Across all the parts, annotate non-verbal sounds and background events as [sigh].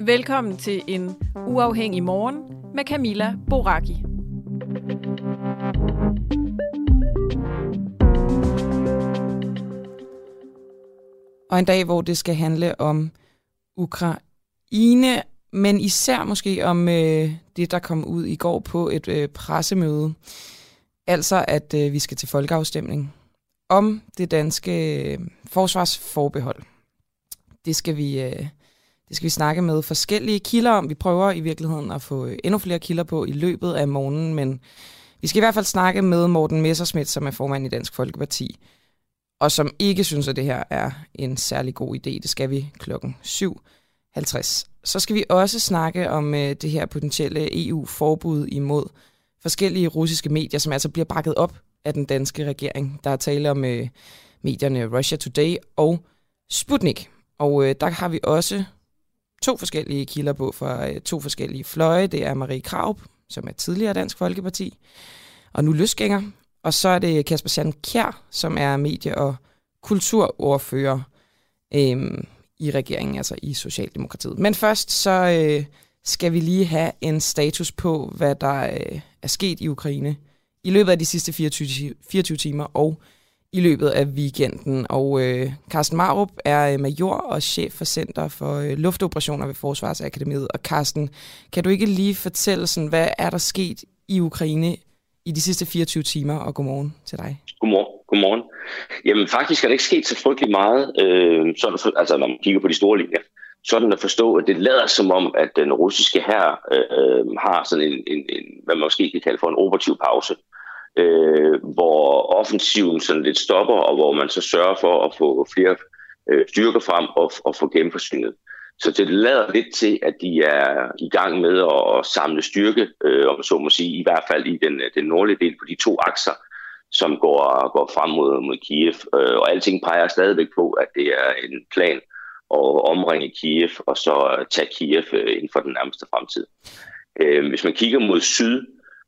Velkommen til en uafhængig morgen med Camilla Boraki. Og en dag, hvor det skal handle om Ukraine, men især måske om øh, det, der kom ud i går på et øh, pressemøde. Altså, at øh, vi skal til folkeafstemning om det danske øh, forsvarsforbehold. Det skal vi... Øh, det skal vi snakke med forskellige kilder om. Vi prøver i virkeligheden at få øh, endnu flere kilder på i løbet af morgenen, men vi skal i hvert fald snakke med Morten Messerschmidt, som er formand i Dansk Folkeparti, og som ikke synes, at det her er en særlig god idé. Det skal vi klokken 7.50. Så skal vi også snakke om det her potentielle EU-forbud imod forskellige russiske medier, som altså bliver bakket op af den danske regering. Der er tale om øh, medierne Russia Today og Sputnik. Og øh, der har vi også to forskellige kilder på fra øh, to forskellige fløje. Det er Marie Kraup, som er tidligere Dansk Folkeparti, og nu løsgænger. Og så er det Kasper Sand Kjær, som er medie- og kulturordfører øh, i regeringen, altså i Socialdemokratiet. Men først så øh, skal vi lige have en status på, hvad der øh, er sket i Ukraine i løbet af de sidste 24, 24 timer og i løbet af weekenden. Og øh, Carsten Marup er øh, major og chef for Center for øh, Luftoperationer ved Forsvarsakademiet. Og Carsten, kan du ikke lige fortælle, sådan, hvad er der sket i Ukraine i de sidste 24 timer, og godmorgen til dig. Godmorgen. Godmorgen. Jamen faktisk er det ikke sket så frygtelig meget, øh, sådan altså når man kigger på de store linjer. Sådan at forstå, at det lader som om, at den russiske her øh, øh, har sådan en, en, en, hvad man måske kan kalde for en operativ pause øh, hvor offensiven sådan lidt stopper, og hvor man så sørger for at få flere øh, styrker frem og, og få genforsynet. Så det lader lidt til, at de er i gang med at samle styrke, øh, om så må sige, i hvert fald i den, øh, den nordlige del på de to akser, som går, går frem mod, mod Kiev. Øh, og alting peger stadigvæk på, at det er en plan og omringe Kiev og så øh, tage Kiev øh, inden for den nærmeste fremtid. Øh, hvis man kigger mod syd,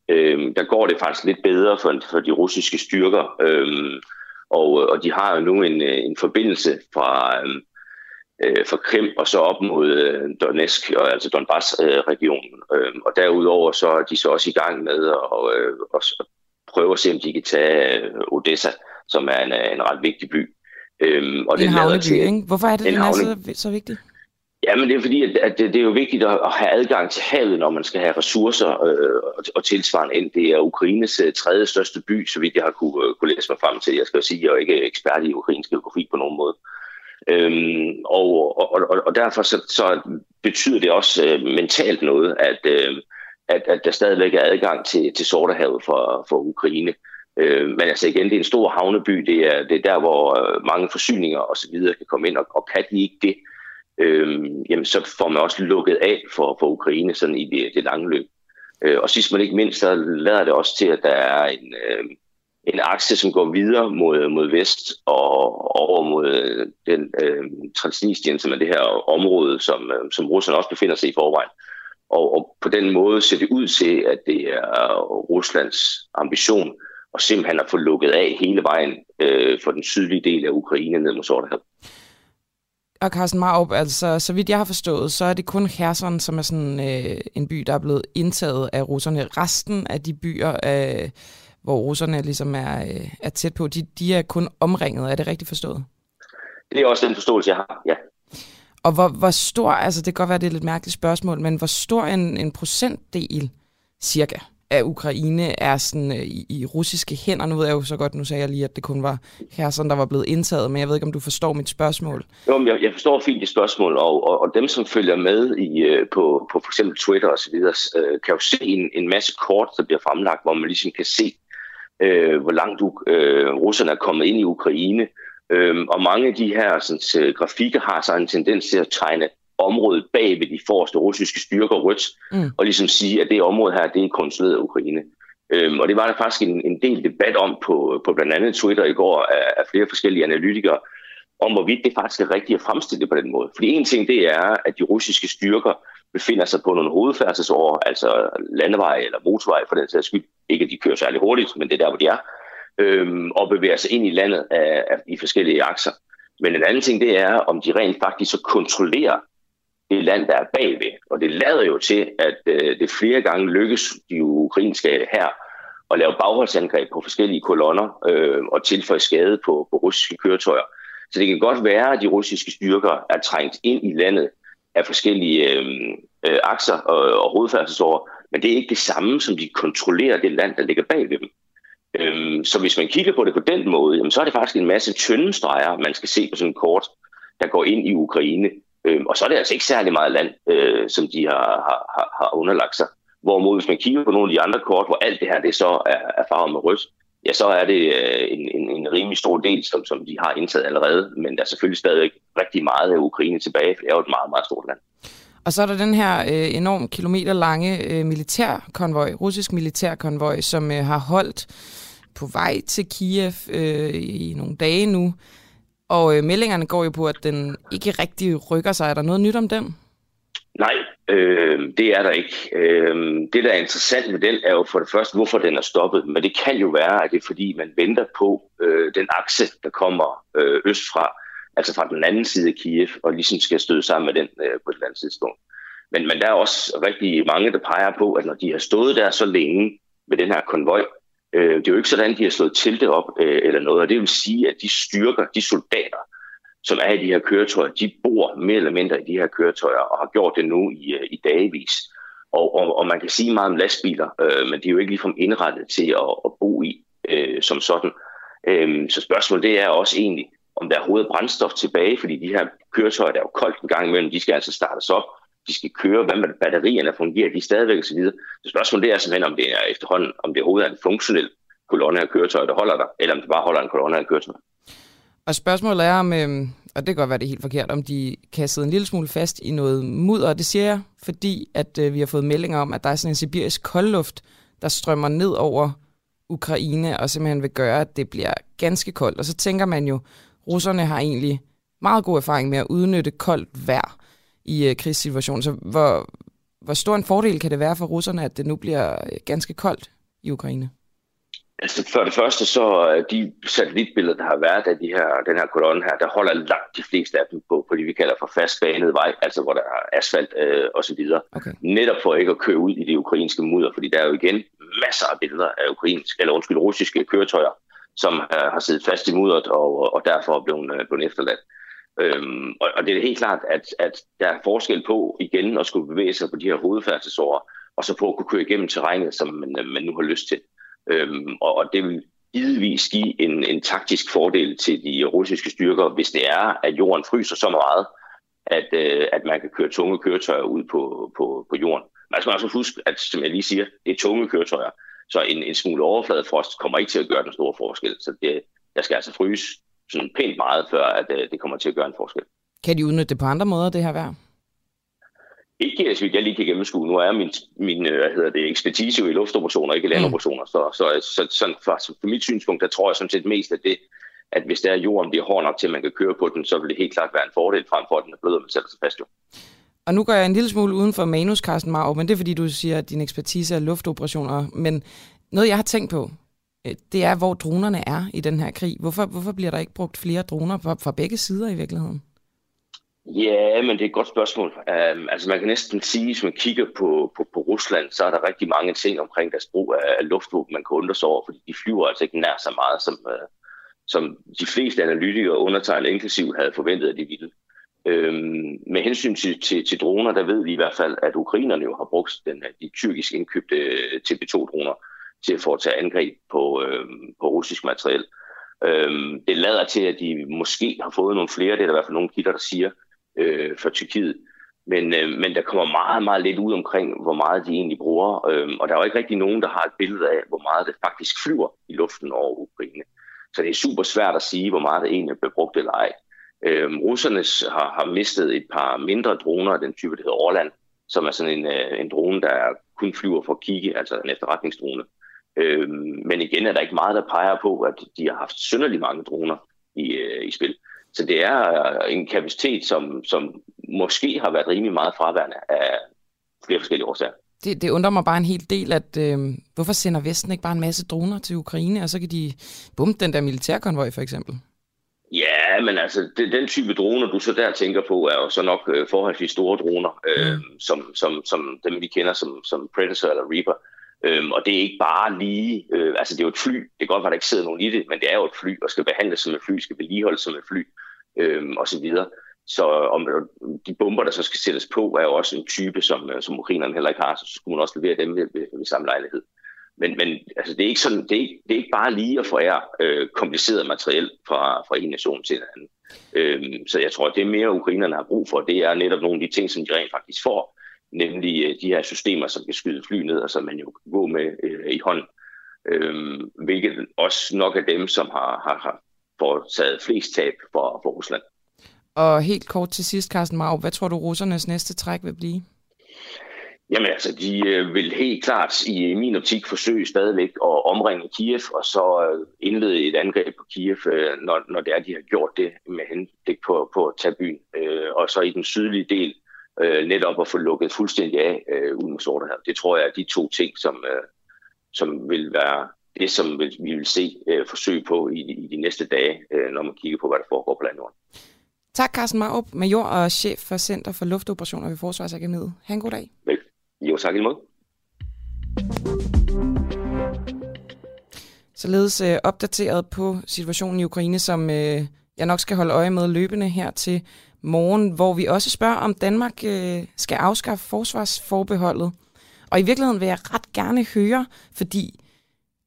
øh, der går det faktisk lidt bedre for, for de russiske styrker. Øhm, øh, og, og de har jo nu en, øh, en forbindelse fra, øhm, øh, fra Krim og så op mod øh, Donetsk, og, altså Donbass-regionen. Øh, og derudover så er de så også i gang med at, øh, at prøve at se, om de kan tage øh, Odessa, som er en, en ret vigtig by. Øh, og en det havneby, ikke? Hvorfor er det, den er så, så vigtig? Ja, men det er fordi, at, at det, det er jo vigtigt at, have adgang til havet, når man skal have ressourcer øh, og, og tilsvarende ind. Det er Ukraines uh, tredje største by, så vidt jeg har kunne, uh, kunne læse mig frem til. Jeg skal sige, at jeg er ikke ekspert i ukrainsk geografi på nogen måde. Øhm, og, og, og, og derfor så, så betyder det også øh, mentalt noget, at, øh, at, at der stadigvæk er adgang til, til Sortehavet for, for Ukraine. Øh, men altså igen, det er en stor havneby. Det er, det er der, hvor øh, mange forsyninger osv. kan komme ind, og, og kan de ikke det, øh, jamen så får man også lukket af for, for Ukraine sådan i det, det lange løb. Øh, og sidst men ikke mindst, så lader det også til, at der er en, øh, en akse, som går videre mod, mod vest og over mod øh, den øh, Transnistrien, som er det her område, som, øh, som Rusland også befinder sig i forvejen. Og, og på den måde ser det ud til, at det er Ruslands ambition at simpelthen at få lukket af hele vejen øh, for den sydlige del af Ukraine ned mod Sortehavet. Og Carsten Marup, altså så vidt jeg har forstået, så er det kun Kherson, som er sådan øh, en by, der er blevet indtaget af russerne. Resten af de byer, øh, hvor russerne ligesom er, øh, er tæt på, de, de er kun omringet. Er det rigtigt forstået? Det er også den forståelse, jeg har, ja. Og hvor, hvor stor, altså det kan godt være, det er et lidt mærkeligt spørgsmål, men hvor stor en, en procentdel cirka af Ukraine er sådan øh, i, i russiske hænder. Nu ved jeg jo så godt, nu sagde jeg lige, at det kun var Kherson, der var blevet indtaget, men jeg ved ikke, om du forstår mit spørgsmål. Jo, men jeg, jeg forstår fint dit spørgsmål, og, og, og dem, som følger med i, øh, på, på for eksempel Twitter osv., øh, kan jo se en, en masse kort, der bliver fremlagt, hvor man ligesom kan se, øh, hvor langt du, øh, russerne er kommet ind i Ukraine. Øh, og mange af de her sådan, grafikker har så en tendens til at tegne området bag ved de forreste russiske styrker rødt, mm. og ligesom sige, at det område her, det er kontrolleret af Ukraine. Øhm, og det var der faktisk en, en del debat om på, på blandt andet Twitter i går af, af flere forskellige analytikere, om hvorvidt det faktisk er rigtigt at fremstille det på den måde. Fordi en ting det er, at de russiske styrker befinder sig på nogle hovedfærdselsår, altså landeveje eller motorveje for den sags skyld. Ikke at de kører særlig hurtigt, men det er der, hvor de er. Øhm, og bevæger sig ind i landet af, af, i forskellige akser. Men en anden ting, det er, om de rent faktisk så kontrollerer det land, der er bagved. Og det lader jo til, at øh, det flere gange lykkes de ukrainske her at lave bagholdsangreb på forskellige kolonner øh, og tilføje skade på, på russiske køretøjer. Så det kan godt være, at de russiske styrker er trængt ind i landet af forskellige øh, øh, akser og, og hovedfærdselsårer, men det er ikke det samme, som de kontrollerer det land, der ligger bagved dem. Øhm, så hvis man kigger på det på den måde, jamen, så er det faktisk en masse tynde streger, man skal se på sådan en kort, der går ind i Ukraine. Øhm, og så er det altså ikke særlig meget land, øh, som de har, har, har underlagt sig. Hvorimod hvis man kigger på nogle af de andre kort, hvor alt det her det så er, er farvet med rødt, ja, så er det øh, en, en, en rimelig stor del, som, som de har indtaget allerede. Men der er selvfølgelig stadig rigtig meget af Ukraine tilbage, for det er jo et meget, meget stort land. Og så er der den her øh, enorm kilometer lange øh, militærkonvoj, russisk militærkonvoj, som øh, har holdt på vej til Kiev øh, i nogle dage nu. Og øh, meldingerne går jo på, at den ikke rigtig rykker sig. Er der noget nyt om den? Nej, øh, det er der ikke. Øh, det, der er interessant med den, er jo for det første, hvorfor den er stoppet. Men det kan jo være, at det er fordi, man venter på øh, den akse, der kommer øh, østfra, altså fra den anden side af Kiev, og ligesom skal støde sammen med den øh, på et eller andet tidspunkt. Men, men der er også rigtig mange, der peger på, at når de har stået der så længe med den her konvoj, øh, det er jo ikke sådan, de har slået teltet op øh, eller noget, og det vil sige, at de styrker, de soldater, som er i de her køretøjer, de bor mere eller mindre i de her køretøjer og har gjort det nu i, øh, i dagevis. Og, og, og man kan sige meget om lastbiler, øh, men de er jo ikke ligefrem indrettet til at, at bo i øh, som sådan. Øh, så spørgsmålet det er også egentlig, om der er hovedet brændstof tilbage, fordi de her køretøjer, der er jo koldt en gang imellem, de skal altså startes op, de skal køre, hvad med batterierne fungerer, de er stadigvæk osv. Så spørgsmålet det er simpelthen, om det er efterhånden, om det overhovedet er en funktionel kolonne af køretøjer, der holder der, eller om det bare holder en kolonne af køretøjer. Og spørgsmålet er, om, øh, og det kan godt være, det er helt forkert, om de kan sidde en lille smule fast i noget mudder. Det siger jeg, fordi at øh, vi har fået meldinger om, at der er sådan en sibirisk koldluft, der strømmer ned over Ukraine, og simpelthen vil gøre, at det bliver ganske koldt. Og så tænker man jo, russerne har egentlig meget god erfaring med at udnytte koldt vejr i øh, krigssituationen. Så hvor, hvor stor en fordel kan det være for russerne, at det nu bliver øh, ganske koldt i Ukraine? Altså for det første, så de satellitbilleder, der har været af de her, den her kolonne her, der holder langt de fleste af dem på, på det, vi kalder for fastbanet vej, altså hvor der er asfalt øh, og så videre. Okay. Netop for ikke at køre ud i det ukrainske mudder, fordi der er jo igen masser af billeder af ukrainske, eller undskyld, russiske køretøjer, som øh, har siddet fast i mudderet og, og derfor er blevet, øh, blevet efterladt. Øhm, og, og det er helt klart, at, at der er forskel på igen at skulle bevæge sig på de her hovedfærdselsårer, og så på at kunne køre igennem terrænet, som man, øh, man nu har lyst til. Øhm, og, og det vil givetvis give en, en taktisk fordel til de russiske styrker, hvis det er, at jorden fryser så meget, at, øh, at man kan køre tunge køretøjer ud på, på, på jorden. Altså, man skal også huske, at som jeg lige siger, det er tunge køretøjer, så en, en smule overfladefrost kommer ikke til at gøre den store forskel. Så det, der skal altså fryse sådan pænt meget, før at, øh, det kommer til at gøre en forskel. Kan de udnytte det på andre måder, det her vejr? Ikke så jeg lige kan gennemskue. Nu er min, min øh, hvad hedder det, ekspertise jo i luftoperationer, ikke i landoperationer. Mm. Så, så, så, så, så, så for mit synspunkt, der tror jeg sådan set mest, at det, at hvis der er jorden bliver hård nok til, at man kan køre på den, så vil det helt klart være en fordel frem for, at den er blød, og man sætter sig fast jo. Og nu går jeg en lille smule uden for manus, Carsten Marv, men det er fordi, du siger, at din ekspertise er luftoperationer. Men noget, jeg har tænkt på, Øh, det er, hvor dronerne er i den her krig. Hvorfor, hvorfor bliver der ikke brugt flere droner fra, fra begge sider i virkeligheden? Ja, men det er et godt spørgsmål. Um, altså man kan næsten sige, hvis man kigger på, på, på Rusland, så er der rigtig mange ting omkring deres brug af luftvåben, man kan undre sig over, fordi de flyver altså ikke nær så meget, som, uh, som de fleste analytikere undertegnet inklusiv havde forventet, at de ville. Um, med hensyn til, til, til droner, der ved vi i hvert fald, at ukrainerne jo har brugt den, de tyrkisk indkøbte øh, TB2-droner til at foretage angreb på, øh, på russisk materiel. Øh, det lader til, at de måske har fået nogle flere, det er der i hvert fald nogle kilder, der siger, øh, for Tyrkiet. Men, øh, men der kommer meget, meget lidt ud omkring, hvor meget de egentlig bruger. Øh, og der er jo ikke rigtig nogen, der har et billede af, hvor meget det faktisk flyver i luften over Ukraine. Så det er super svært at sige, hvor meget det egentlig bliver brugt eller ej. Øh, russerne har, har mistet et par mindre droner, den type, der hedder Orland, som er sådan en, øh, en drone, der kun flyver for at kigge, altså en efterretningsdrone. Øh, men igen er der ikke meget, der peger på, at de har haft synderligt mange droner i, øh, i spil. Så det er øh, en kapacitet, som, som måske har været rimelig meget fraværende af flere forskellige årsager. Det, det undrer mig bare en hel del, at øh, hvorfor sender Vesten ikke bare en masse droner til Ukraine, og så kan de bombe den der militærkonvoj for eksempel? Ja, men altså, det, den type droner, du så der tænker på, er jo så nok øh, forholdsvis store droner, øh, mm. som, som, som dem vi kender som, som Predator eller Reaper. Øhm, og det er ikke bare lige, øh, altså det er jo et fly, det kan godt være, der ikke sidder nogen i det, men det er jo et fly, og skal behandles som et fly, skal vedligeholdes som et fly, øhm, og så videre. Så om øh, de bomber, der så skal sættes på, er jo også en type, som, øh, som ukrainerne heller ikke har, så skulle man også levere dem ved, ved, ved samme lejlighed. Men, men altså, det, er ikke sådan, det, er ikke, det er ikke bare lige at forære øh, kompliceret materiel fra, fra en nation til en anden. Øhm, så jeg tror, at det mere ukrainerne har brug for, det er netop nogle af de ting, som de rent faktisk får, nemlig øh, de her systemer, som kan skyde fly ned, og som man jo kan gå med øh, i hånden. Øhm, hvilket også nok er dem, som har, har, har foretaget flest tab for, for Rusland. Og helt kort til sidst, Carsten Marv, hvad tror du russernes næste træk vil blive? Jamen altså, de øh, vil helt klart i min optik forsøge stadigvæk at omringe Kiev, og så øh, indlede et angreb på Kiev, øh, når, når det er, de har gjort det med henblik på, på at tage byen. Øh, og så i den sydlige del øh, netop at få lukket fuldstændig af øh, ud mod Sortehavet. Det tror jeg er de to ting, som, øh, som vil være det, som vi vil se øh, forsøg på i, i de næste dage, øh, når man kigger på, hvad der foregår på landjorden. Tak, Carsten Marup, major og chef for Center for Luftoperationer ved Forsvarsakademiet. Ha' en god dag. Vel. Jo, tak i måde. Således øh, opdateret på situationen i Ukraine, som øh, jeg nok skal holde øje med løbende her til morgen, hvor vi også spørger, om Danmark øh, skal afskaffe forsvarsforbeholdet. Og i virkeligheden vil jeg ret gerne høre, fordi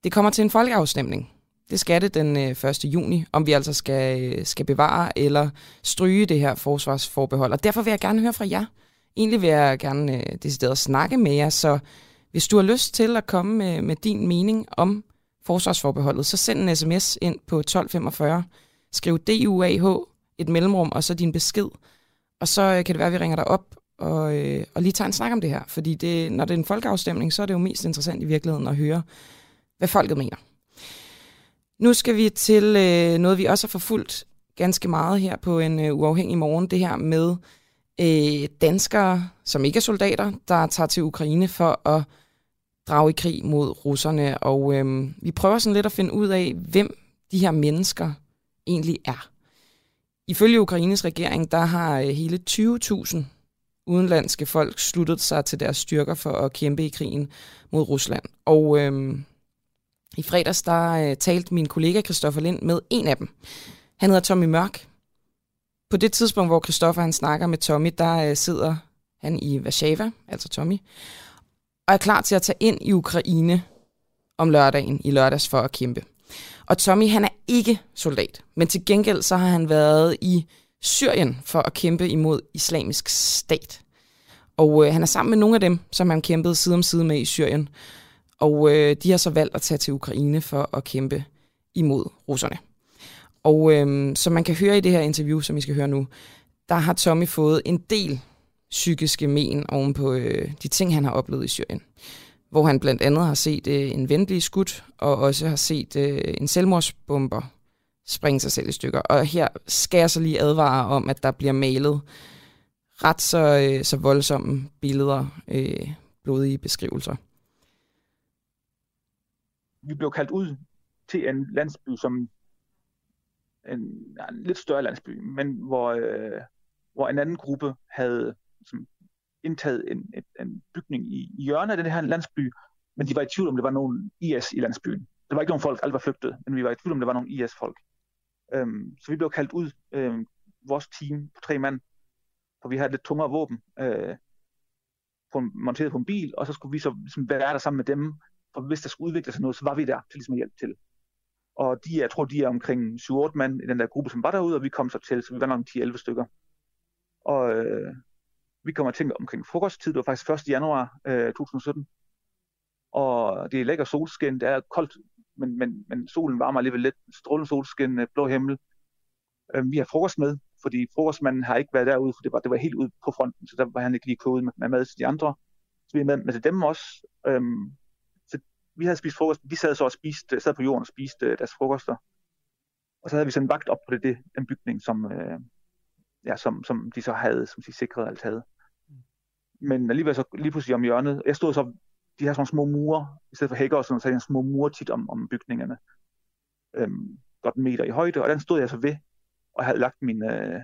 det kommer til en folkeafstemning. Det skal det den øh, 1. Juni, om vi altså skal, øh, skal bevare eller stryge det her forsvarsforbehold. Og derfor vil jeg gerne høre fra jer. Egentlig vil jeg gerne øh, decideret snakke med jer, så hvis du har lyst til at komme med, med din mening om forsvarsforbeholdet, så send en sms ind på 1245. Skriv DUAH, et mellemrum, og så din besked. Og så øh, kan det være, at vi ringer dig op og, øh, og lige tager en snak om det her. Fordi det, når det er en folkeafstemning, så er det jo mest interessant i virkeligheden at høre, hvad folket mener. Nu skal vi til øh, noget, vi også har forfulgt ganske meget her på en øh, uafhængig morgen. Det her med øh, danskere, som ikke er soldater, der tager til Ukraine for at drage i krig mod russerne. Og øh, vi prøver sådan lidt at finde ud af, hvem de her mennesker egentlig er. Ifølge Ukraines regering, der har øh, hele 20.000 udenlandske folk sluttet sig til deres styrker for at kæmpe i krigen mod Rusland. Og øhm, i fredags, der øh, talte min kollega Christoffer Lind med en af dem. Han hedder Tommy Mørk. På det tidspunkt, hvor Christoffer han snakker med Tommy, der øh, sidder han i Warszawa, altså Tommy, og er klar til at tage ind i Ukraine om lørdagen, i lørdags for at kæmpe. Og Tommy, han er ikke soldat, men til gengæld så har han været i Syrien for at kæmpe imod islamisk stat. Og øh, han er sammen med nogle af dem, som han kæmpede side om side med i Syrien. Og øh, de har så valgt at tage til Ukraine for at kæmpe imod russerne. Og øh, som man kan høre i det her interview, som vi skal høre nu, der har Tommy fået en del psykiske men oven på øh, de ting, han har oplevet i Syrien hvor han blandt andet har set øh, en venlig skud, og også har set øh, en selvmordsbomber springe sig selv i stykker. Og her skal jeg så lige advare om, at der bliver malet ret så, øh, så voldsomme billeder, øh, blodige beskrivelser. Vi blev kaldt ud til en landsby, som en, en lidt større landsby, men hvor, øh, hvor en anden gruppe havde som indtaget en, en, en bygning i, i hjørnet af den her landsby, men de var i tvivl om, det var nogen IS i landsbyen. Det var ikke nogen folk, alle var flygtet, men vi var i tvivl om, det var nogen IS-folk. Øhm, så vi blev kaldt ud, øhm, vores team på tre mand, for vi havde lidt tungere våben, øh, på en, monteret på en bil, og så skulle vi så ligesom være der sammen med dem, for hvis der skulle udvikle sig noget, så var vi der til ligesom at hjælpe til. Og de, jeg tror, de er omkring 7-8 mand i den der gruppe, som var derude, og vi kom så til, så vi var nok 10-11 stykker. Og øh, vi kommer til omkring frokosttid, det var faktisk 1. januar øh, 2017. Og det er lækker solskin, det er koldt, men, men, men solen varmer alligevel lidt. Strålende solskin, øh, blå himmel. Øh, vi har frokost med, fordi frokostmanden har ikke været derude, for det var, det var helt ude på fronten, så der var han ikke lige kodet med, med mad til de andre. Så vi er med, med til dem også. Øhm, så vi havde spist frokost, de sad så og spiste, sad på jorden og spiste øh, deres frokoster. Og så havde vi sådan en vagt op på det, det den bygning, som, øh, ja, som, som de så havde, som de sikrede alt havde. Men alligevel så lige pludselig om hjørnet, jeg stod så, de her sådan små mure, i stedet for hækker og sådan, så havde små mure tit om, om bygningerne. Øhm, godt en meter i højde, og den stod jeg så ved. og havde lagt min, øh,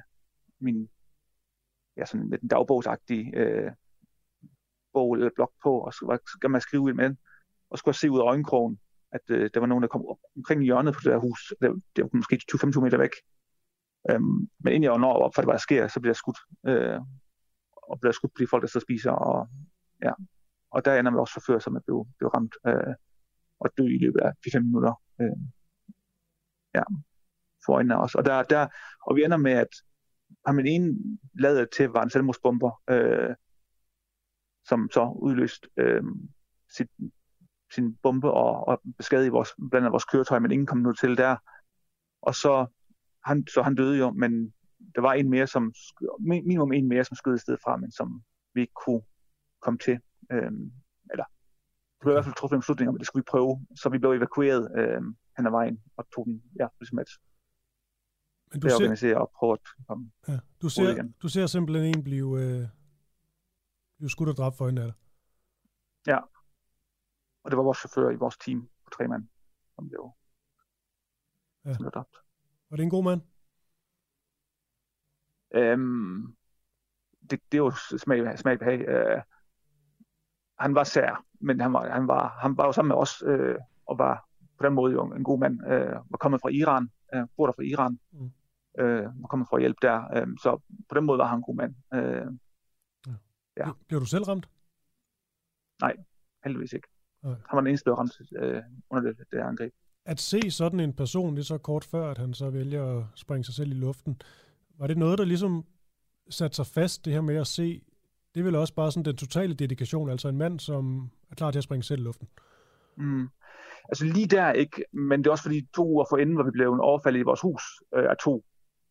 min ja, sådan lidt en dagbogsagtig øh, bog eller blok på, og så skal man skrive ind med den, og skulle se ud af øjenkrogen, at øh, der var nogen, der kom op omkring hjørnet på det der hus. Det, det var måske 20-25 meter væk. Øhm, men inden jeg når op for det, hvad der sker, så bliver jeg skudt. Øh, og bliver skudt på de folk, der så spiser. Og, ja. og der ender vi også chauffør, som er blevet, blevet ramt øh, og dø i løbet af 5 minutter. Øh, ja, for øjnene. Og, der, der, og vi ender med, at ham en ene til var en selvmordsbomber, øh, som så udløst øh, sit, sin bombe og, og beskadigede vores, blandt andet vores køretøj, men ingen kom nu til der. Og så han, så han døde jo, men der var en mere, som, minimum en mere, som skød i stedet fra, men som vi ikke kunne komme til. Øhm, eller det blev i hvert fald truffet en beslutning om, at det skulle vi prøve, så vi blev evakueret øhm, hen ad vejen og tog den, ja, ligesom at men du ser, og prøve at komme ja, du ser, igen. Du ser simpelthen en blive, øh, blive skudt og dræbt for en af dig. Ja, og det var vores chauffør i vores team på tre mand, som blev, ja. som blev dræbt. Var det en god mand? Øhm, det, det er jo smag, smag behag. Øh, han var sær, men han var, han var, han var jo sammen med os, øh, og var på den måde jo en god mand. Øh, var kommet fra Iran, øh, bor der fra Iran, mm. øh, var kommet for at hjælpe der. Øh, så på den måde var han en god mand. Øh, ja. ja. Bliver du selv ramt? Nej, heldigvis ikke. Okay. Han var den eneste, der ramt øh, under det, det angreb at se sådan en person lige så kort før, at han så vælger at springe sig selv i luften, var det noget, der ligesom satte sig fast, det her med at se, det er vel også bare sådan den totale dedikation, altså en mand, som er klar til at springe selv i luften? Mm. Altså lige der ikke, men det er også fordi to uger for inden, hvor vi blev overfaldet i vores hus øh, af to,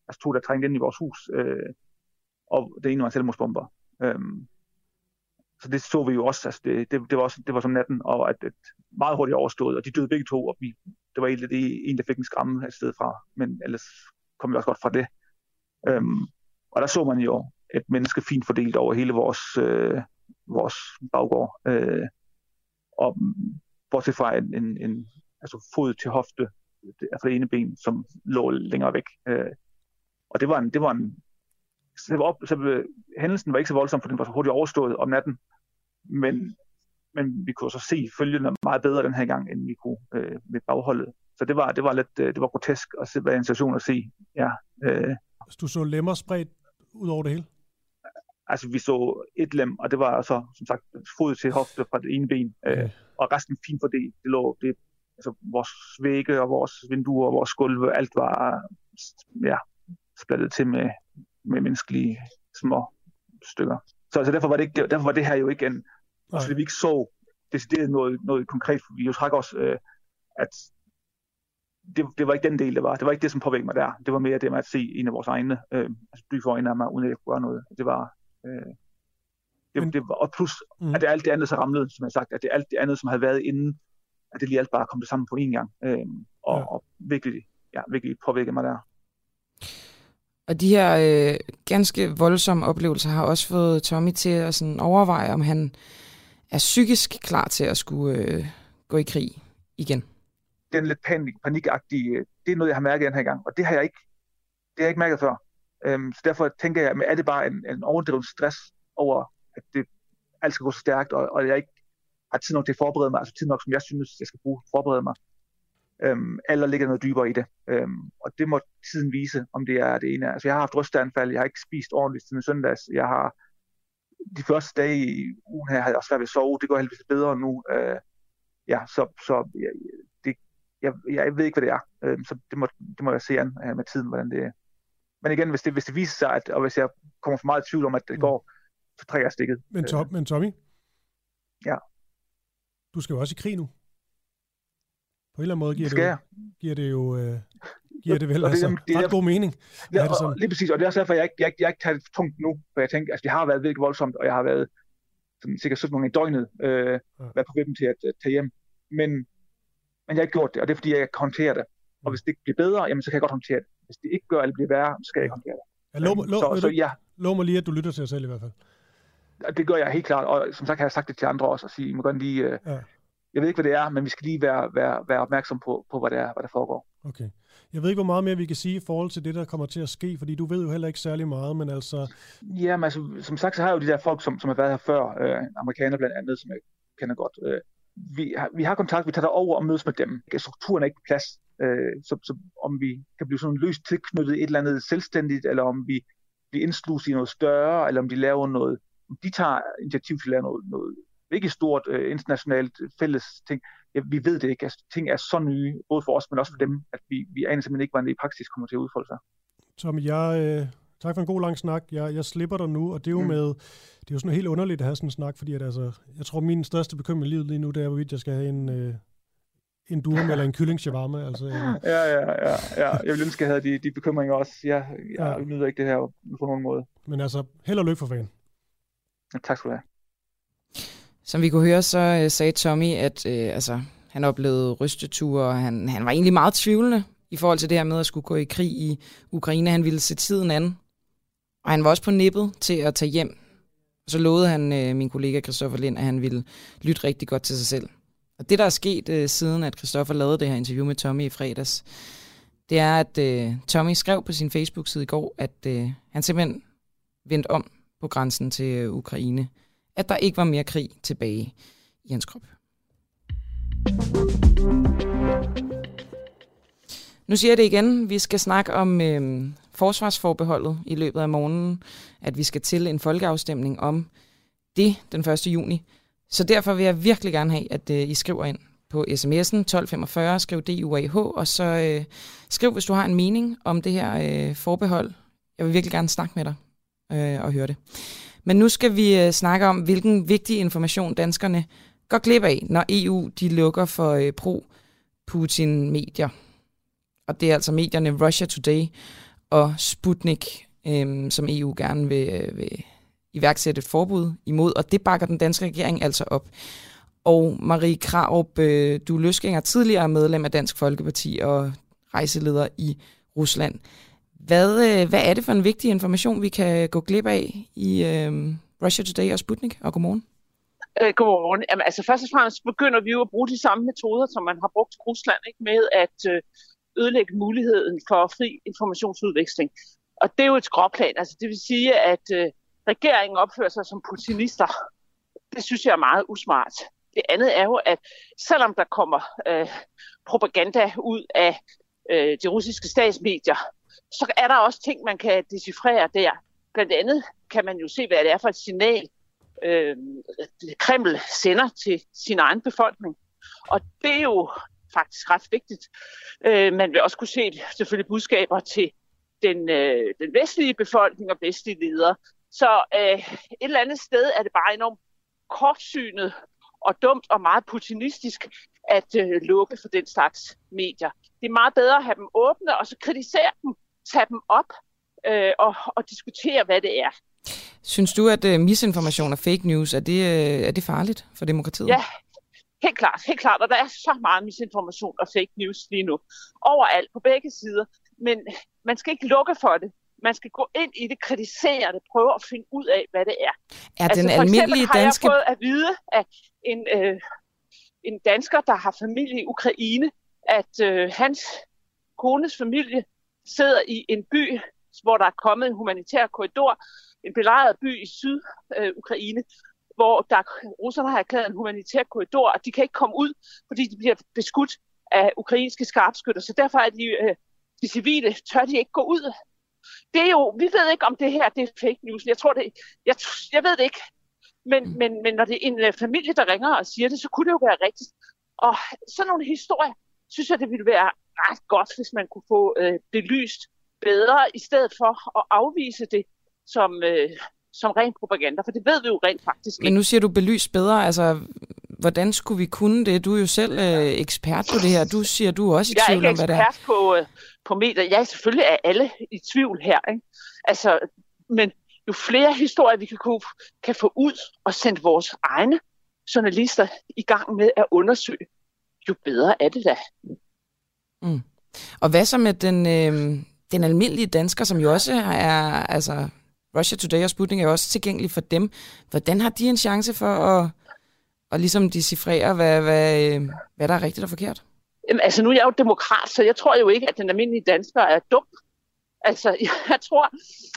altså to, der trængte ind i vores hus, øh, og det ene var en selvmordsbomber. Øhm, så det så vi jo også, altså det, det, det, var, også, det var som natten, og at, at meget hurtigt overstået, og de døde begge to, og vi, det var egentlig det, en, der fik en skramme et sted fra, men ellers kom vi også godt fra det. Øhm, og der så man jo et menneske fint fordelt over hele vores, øh, vores baggård, øh, og bortset fra en, en, en altså fod til hofte, altså det ene ben, som lå længere væk. Øh, og det var en, det var en så, op, så øh, hændelsen var ikke så voldsom, for den var så hurtigt overstået om natten, men, men vi kunne så se følgende meget bedre den her gang, end vi kunne øh, med bagholdet. Så det var, det var lidt øh, det var grotesk at se, hvad en situation at se. Ja, øh. Du så lemmer spredt ud over det hele? Altså, vi så et lem, og det var så, som sagt, fod til hofte fra det ene ben, øh, okay. og resten fint fordelt. Det lå, det, altså, vores vægge og vores vinduer og vores gulve, alt var ja, splattet til med, med menneskelige små stykker. Så altså, derfor, var det ikke, derfor var det her jo ikke en, altså, vi ikke så decideret noget, noget konkret. Vi jo trækker også, øh, at det, det var ikke den del, det var. Det var ikke det, som påvirkede mig der. Det var mere det med at se en af vores egne, øh, altså for øjnene af mig, uden at jeg kunne gøre noget. Det var, øh, det, Men, det var, og plus, mm. at det alt det andet så ramlede, som jeg har sagt, at det alt det andet, som havde været inden, at det lige alt bare kom det sammen på én gang. Øh, og, ja. og virkelig, ja, virkelig påvirkede mig der. Og de her øh, ganske voldsomme oplevelser har også fået Tommy til at sådan overveje, om han er psykisk klar til at skulle øh, gå i krig igen. Den lidt panik, panikagtige, øh, det er noget, jeg har mærket den her gang, og det har jeg ikke, det har jeg ikke mærket før. Øhm, så derfor tænker jeg, er det bare en, en overdrevet stress over, at det alt skal gå så stærkt, og, og jeg ikke har tid nok til at forberede mig, altså tid nok, som jeg synes, jeg skal bruge forberede mig øhm, eller ligger noget dybere i det. Øhm, og det må tiden vise, om det er det ene. Altså, jeg har haft rystanfald, jeg har ikke spist ordentligt siden søndags, jeg har de første dage i ugen her, havde jeg også svært ved at sove, det går heldigvis bedre nu. Øh, ja, så, så jeg, det, jeg, jeg ved ikke, hvad det er, øhm, så det må, det må jeg se an øh, med tiden, hvordan det er. Men igen, hvis det, hvis det viser sig, at, og hvis jeg kommer for meget i tvivl om, at det mm. går, så trækker jeg stikket. Men, Tom, men Tommy? Ja. Du skal jo også i krig nu. På en eller anden måde giver, det, jo, giver det jo øh, giver det vel det, altså, det, ret god mening. Ja, det sådan. lige præcis, og det er også derfor, jeg ikke, jeg, jeg ikke tager det tungt nu, for jeg tænker, altså det har været virkelig voldsomt, og jeg har været sådan, sikkert 17 gange i døgnet, øh, ja. været på vippen til at uh, tage hjem. Men, men jeg har ikke gjort det, og det er fordi, jeg kan håndtere det. Og hvis det ikke bliver bedre, jamen, så kan jeg godt håndtere det. Hvis det ikke gør, eller bliver værre, så skal jeg ikke håndtere det. Ja, lov, lov, så, så, ja. lov mig lige, at du lytter til dig selv i hvert fald. Det gør jeg helt klart, og som sagt har jeg sagt det til andre også, at sige, I må godt lige, uh, ja jeg ved ikke, hvad det er, men vi skal lige være, være, være opmærksom på, på hvad, det er, hvad der foregår. Okay. Jeg ved ikke, hvor meget mere vi kan sige i forhold til det, der kommer til at ske, fordi du ved jo heller ikke særlig meget, men altså... Ja, men altså, som sagt, så har jeg jo de der folk, som, som har været her før, øh, amerikanere blandt andet, som jeg kender godt. Øh, vi, har, vi har kontakt, vi tager over og mødes med dem. Strukturen er ikke på plads, øh, så, så om vi kan blive sådan løst tilknyttet et eller andet selvstændigt, eller om vi bliver indsluset i noget større, eller om de laver noget, om de tager initiativ til at lave noget, noget ikke stort øh, internationalt fælles ting. Ja, vi ved det ikke. Altså, ting er så nye, både for os, men også for dem, at vi, vi aner simpelthen ikke, hvordan det i praksis kommer til at udfolde sig. Tom, jeg, øh, tak for en god lang snak. Jeg, jeg slipper dig nu, og det er jo mm. med, det er jo sådan helt underligt at have sådan en snak, fordi at, altså, jeg tror, min største bekymring i livet lige nu, det er, hvorvidt jeg skal have en, øh, en durum eller en kylling shawarma. Altså, [laughs] ja, ja, ja, ja. Jeg vil ønske, at jeg havde de, de bekymringer også. Jeg, jeg ja. nyder ikke det her på nogen måde. Men altså, held og lykke for fan. Ja, tak skal du have. Som vi kunne høre, så øh, sagde Tommy, at øh, altså, han oplevede rysteture, og han, han var egentlig meget tvivlende i forhold til det her med at skulle gå i krig i Ukraine. Han ville se tiden an, og han var også på nippet til at tage hjem. Og så lovede han øh, min kollega Christoffer Lind, at han ville lytte rigtig godt til sig selv. Og det, der er sket øh, siden, at Christoffer lavede det her interview med Tommy i fredags, det er, at øh, Tommy skrev på sin Facebook-side i går, at øh, han simpelthen vendte om på grænsen til øh, Ukraine. At der ikke var mere krig tilbage i hans krop. Nu siger jeg det igen. Vi skal snakke om øh, forsvarsforbeholdet i løbet af morgenen. At vi skal til en folkeafstemning om det den 1. juni. Så derfor vil jeg virkelig gerne have, at øh, I skriver ind på sms'en 1245, skriv DUAH, og så øh, skriv, hvis du har en mening om det her øh, forbehold. Jeg vil virkelig gerne snakke med dig øh, og høre det. Men nu skal vi øh, snakke om, hvilken vigtig information danskerne går glip af, når EU de lukker for øh, pro-Putin-medier. Og det er altså medierne Russia Today og Sputnik, øh, som EU gerne vil, øh, vil iværksætte et forbud imod, og det bakker den danske regering altså op. Og Marie Kraup, øh, du er løsgænger, tidligere medlem af Dansk Folkeparti og rejseleder i Rusland. Hvad, øh, hvad er det for en vigtig information, vi kan gå glip af i øh, Russia Today og Sputnik? Og godmorgen. Øh, godmorgen. Jamen, altså først og fremmest begynder vi jo at bruge de samme metoder, som man har brugt i Rusland, ikke? med at øh, ødelægge muligheden for fri informationsudveksling. Og det er jo et skråplan. Altså, det vil sige, at øh, regeringen opfører sig som putinister. Det synes jeg er meget usmart. Det andet er jo, at selvom der kommer øh, propaganda ud af øh, de russiske statsmedier, så er der også ting, man kan decifrere der. Blandt andet kan man jo se, hvad det er for et signal, øh, Kreml sender til sin egen befolkning. Og det er jo faktisk ret vigtigt. Øh, man vil også kunne se selvfølgelig budskaber til den, øh, den vestlige befolkning og vestlige ledere. Så øh, et eller andet sted er det bare enormt kortsynet og dumt og meget putinistisk at øh, lukke for den slags medier. Det er meget bedre at have dem åbne og så kritisere dem, tage dem op øh, og, og diskutere, hvad det er. Synes du, at uh, misinformation og fake news, er det, uh, er det farligt for demokratiet? Ja, helt klart, helt klart. Og der er så meget misinformation og fake news lige nu. Overalt, på begge sider. Men man skal ikke lukke for det. Man skal gå ind i det, kritisere det, prøve at finde ud af, hvad det er. Er altså, den almindelige har danske... jeg fået at vide af en, øh, en dansker, der har familie i Ukraine, at øh, hans kones familie sidder i en by, hvor der er kommet en humanitær korridor, en belejret by i Syd-Ukraine, øh, hvor der, russerne har erklæret en humanitær korridor, og de kan ikke komme ud, fordi de bliver beskudt af ukrainske skarpskytter. Så derfor er de, øh, de civile, tør de ikke gå ud. Det er jo, vi ved ikke, om det her det er fake news. Jeg tror det, jeg, jeg ved det ikke. Men, mm. men, men når det er en uh, familie, der ringer og siger det, så kunne det jo være rigtigt. Og sådan nogle historier, synes jeg, det ville være ret godt, hvis man kunne få uh, belyst bedre, i stedet for at afvise det som, øh, som ren propaganda, for det ved vi jo rent faktisk ikke. Men nu siger du belyst bedre, altså hvordan skulle vi kunne det? Du er jo selv øh, ekspert på det her. Du siger, du er også i tvivl om, hvad det er. Jeg er ekspert på, øh, på medier. Jeg er selvfølgelig er alle i tvivl her. Ikke? Altså, men jo flere historier vi kan, kan få ud og sende vores egne journalister i gang med at undersøge, jo bedre er det da. Mm. Og hvad så med den, øh, den almindelige dansker, som jo også er, altså Russia Today og Sputnik er jo også tilgængelig for dem. Hvordan har de en chance for at, at ligesom decifrere, hvad, hvad, øh, hvad der er rigtigt og forkert? Jamen, altså nu er jeg jo demokrat, så jeg tror jo ikke, at den almindelige dansker er dum. Altså, [laughs] jeg tror,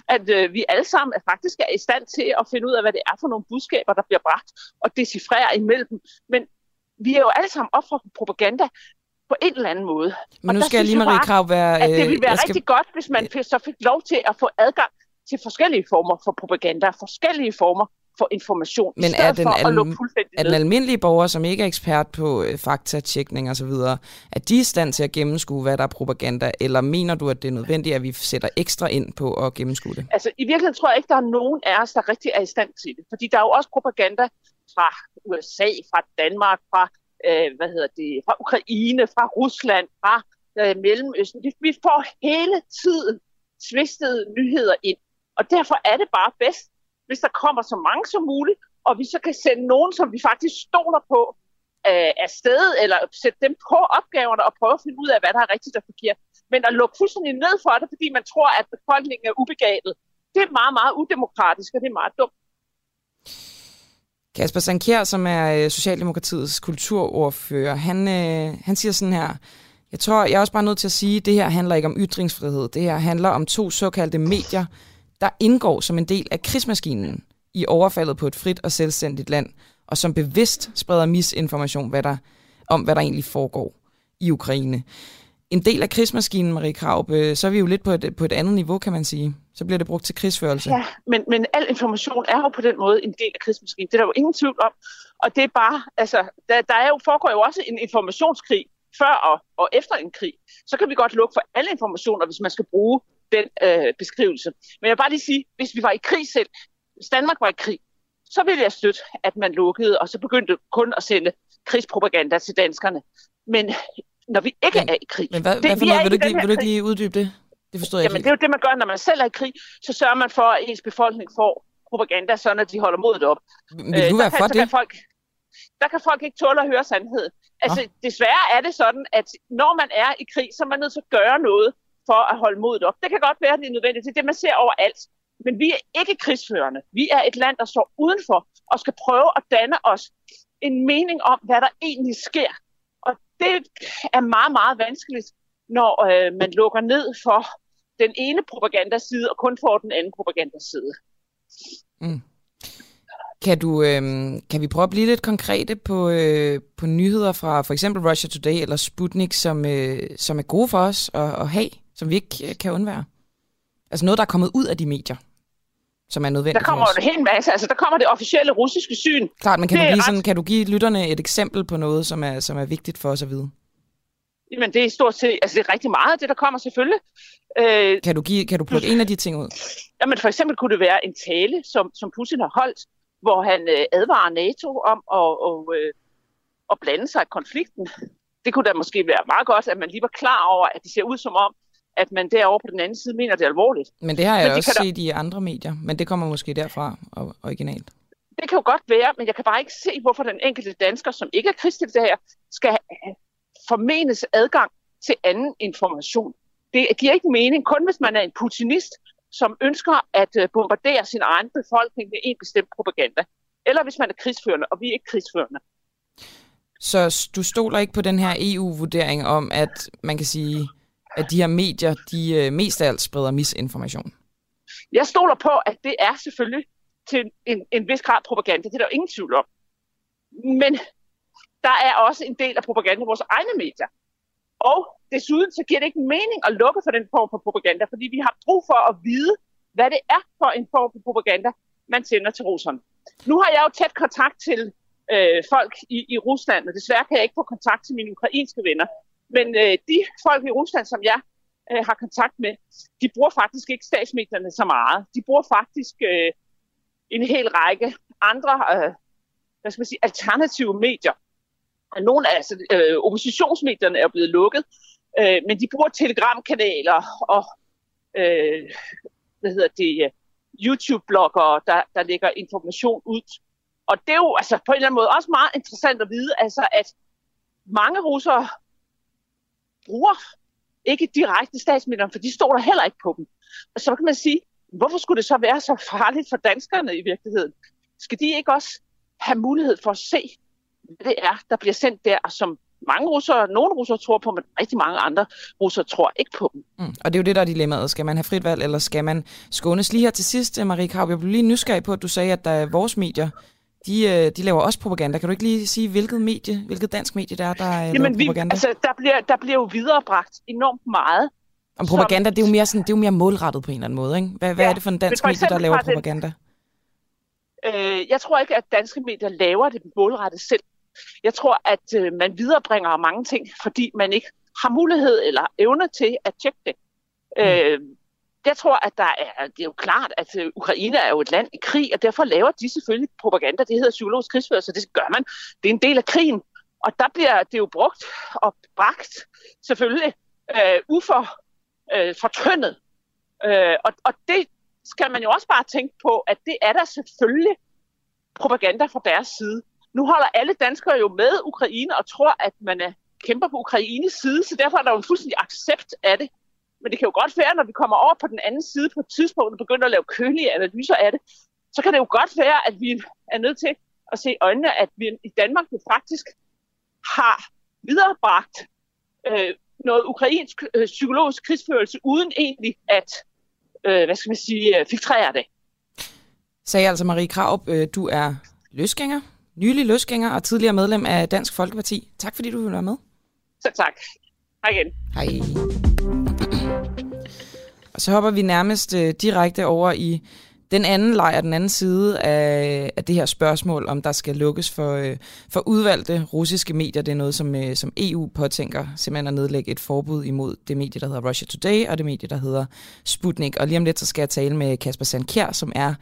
at øh, vi alle sammen er faktisk er i stand til at finde ud af, hvad det er for nogle budskaber, der bliver bragt og decifrere imellem. Men vi er jo alle sammen ofre for propaganda på en eller anden måde. Men nu skal jeg lige, Marie Krav, være... At det ville være skal... rigtig godt, hvis man så fik lov til at få adgang til forskellige former for propaganda, forskellige former for information, Men er den, al- er den almindelige borger, som ikke er ekspert på øh, faktatjekning osv., er de i stand til at gennemskue, hvad der er propaganda, eller mener du, at det er nødvendigt, at vi sætter ekstra ind på at gennemskue det? Altså, i virkeligheden tror jeg ikke, der er nogen af os, der rigtig er i stand til det. Fordi der er jo også propaganda fra USA, fra Danmark, fra, øh, hvad hedder det, fra Ukraine, fra Rusland, fra øh, Mellemøsten. Vi får hele tiden tvistede nyheder ind. Og derfor er det bare bedst, hvis der kommer så mange som muligt, og vi så kan sende nogen, som vi faktisk stoler på, øh, afsted, eller sætte dem på opgaverne og prøve at finde ud af, hvad der er rigtigt og forkert. Men at lukke fuldstændig ned for det, fordi man tror, at befolkningen er ubegavet, det er meget, meget udemokratisk, og det er meget dumt. Kasper Sankjær, som er øh, Socialdemokratiets kulturordfører, han, øh, han siger sådan her, jeg tror, jeg er også bare nødt til at sige, at det her handler ikke om ytringsfrihed. Det her handler om to såkaldte medier, der indgår som en del af krigsmaskinen i overfaldet på et frit og selvstændigt land, og som bevidst spreder misinformation hvad der, om, hvad der egentlig foregår i Ukraine. En del af krigsmaskinen, Marie Kraup, øh, så er vi jo lidt på et, på et andet niveau, kan man sige. Så bliver det brugt til krigsførelse. Ja, men, men al information er jo på den måde en del af krigsmaskinen. Det er der jo ingen tvivl om. Og det er bare, altså, der, der er jo, foregår jo også en informationskrig før og, og efter en krig. Så kan vi godt lukke for alle informationer, hvis man skal bruge den øh, beskrivelse. Men jeg vil bare lige sige, hvis vi var i krig selv, hvis Danmark var i krig, så ville jeg støtte, at man lukkede, og så begyndte kun at sende krigspropaganda til danskerne. Men når vi ikke men, er i krig... Men hvad, det, hvad for noget? Vil du, ikke, vil du ikke lige uddybe det? Det forstår jeg Jamen, ikke. det er jo det, man gør, når man selv er i krig. Så sørger man for, at ens befolkning får propaganda, sådan at de holder modet op. Vil du være for kan, det? Kan folk, der kan folk ikke tåle at høre sandheden. Altså, Nå. desværre er det sådan, at når man er i krig, så er man nødt til at gøre noget for at holde modet op. Det kan godt være, at det er nødvendigt. Det er det, man ser overalt. Men vi er ikke krigsførende. Vi er et land, der står udenfor og skal prøve at danne os en mening om, hvad der egentlig sker. Det er meget, meget vanskeligt, når øh, man lukker ned for den ene propagandaside og kun får den anden propagandaside. Mm. Kan, du, øh, kan vi prøve at blive lidt konkrete på, øh, på nyheder fra for eksempel Russia Today eller Sputnik, som, øh, som er gode for os at, at have, som vi ikke øh, kan undvære? Altså noget, der er kommet ud af de medier, som er nødvendigt Der kommer os. en hel masse. Altså, der kommer det officielle russiske syn. Klart, men kan, Det du give, ret- sådan, kan du give lytterne et eksempel på noget, som er, som er vigtigt for os at vide? Jamen, det er stort set, altså det er rigtig meget af det, der kommer selvfølgelig. Øh, Kan du, give, kan du plukke en af de ting ud? jamen, for eksempel kunne det være en tale, som, som Putin har holdt, hvor han øh, advarer NATO om at, og, øh, at blande sig i konflikten. Det kunne da måske være meget godt, at man lige var klar over, at det ser ud som om, at man derovre på den anden side mener det er alvorligt. Men det har jeg de også kan da- set i andre medier, men det kommer måske derfra og, originalt. Det kan jo godt være, men jeg kan bare ikke se, hvorfor den enkelte dansker, som ikke er krigsdeltager, skal have- formenes adgang til anden information. Det giver ikke mening, kun hvis man er en putinist, som ønsker at øh, bombardere sin egen befolkning med en bestemt propaganda. Eller hvis man er krigsførende, og vi er ikke krigsførende. Så du stoler ikke på den her EU-vurdering om, at man kan sige, at de her medier, de øh, mest af alt spreder misinformation? Jeg stoler på, at det er selvfølgelig til en, en vis grad propaganda. Det er der jo ingen tvivl om. Men der er også en del af propaganda i vores egne medier. Og desuden så giver det ikke mening at lukke for den form for propaganda, fordi vi har brug for at vide, hvad det er for en form for propaganda, man sender til russerne. Nu har jeg jo tæt kontakt til øh, folk i, i Rusland, og desværre kan jeg ikke få kontakt til mine ukrainske venner. Men øh, de folk i Rusland, som jeg øh, har kontakt med, de bruger faktisk ikke statsmedierne så meget. De bruger faktisk øh, en hel række andre øh, hvad skal man sige, alternative medier. Og Nogle af altså, øh, oppositionsmedierne er blevet lukket, øh, men de bruger telegramkanaler og øh, hvad hedder det, øh, YouTube-bloggere, der, der lægger information ud. Og det er jo altså, på en eller anden måde også meget interessant at vide, altså, at mange russere bruger ikke direkte statsmidlerne, for de står der heller ikke på dem. Og så kan man sige, hvorfor skulle det så være så farligt for danskerne i virkeligheden? Skal de ikke også have mulighed for at se, hvad det er, der bliver sendt der, som mange russere, nogle russere tror på, men rigtig mange andre russere tror ikke på dem. Mm. Og det er jo det, der er dilemmaet. Skal man have frit valg, eller skal man skånes? Lige her til sidst, Marie Kraup, jeg blev lige nysgerrig på, at du sagde, at der er vores medier, de, øh, de laver også propaganda. Kan du ikke lige sige, hvilket medie, hvilket dansk medie der er, der Jamen, laver propaganda? Vi, altså, der, bliver, der bliver jo viderebragt enormt meget. Om propaganda, som, det, er jo mere sådan, det er jo mere målrettet på en eller anden måde, ikke? Hvad, ja, hvad er det for en dansk for medie, der laver propaganda? Det, øh, jeg tror ikke, at danske medier laver det målrettet selv. Jeg tror, at øh, man viderebringer mange ting, fordi man ikke har mulighed eller evne til at tjekke det. Mm. Øh, jeg tror, at der er, det er jo klart, at øh, Ukraine er jo et land i krig, og derfor laver de selvfølgelig propaganda. Det hedder psykologisk krigsførelse, det gør man. Det er en del af krigen. Og der bliver det jo brugt og bragt selvfølgelig øh, ufor øh, fortyndet. Øh, og, og det skal man jo også bare tænke på, at det er der selvfølgelig propaganda fra deres side. Nu holder alle danskere jo med Ukraine og tror, at man er, kæmper på Ukraines side, så derfor er der jo en fuldstændig accept af det. Men det kan jo godt være, når vi kommer over på den anden side på et tidspunkt og begynder at lave kølige analyser af det, så kan det jo godt være, at vi er nødt til at se øjnene, at vi i Danmark jo faktisk har viderebragt øh, noget ukrainsk øh, psykologisk krigsførelse, uden egentlig at, øh, hvad skal man sige, øh, filtrere det. Sagde altså Marie Kraup, øh, du er løsgænger, nylig løsgænger og tidligere medlem af Dansk Folkeparti. Tak fordi du ville være med. Så tak. Hej igen. Hej. Og så hopper vi nærmest øh, direkte over i den anden lejr, den anden side af, af det her spørgsmål, om der skal lukkes for, øh, for udvalgte russiske medier. Det er noget, som, øh, som EU påtænker simpelthen at nedlægge et forbud imod det medie, der hedder Russia Today, og det medie, der hedder Sputnik. Og lige om lidt, så skal jeg tale med Kasper Sandkjær, som er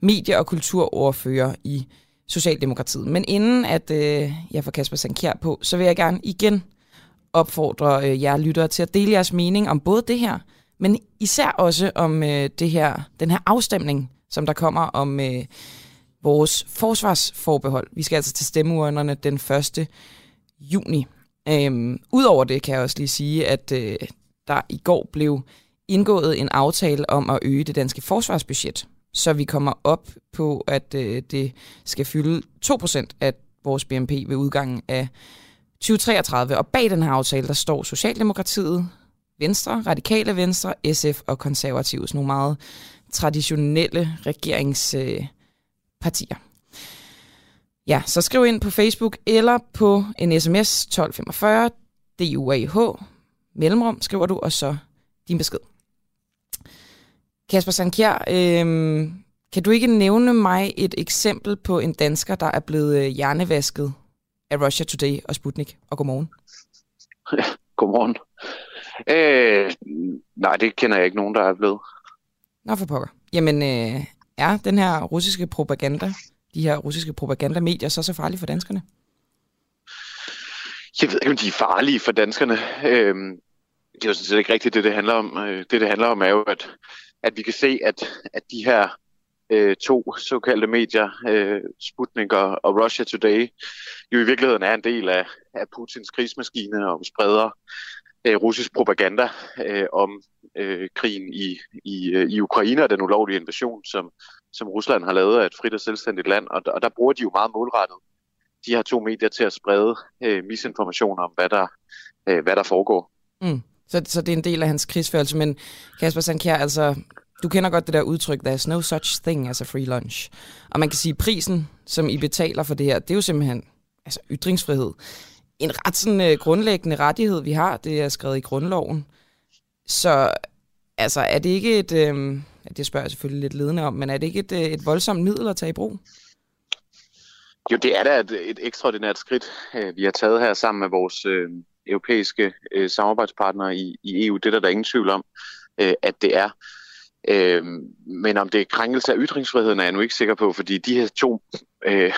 medie- og kulturordfører i Socialdemokratiet. Men inden at øh, jeg får Kasper Sankjær på, så vil jeg gerne igen opfordre øh, jer lyttere til at dele jeres mening om både det her, men især også om øh, det her, den her afstemning, som der kommer om øh, vores forsvarsforbehold. Vi skal altså til stemmeurnerne den 1. juni. Øhm, Udover det kan jeg også lige sige, at øh, der i går blev indgået en aftale om at øge det danske forsvarsbudget, så vi kommer op på, at øh, det skal fylde 2% af vores BNP ved udgangen af 2033. Og bag den her aftale, der står Socialdemokratiet, Venstre, Radikale Venstre, SF og Konservative. Sådan nogle meget traditionelle regeringspartier. Ja, så skriv ind på Facebook eller på en sms 1245 DUAH mellemrum, skriver du, og så din besked. Kasper Sankjær, øh, kan du ikke nævne mig et eksempel på en dansker, der er blevet øh, hjernevasket af Russia Today og Sputnik? Og godmorgen. [laughs] Ja, godmorgen. Øh, nej, det kender jeg ikke nogen, der er blevet. Nå for pokker. Jamen, øh, er den her russiske propaganda, de her russiske propagandamedier, så så farlige for danskerne? Jeg ved ikke, om de er farlige for danskerne. Øh, det er jo sådan set ikke rigtigt, det det handler om. Øh, det, det handler om, er jo, at, at vi kan se, at, at de her øh, to såkaldte medier, øh, Sputnik og, og Russia Today, jo i virkeligheden er en del af, af Putins krigsmaskine og spreder øh, russisk propaganda øh, om øh, krigen i, i, øh, i Ukraine og den ulovlige invasion, som, som Rusland har lavet af et frit og selvstændigt land. Og, og der bruger de jo meget målrettet de her to medier til at sprede øh, misinformation om, hvad der, øh, hvad der foregår. Mm. Så, så det er en del af hans krigsførelse. Men Kasper Sankjær, altså, du kender godt det der udtryk, there's no such thing as a free lunch. Og man kan sige, prisen, som I betaler for det her, det er jo simpelthen altså, ytringsfrihed en ret sådan, uh, grundlæggende rettighed, vi har. Det er skrevet i grundloven. Så altså, er det ikke et, øh, det spørger jeg selvfølgelig lidt ledende om, men er det ikke et, øh, et voldsomt middel at tage i brug? Jo, det er da et, et ekstraordinært skridt, øh, vi har taget her sammen med vores øh, europæiske øh, samarbejdspartnere i, i EU. Det er der, der er ingen tvivl om, øh, at det er. Øh, men om det er krænkelse af ytringsfriheden, er jeg nu ikke sikker på, fordi de her to øh,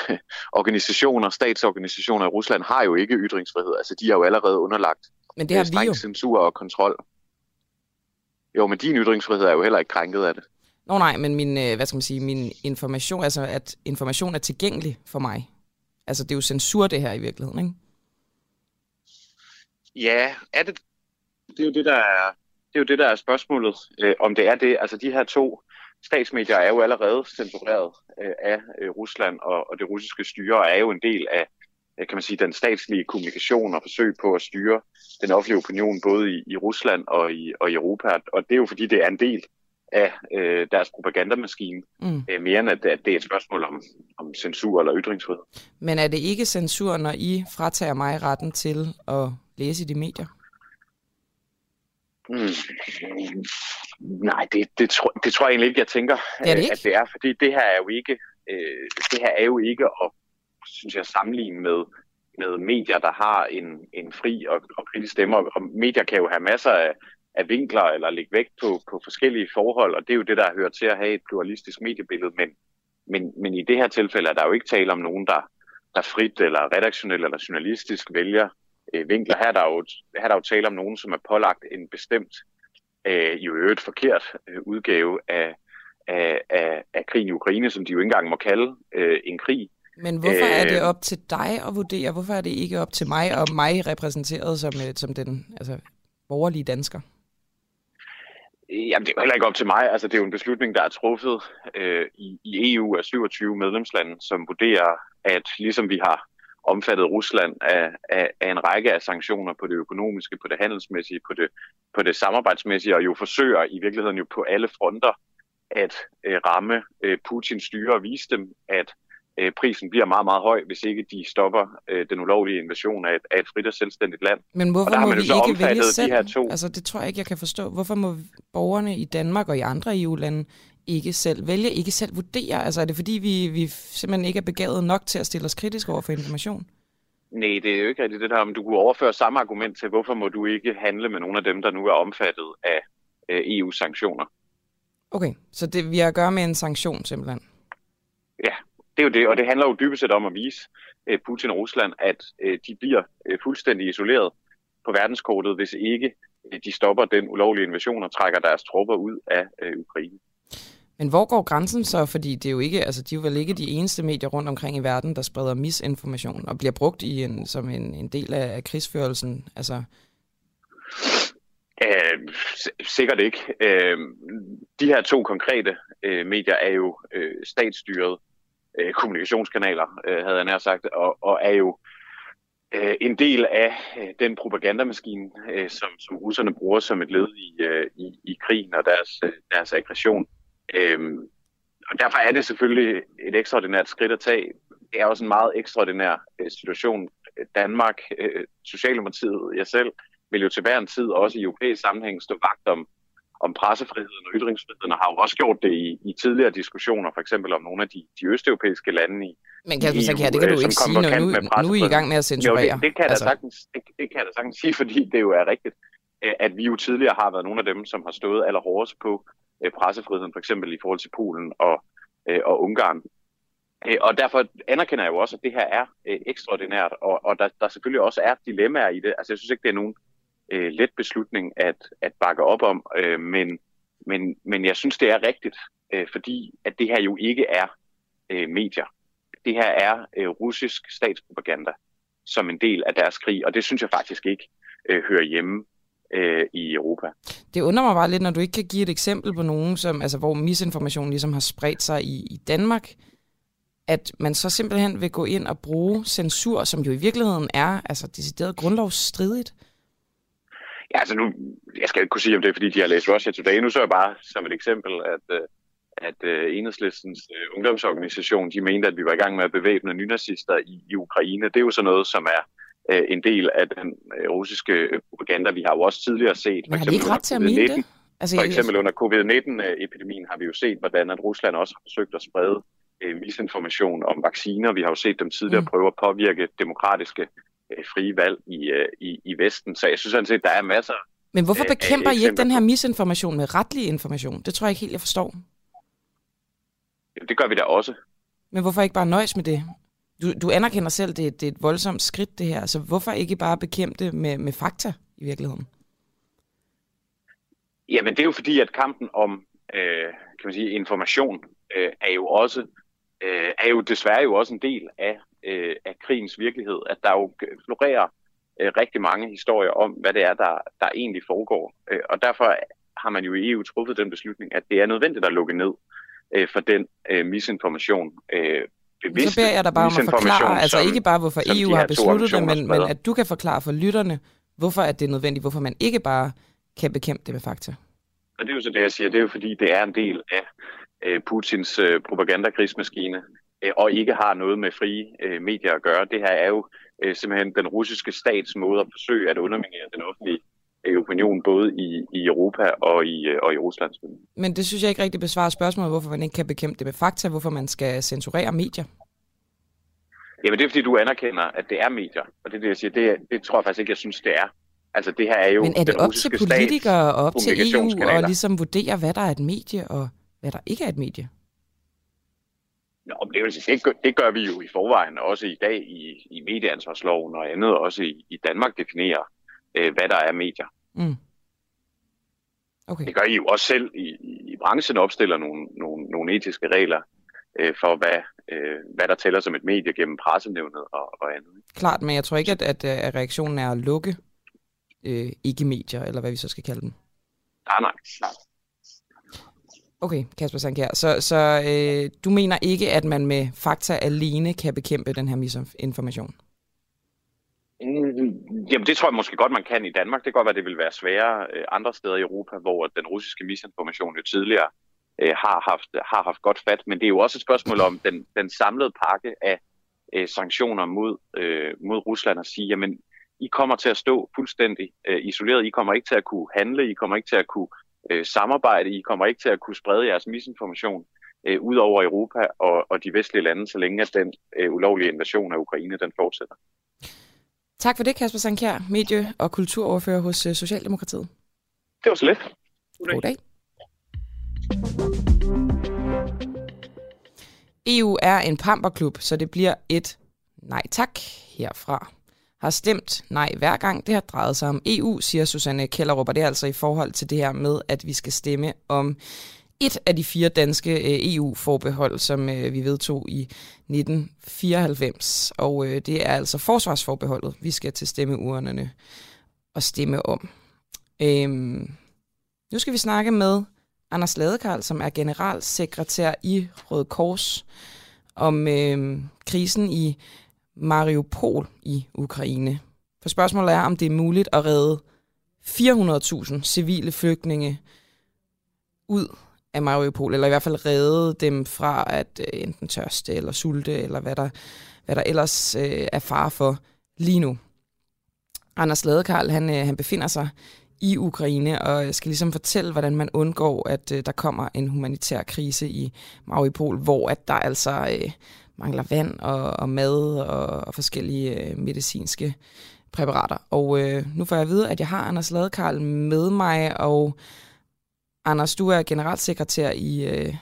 organisationer, statsorganisationer i Rusland, har jo ikke ytringsfrihed. Altså, de er jo allerede underlagt men det har øh, vi jo. censur og kontrol. Jo, men din ytringsfrihed er jo heller ikke krænket af det. Nå nej, men min, øh, hvad skal man sige, min information, altså at information er tilgængelig for mig. Altså det er jo censur det her i virkeligheden, ikke? Ja, er det, det er jo det, der er, det er jo det, der er spørgsmålet, øh, om det er det. Altså de her to statsmedier er jo allerede censureret øh, af øh, Rusland, og, og det russiske styre er jo en del af, kan man sige, den statslige kommunikation og forsøg på at styre den offentlige opinion både i, i Rusland og i, og i Europa. Og det er jo fordi, det er en del af øh, deres propagandamaskine, mm. øh, mere end at, at det er et spørgsmål om, om censur eller ytringsfrihed. Men er det ikke censur, når I fratager mig retten til at læse i de medier? Mm. Nej, det, det, tror, det tror jeg egentlig ikke, jeg tænker, det er det ikke? at det er, fordi det her er jo ikke, øh, det her er jo ikke at, synes jeg, sammenligne med, med medier, der har en, en fri og, og kritisk stemme, og medier kan jo have masser af, af vinkler eller lægge vægt på, på forskellige forhold, og det er jo det, der hører til at have et pluralistisk mediebillede, men, men, men i det her tilfælde er der jo ikke tale om nogen, der, der frit eller redaktionelt eller journalistisk vælger øh, vinkler. Her er, der jo, her er der jo tale om nogen, som er pålagt en bestemt, øh, i øvrigt forkert øh, udgave af, af, af, af krigen i Ukraine, som de jo ikke engang må kalde øh, en krig. Men hvorfor er det øh, op til dig at vurdere? Hvorfor er det ikke op til mig og mig repræsenteret som, øh, som den altså, borgerlige dansker? Jamen, det er jo heller ikke op til mig. Altså, det er jo en beslutning, der er truffet øh, i, i EU af 27 medlemslande, som vurderer, at ligesom vi har omfattet Rusland af, af, af en række af sanktioner på det økonomiske, på det handelsmæssige, på det, på det samarbejdsmæssige, og jo forsøger i virkeligheden jo på alle fronter at øh, ramme øh, Putins styre og vise dem, at øh, prisen bliver meget, meget høj, hvis ikke de stopper øh, den ulovlige invasion af et, af et frit og selvstændigt land. Men hvorfor må vi ikke vælge selv? De her to. Altså, det tror jeg ikke, jeg kan forstå. Hvorfor må borgerne i Danmark og i andre EU-lande ikke selv vælge, ikke selv vurdere? Altså, er det fordi, vi, vi simpelthen ikke er begavet nok til at stille os kritisk over for information? Nej, det er jo ikke rigtigt det der, om du kunne overføre samme argument til, hvorfor må du ikke handle med nogle af dem, der nu er omfattet af øh, EU-sanktioner. Okay, så det, vi har at gøre med en sanktion simpelthen? Ja, det er jo det, og det handler jo dybest set om at vise øh, Putin og Rusland, at øh, de bliver øh, fuldstændig isoleret på verdenskortet, hvis ikke øh, de stopper den ulovlige invasion og trækker deres tropper ud af øh, Ukraine. Men hvor går grænsen så? Fordi det er jo ikke, altså, de er jo vel ikke de eneste medier rundt omkring i verden, der spreder misinformation og bliver brugt i en, som en, en del af, af krigsførelsen. Altså... Øh, Æh, sikkert ikke. Æh, de her to konkrete øh, medier er jo øh, statsstyret øh, kommunikationskanaler, øh, havde jeg nær sagt, og, og er jo øh, en del af øh, den propagandamaskine, øh, som, som russerne bruger som et led i, øh, i, i krigen og deres, øh, deres aggression. Øh, og derfor er det selvfølgelig et ekstraordinært skridt at tage. Det er også en meget ekstraordinær øh, situation. Danmark, øh, Socialdemokratiet, jeg selv, vil jo til hver en tid, også i europæisk sammenhæng, stå vagt om om pressefriheden og ytringsfriheden, og har jo også gjort det i, i tidligere diskussioner, for eksempel om nogle af de, de østeuropæiske lande i Men Kasper Sakier, det kan du ikke sige, når nu, nu er I i gang med at censurere. Jo, det, det, kan altså. sagtens, det, det kan jeg da sagtens sige, fordi det jo er rigtigt, at vi jo tidligere har været nogle af dem, som har stået allerhårdest på øh, pressefriheden, for eksempel i forhold til Polen og, øh, og Ungarn. Øh, og derfor anerkender jeg jo også, at det her er øh, ekstraordinært, og, og der, der selvfølgelig også er dilemmaer i det. Altså jeg synes ikke, det er nogen øh, let beslutning at, at bakke op om, øh, men, men, men jeg synes, det er rigtigt, øh, fordi at det her jo ikke er øh, medier. Det her er øh, russisk statspropaganda som en del af deres krig, og det synes jeg faktisk ikke øh, hører hjemme øh, i Europa. Det undrer mig bare lidt, når du ikke kan give et eksempel på nogen, som, altså, hvor misinformation ligesom har spredt sig i, i Danmark, at man så simpelthen vil gå ind og bruge censur, som jo i virkeligheden er altså, decideret grundlovsstridigt. Ja, altså nu, jeg skal ikke kunne sige, om det er, fordi de har læst Russia Today. Nu så jeg bare som et eksempel, at, øh, at uh, enhedslistens uh, ungdomsorganisation, de mente, at vi var i gang med at bevæbne nynazister i, i Ukraine. Det er jo sådan noget, som er uh, en del af den uh, russiske propaganda. Vi har jo også tidligere set... Men har de ikke ret til at mene det? Altså, for eksempel under covid-19-epidemien har vi jo set, hvordan at Rusland også har forsøgt at sprede uh, misinformation om vacciner. Vi har jo set dem tidligere mm. prøve at påvirke demokratiske Øh, frie valg i, øh, i, i Vesten. Så jeg synes sådan set, der er masser Men hvorfor bekæmper I ikke den her misinformation med retlig information? Det tror jeg ikke helt, jeg forstår. Det gør vi da også. Men hvorfor ikke bare nøjes med det? Du, du anerkender selv, det, det er et voldsomt skridt, det her. Så hvorfor ikke bare bekæmpe det med, med fakta i virkeligheden? Jamen, det er jo fordi, at kampen om øh, kan man sige, information øh, er jo også øh, er jo desværre jo også en del af øh, af krigens virkelighed, at der jo florerer øh, rigtig mange historier om, hvad det er, der, der egentlig foregår. Øh, og derfor har man jo i EU truffet den beslutning, at det er nødvendigt at lukke ned øh, for den øh, misinformation, øh, bevidste Så beder jeg dig bare om at forklare, altså som, ikke bare hvorfor EU de har besluttet det, men, men at du kan forklare for lytterne, hvorfor at det er nødvendigt, hvorfor man ikke bare kan bekæmpe det med fakta. Og det er jo så det, jeg siger. Det er jo fordi, det er en del af øh, Putins øh, propagandakrigsmaskine, øh, og ikke har noget med frie øh, medier at gøre. Det her er jo øh, simpelthen den russiske stats måde at forsøge at underminere den offentlige opinion, både i, i Europa og i, øh, og i Rusland. Men det synes jeg ikke rigtig besvarer spørgsmålet, hvorfor man ikke kan bekæmpe det med fakta, hvorfor man skal censurere medier. Jamen det er fordi, du anerkender, at det er medier. Og det er det, jeg siger. Det, det tror jeg faktisk ikke, jeg synes, det er. Altså det her er jo Men er det op til politikere og op til EU at ligesom vurdere, hvad der er et medie og hvad der ikke er et medie? Nå, men det, vil sige, det, gør, det gør vi jo i forvejen, også i dag i, i medieansvarsloven og andet, også i, i Danmark definerer, øh, hvad der er medier. Mm. Okay. Det gør I jo også selv i, i, branchen, opstiller nogle, nogle, nogle etiske regler øh, for, hvad, øh, hvad der tæller som et medie gennem pressenævnet og, og andet. Klart, men jeg tror ikke, at, at, at reaktionen er at lukke øh, ikke-medier, eller hvad vi så skal kalde dem. Nej, nej, nej. Okay, Kasper Sankjær. Så, så øh, du mener ikke, at man med fakta alene kan bekæmpe den her misinformation? Mm, jamen det tror jeg måske godt, man kan i Danmark. Det kan godt være, det vil være sværere øh, andre steder i Europa, hvor den russiske misinformation jo tidligere øh, har, haft, har haft godt fat. Men det er jo også et spørgsmål om den, den samlede pakke af øh, sanktioner mod, øh, mod Rusland og sige, jamen I kommer til at stå fuldstændig øh, isoleret. I kommer ikke til at kunne handle. I kommer ikke til at kunne øh, samarbejde. I kommer ikke til at kunne sprede jeres misinformation øh, ud over Europa og, og de vestlige lande, så længe at den øh, ulovlige invasion af Ukraine den fortsætter. Tak for det, Kasper Sankjær, medie- og kulturoverfører hos øh, Socialdemokratiet. Det var så lidt. God dag. EU er en pamperklub, så det bliver et nej tak herfra. Har stemt nej hver gang det har drejet sig om EU, siger Susanne Kellerup, og det er altså i forhold til det her med, at vi skal stemme om et af de fire danske øh, EU-forbehold, som øh, vi vedtog i 1994. Og øh, det er altså forsvarsforbeholdet, vi skal til stemmeurnerne og stemme om. Øhm, nu skal vi snakke med Anders Ladekarl, som er generalsekretær i Røde Kors, om øh, krisen i Mariupol i Ukraine. For spørgsmålet er, om det er muligt at redde 400.000 civile flygtninge ud af Mariupol, eller i hvert fald redde dem fra at øh, enten tørste eller sulte, eller hvad der, hvad der ellers øh, er far for lige nu. Anders Ladekarl, han, øh, han befinder sig i Ukraine, og øh, skal ligesom fortælle, hvordan man undgår, at øh, der kommer en humanitær krise i Mariupol, hvor at der altså øh, mangler vand og, og mad og, og forskellige øh, medicinske præparater. Og øh, nu får jeg at vide, at jeg har Anders Ladekarl med mig, og Anders, du er generalsekretær i, øh,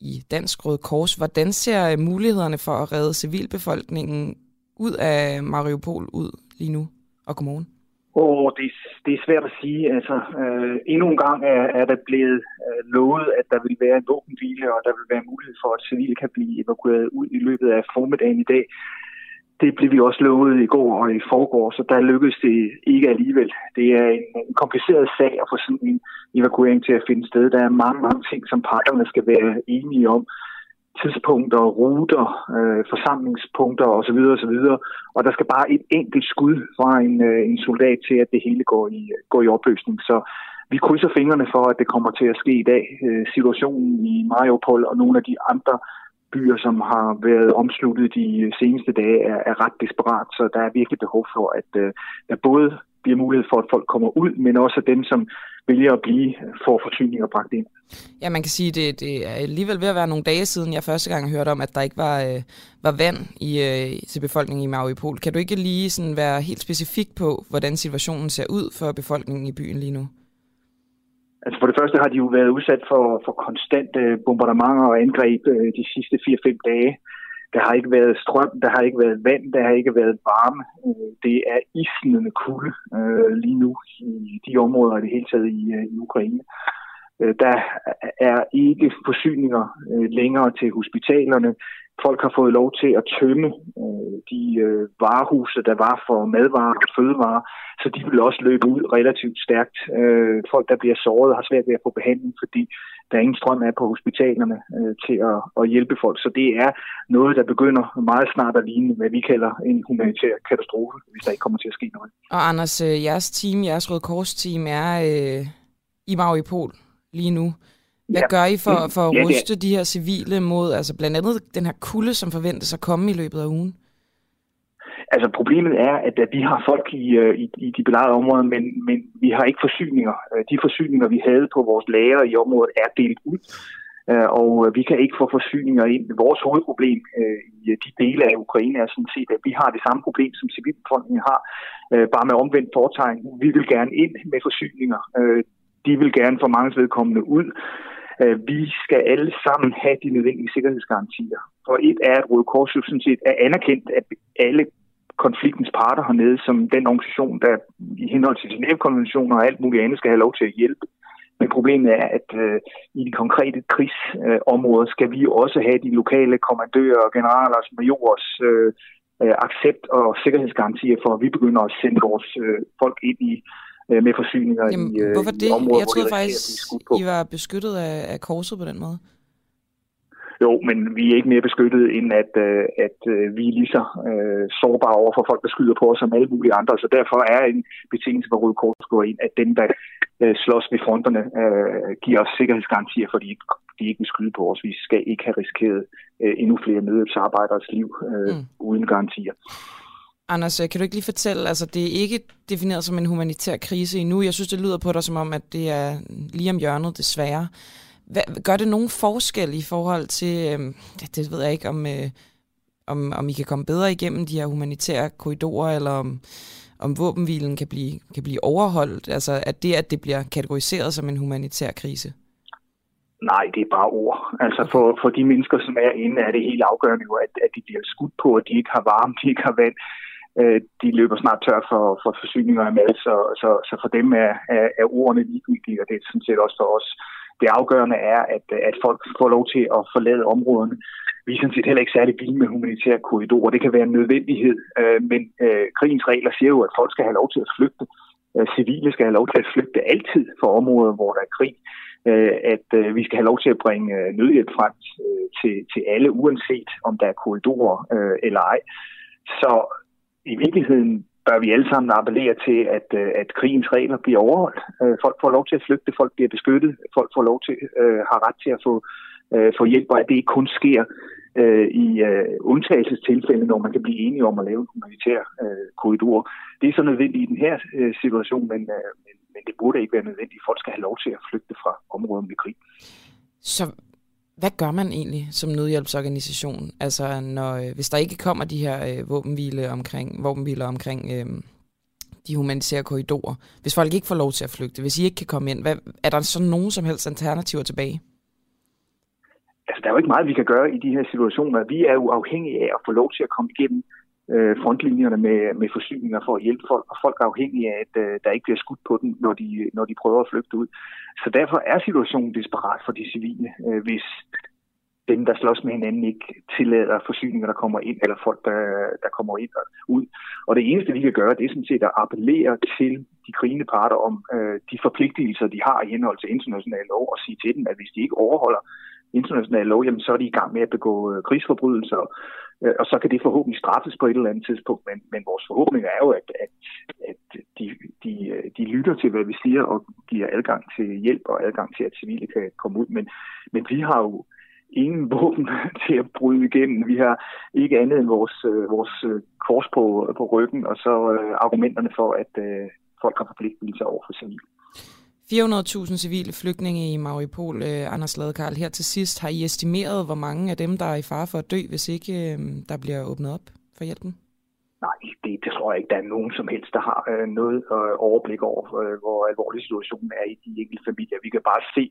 i Dansk Røde Kors. Hvordan ser øh, mulighederne for at redde civilbefolkningen ud af Mariupol ud lige nu? Og godmorgen. Oh, det, det er svært at sige. Altså, øh, endnu en gang er, er der blevet øh, lovet, at der vil være en våbenhvile, og der vil være mulighed for, at civile kan blive evakueret ud i løbet af formiddagen i dag. Det blev vi også lovet i går og i forgår, så der lykkedes det ikke alligevel. Det er en, en kompliceret sag at få sådan en evakuering til at finde sted. Der er mange, mange ting, som parterne skal være enige om tidspunkter, ruter, øh, forsamlingspunkter osv. osv. Og der skal bare et enkelt skud fra en, øh, en soldat til, at det hele går i, går i opløsning. Så vi krydser fingrene for, at det kommer til at ske i dag. Øh, situationen i Mariupol og nogle af de andre byer, som har været omsluttet de seneste dage, er, er ret desperat. Så der er virkelig behov for, at øh, der både bliver mulighed for, at folk kommer ud, men også at dem, som vælger at blive, får forsyninger bragt ind. Ja, man kan sige, at det, det er alligevel ved at være nogle dage siden, jeg første gang hørte om, at der ikke var, øh, var vand i, øh, til befolkningen i Mariupol. Kan du ikke lige sådan være helt specifik på, hvordan situationen ser ud for befolkningen i byen lige nu? Altså for det første har de jo været udsat for, for konstante bombardementer og angreb øh, de sidste 4-5 dage. Der har ikke været strøm, der har ikke været vand, der har ikke været varme. Øh, det er isnende kulde øh, lige nu i de områder i det hele taget i, øh, i Ukraine. Der er ikke forsyninger længere til hospitalerne. Folk har fået lov til at tømme øh, de øh, varehuse, der var for madvarer og fødevarer, så de vil også løbe ud relativt stærkt. Øh, folk, der bliver såret, har svært ved at få behandling, fordi der ingen strøm er på hospitalerne øh, til at, at hjælpe folk. Så det er noget, der begynder meget snart at ligne, hvad vi kalder en humanitær katastrofe, hvis der ikke kommer til at ske noget. Og Anders, øh, jeres team, jeres Røde Kors team er øh, i Mauripol lige nu. Hvad ja. gør I for, for at ja, ruste de her civile mod altså blandt andet den her kulde, som forventes at komme i løbet af ugen? Altså problemet er, at, at vi har folk i, øh, i, i de belejrede områder, men, men vi har ikke forsyninger. Øh, de forsyninger, vi havde på vores lager i området, er delt ud. Øh, og vi kan ikke få forsyninger ind. Vores hovedproblem i de dele af Ukraine er sådan set, at vi har det samme problem, som civilbefolkningen har, bare med omvendt fortegn. Vi vil gerne ind med forsyninger. De vil gerne for mange vedkommende ud. Øh, vi skal alle sammen have de nødvendige sikkerhedsgarantier. For et er, at Røde Kors jo sådan set er anerkendt, at alle konfliktens parter hernede, som den organisation, der i henhold til Genève-konventioner og alt muligt andet skal have lov til at hjælpe. Men problemet er, at øh, i de konkrete krigsområder øh, skal vi også have de lokale kommandører, generalers, majors øh, øh, accept og sikkerhedsgarantier for, at vi begynder at sende vores øh, folk ind i øh, med forsyninger Jamen, i, øh, hvorfor det? i områder, Jeg troede faktisk, I var beskyttet af, af korset på den måde. Jo, men vi er ikke mere beskyttet, end at, øh, at øh, vi er lige så øh, sårbare over for folk, der skyder på os som alle mulige andre. Så derfor er en betingelse for Røde Kors går ind, at dem, der øh, slås ved fronterne, øh, giver os sikkerhedsgarantier, fordi de ikke vil skyde på os. Vi skal ikke have risikeret øh, endnu flere nødhjælpsarbejderes liv øh, mm. uden garantier. Anders, kan du ikke lige fortælle, altså det er ikke defineret som en humanitær krise endnu. Jeg synes, det lyder på dig som om, at det er lige om hjørnet, desværre. Hvad, gør det nogen forskel i forhold til, øh, det, det ved jeg ikke, om, øh, om, om I kan komme bedre igennem de her humanitære korridorer, eller om, om våbenhvilen kan blive, kan blive overholdt? Altså at det, at det bliver kategoriseret som en humanitær krise? Nej, det er bare ord. Altså for, for de mennesker, som er inde, er det helt afgørende jo, at, at de bliver skudt på, at de ikke har varme, de ikke har vand. Øh, de løber snart tør for, for forsyninger af mad, så, så, så for dem er, er, er ordene ligegyldige, og det er sådan set også for os det afgørende er, at, at folk får lov til at forlade områderne. Vi er sådan set heller ikke særlig vilde med humanitære korridorer. Det kan være en nødvendighed, øh, men øh, krigens regler siger jo, at folk skal have lov til at flygte. Øh, civile skal have lov til at flygte altid fra områder, hvor der er krig. Øh, at øh, vi skal have lov til at bringe øh, nødhjælp frem øh, til, til alle, uanset om der er korridorer øh, eller ej. Så i virkeligheden bør vi alle sammen appellere til, at, øh, at krigens regler bliver overholdt. Øh, folk får lov til at flygte, folk bliver beskyttet, folk får lov til, øh, har ret til at få, øh, få hjælp, og at det ikke kun sker øh, i øh, undtagelsestilfælde, når man kan blive enige om at lave en humanitær øh, korridor. Det er så nødvendigt i den her øh, situation, men, øh, men, men det burde ikke være nødvendigt. Folk skal have lov til at flygte fra områder med krig. Så hvad gør man egentlig som nødhjælpsorganisation, altså når, øh, hvis der ikke kommer de her øh, våbenhvile omkring, våbenhviler omkring øh, de humanitære korridorer, hvis folk ikke får lov til at flygte, hvis I ikke kan komme ind, hvad, er der så nogen som helst alternativer tilbage? Altså, der er jo ikke meget, vi kan gøre i de her situationer. Vi er jo afhængige af at få lov til at komme igennem øh, frontlinjerne med, med forsyninger for at hjælpe folk, og folk er afhængige af, at øh, der ikke bliver skudt på dem, når de, når de prøver at flygte ud. Så derfor er situationen desperat for de civile, øh, hvis dem, der slås med hinanden, ikke tillader forsyninger, der kommer ind, eller folk, der, der kommer ind og ud. Og det eneste, vi kan gøre, det er sådan set at appellere til de krigende parter om øh, de forpligtelser, de har i henhold til international lov, og sige til dem, at hvis de ikke overholder international lov, jamen, så er de i gang med at begå øh, krigsforbrydelser, Øh, og så kan det forhåbentlig straffes på et eller andet tidspunkt. Men, men vores forhåbning er jo, at, at, at de, de, øh, de lytter til, hvad vi siger, og giver adgang til hjælp og adgang til, at civile kan komme ud. Men, men vi har jo ingen [laughs] våben til at bryde igennem. Vi har ikke andet end vores, øh, vores kors på, på ryggen, og så argumenterne for, at folk har forpligtelser over for civile. 400.000 civile flygtninge i Mariupol, øh, Anders Ladekarl. Her til sidst, har I estimeret, hvor mange af dem, der er i fare for at dø, hvis ikke øh, der bliver åbnet op for hjælpen? Nej, det, det tror jeg ikke, der er nogen som helst, der har øh, noget øh, overblik over, øh, hvor alvorlig situationen er i de enkelte familier. Vi kan bare se,